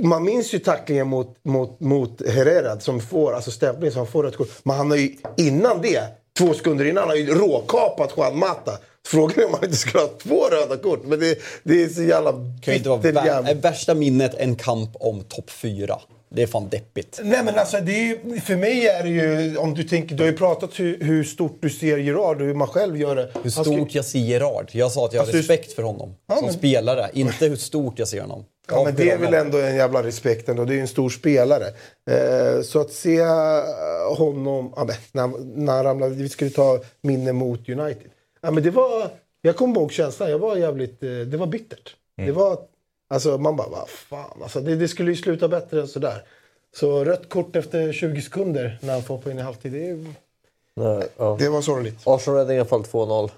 Man minns ju tacklingen mot, mot, mot Herrera som får, alltså stämplingen som han får rött kort. Men han har ju innan det, två sekunder innan, han har ju råkapat Juan Mata. Frågan är om han inte skulle ha två röda kort. Men det, det är så jävla bitter jävla- är värsta minnet en kamp om topp fyra. Det är fan deppigt. Nej men alltså det är, för mig är det ju, om du tänker, du har ju pratat hur, hur stort du ser Gerard och hur man själv gör det. Hur stort skulle- jag ser Gerard. Jag sa att jag har Alltså, respekt för honom Ja, som men- spelare. Inte hur stort jag ser honom. Ja, men det är väl ändå en jävla respekt ändå. Det är ju en stor spelare. Eh, så att se eh, honom... Ja, men, när, när han ramlade... Vi skulle ta minne mot United. Ja, men det var... Jag kommer ihåg känslan. Jag var jävligt... Eh, det var bittert. Det var... Alltså man bara, vad fan. Alltså, det, det skulle ju sluta bättre än sådär. Så rött kort efter 20 sekunder när han får på in i halvtid. Det, är- Nej, ja. det var sorgligt. Arsenal Reading i alla fall 2-0.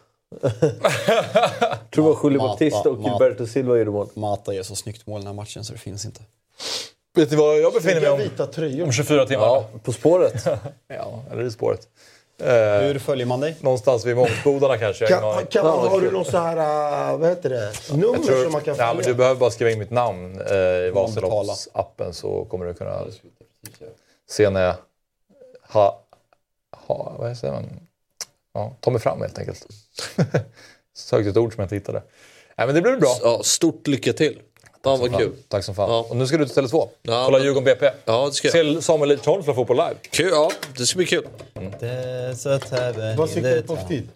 tror det var Julio Baptista och. Gilberto Silva gjorde mål. Mata gör så snyggt mål den här matchen så det finns inte. Vet du vad jag befinner mig om, vita tröjor. om 24 timmar? Ja, På spåret. Ja, eller i spåret. Eh, Hur följer man dig? någonstans vid Mångsbodarna kanske. Kan, kan man, har du någon så här, äh, vad heter det, nummer tror, som man kan ja, men följa? du behöver bara skriva in mitt namn eh, i. Vasaloppsappen så kommer du kunna se när jag ha, ha, vad säger man? Ja, ta mig fram helt enkelt. Sökte ett ord som jag inte hittade. Nej, men det blir bra. Ja, stort lycka till. Fan vad kul. Tack som fan. Ja. Och nu ska du till Tele2. Ja, Kolla men- Djurgården BP. Ja, det ska jag. Se Samuel Lidsholm spela fotboll live. Kul, ja, det ska bli kul. Vad siktar du på för tid?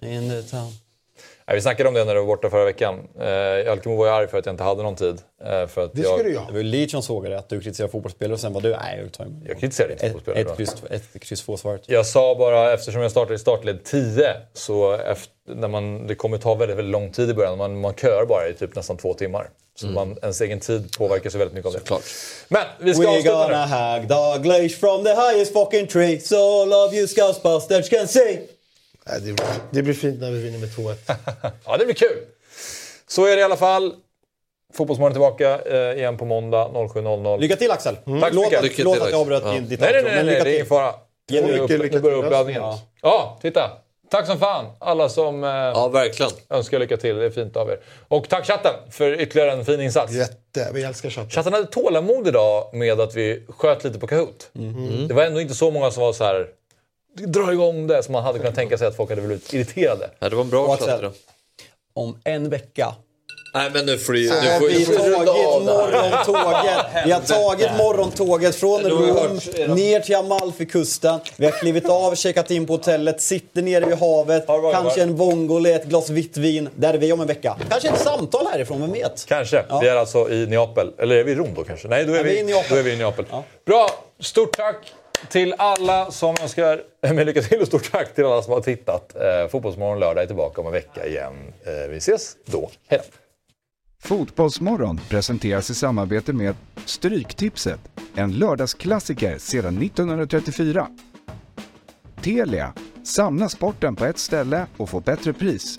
Nej, vi snackade om det när du var borta förra veckan. Eh, Alkemo var ju arg för att jag inte hade någon tid. Eh, för att Det jag, ska du göra. Det var ju Leach som sågade att du kritiserade fotbollsspelare och sen var du, nej, jag tar emot. Jag kritiserade inte Ett, fotbollsspelare. ett, kryss, ett kryss två svaret. Jag sa bara, eftersom jag startade i startled 10, så efter, när man, det kommer ta väldigt, väldigt lång tid i början. Man, man kör bara i typ nästan två timmar. Så man, ens egen tid påverkas ju väldigt mycket av det. Såklart. Men vi ska We're avsluta gonna nu. hag dog glaze from the highest fucking tree so all of you scouts bastards can see. Nej, det, det blir fint när vi vinner med 2-1. Ja, det blir kul. Så är det i alla fall. Fotbollsmorgon tillbaka eh, igen på måndag 07.00. Lycka till Axel! Tack så Förlåt mycket. till, Förlåt att jag avbröt Ja. din- ditt Nej, nej, nej, nej, lycka det är ingen till. fara. Nu upp- börjar uppladdningen. Ja. Ja, titta. Tack som fan alla som eh, Ja, verkligen. önskar lycka till. Det är fint av er. Och tack chatten för ytterligare en fin insats. Jätte, vi älskar chatten. Chatten hade tålamod idag med att vi sköt lite på Kahoot. Mm. Det var ändå inte så många som var så här dra igång det som man hade kunnat tänka sig att folk hade blivit irriterade. Ja, det var en bra chatt idag. Om en vecka Nej, men nu får du, så har får, vi får du tagit morgontåget. Vi har tagit morgontåget från Du Rom ner till Amalfikusten. Vi har klivit av, checkat in på hotellet, sitter nere vid havet. Du- Kanske en vongole, ett glas vitt vin. Där är vi om en vecka. Kanske ett samtal härifrån, vem vet? Kanske. Ja. Vi är alltså i Neapel. Eller är vi i Rom då kanske? Nej, då är, vi, i Neapel. Då är vi i Neapel. Ja. Bra! Stort tack till alla som önskar mig lycka till och stort tack till alla som har tittat. Eh, Fotbollsmorgon lördag är tillbaka om en vecka igen. Eh, vi ses då. Hej då! Fotbollsmorgon presenteras i samarbete med Stryktipset, en lördagsklassiker sedan 1934. Telia, samla sporten på ett ställe och få bättre pris.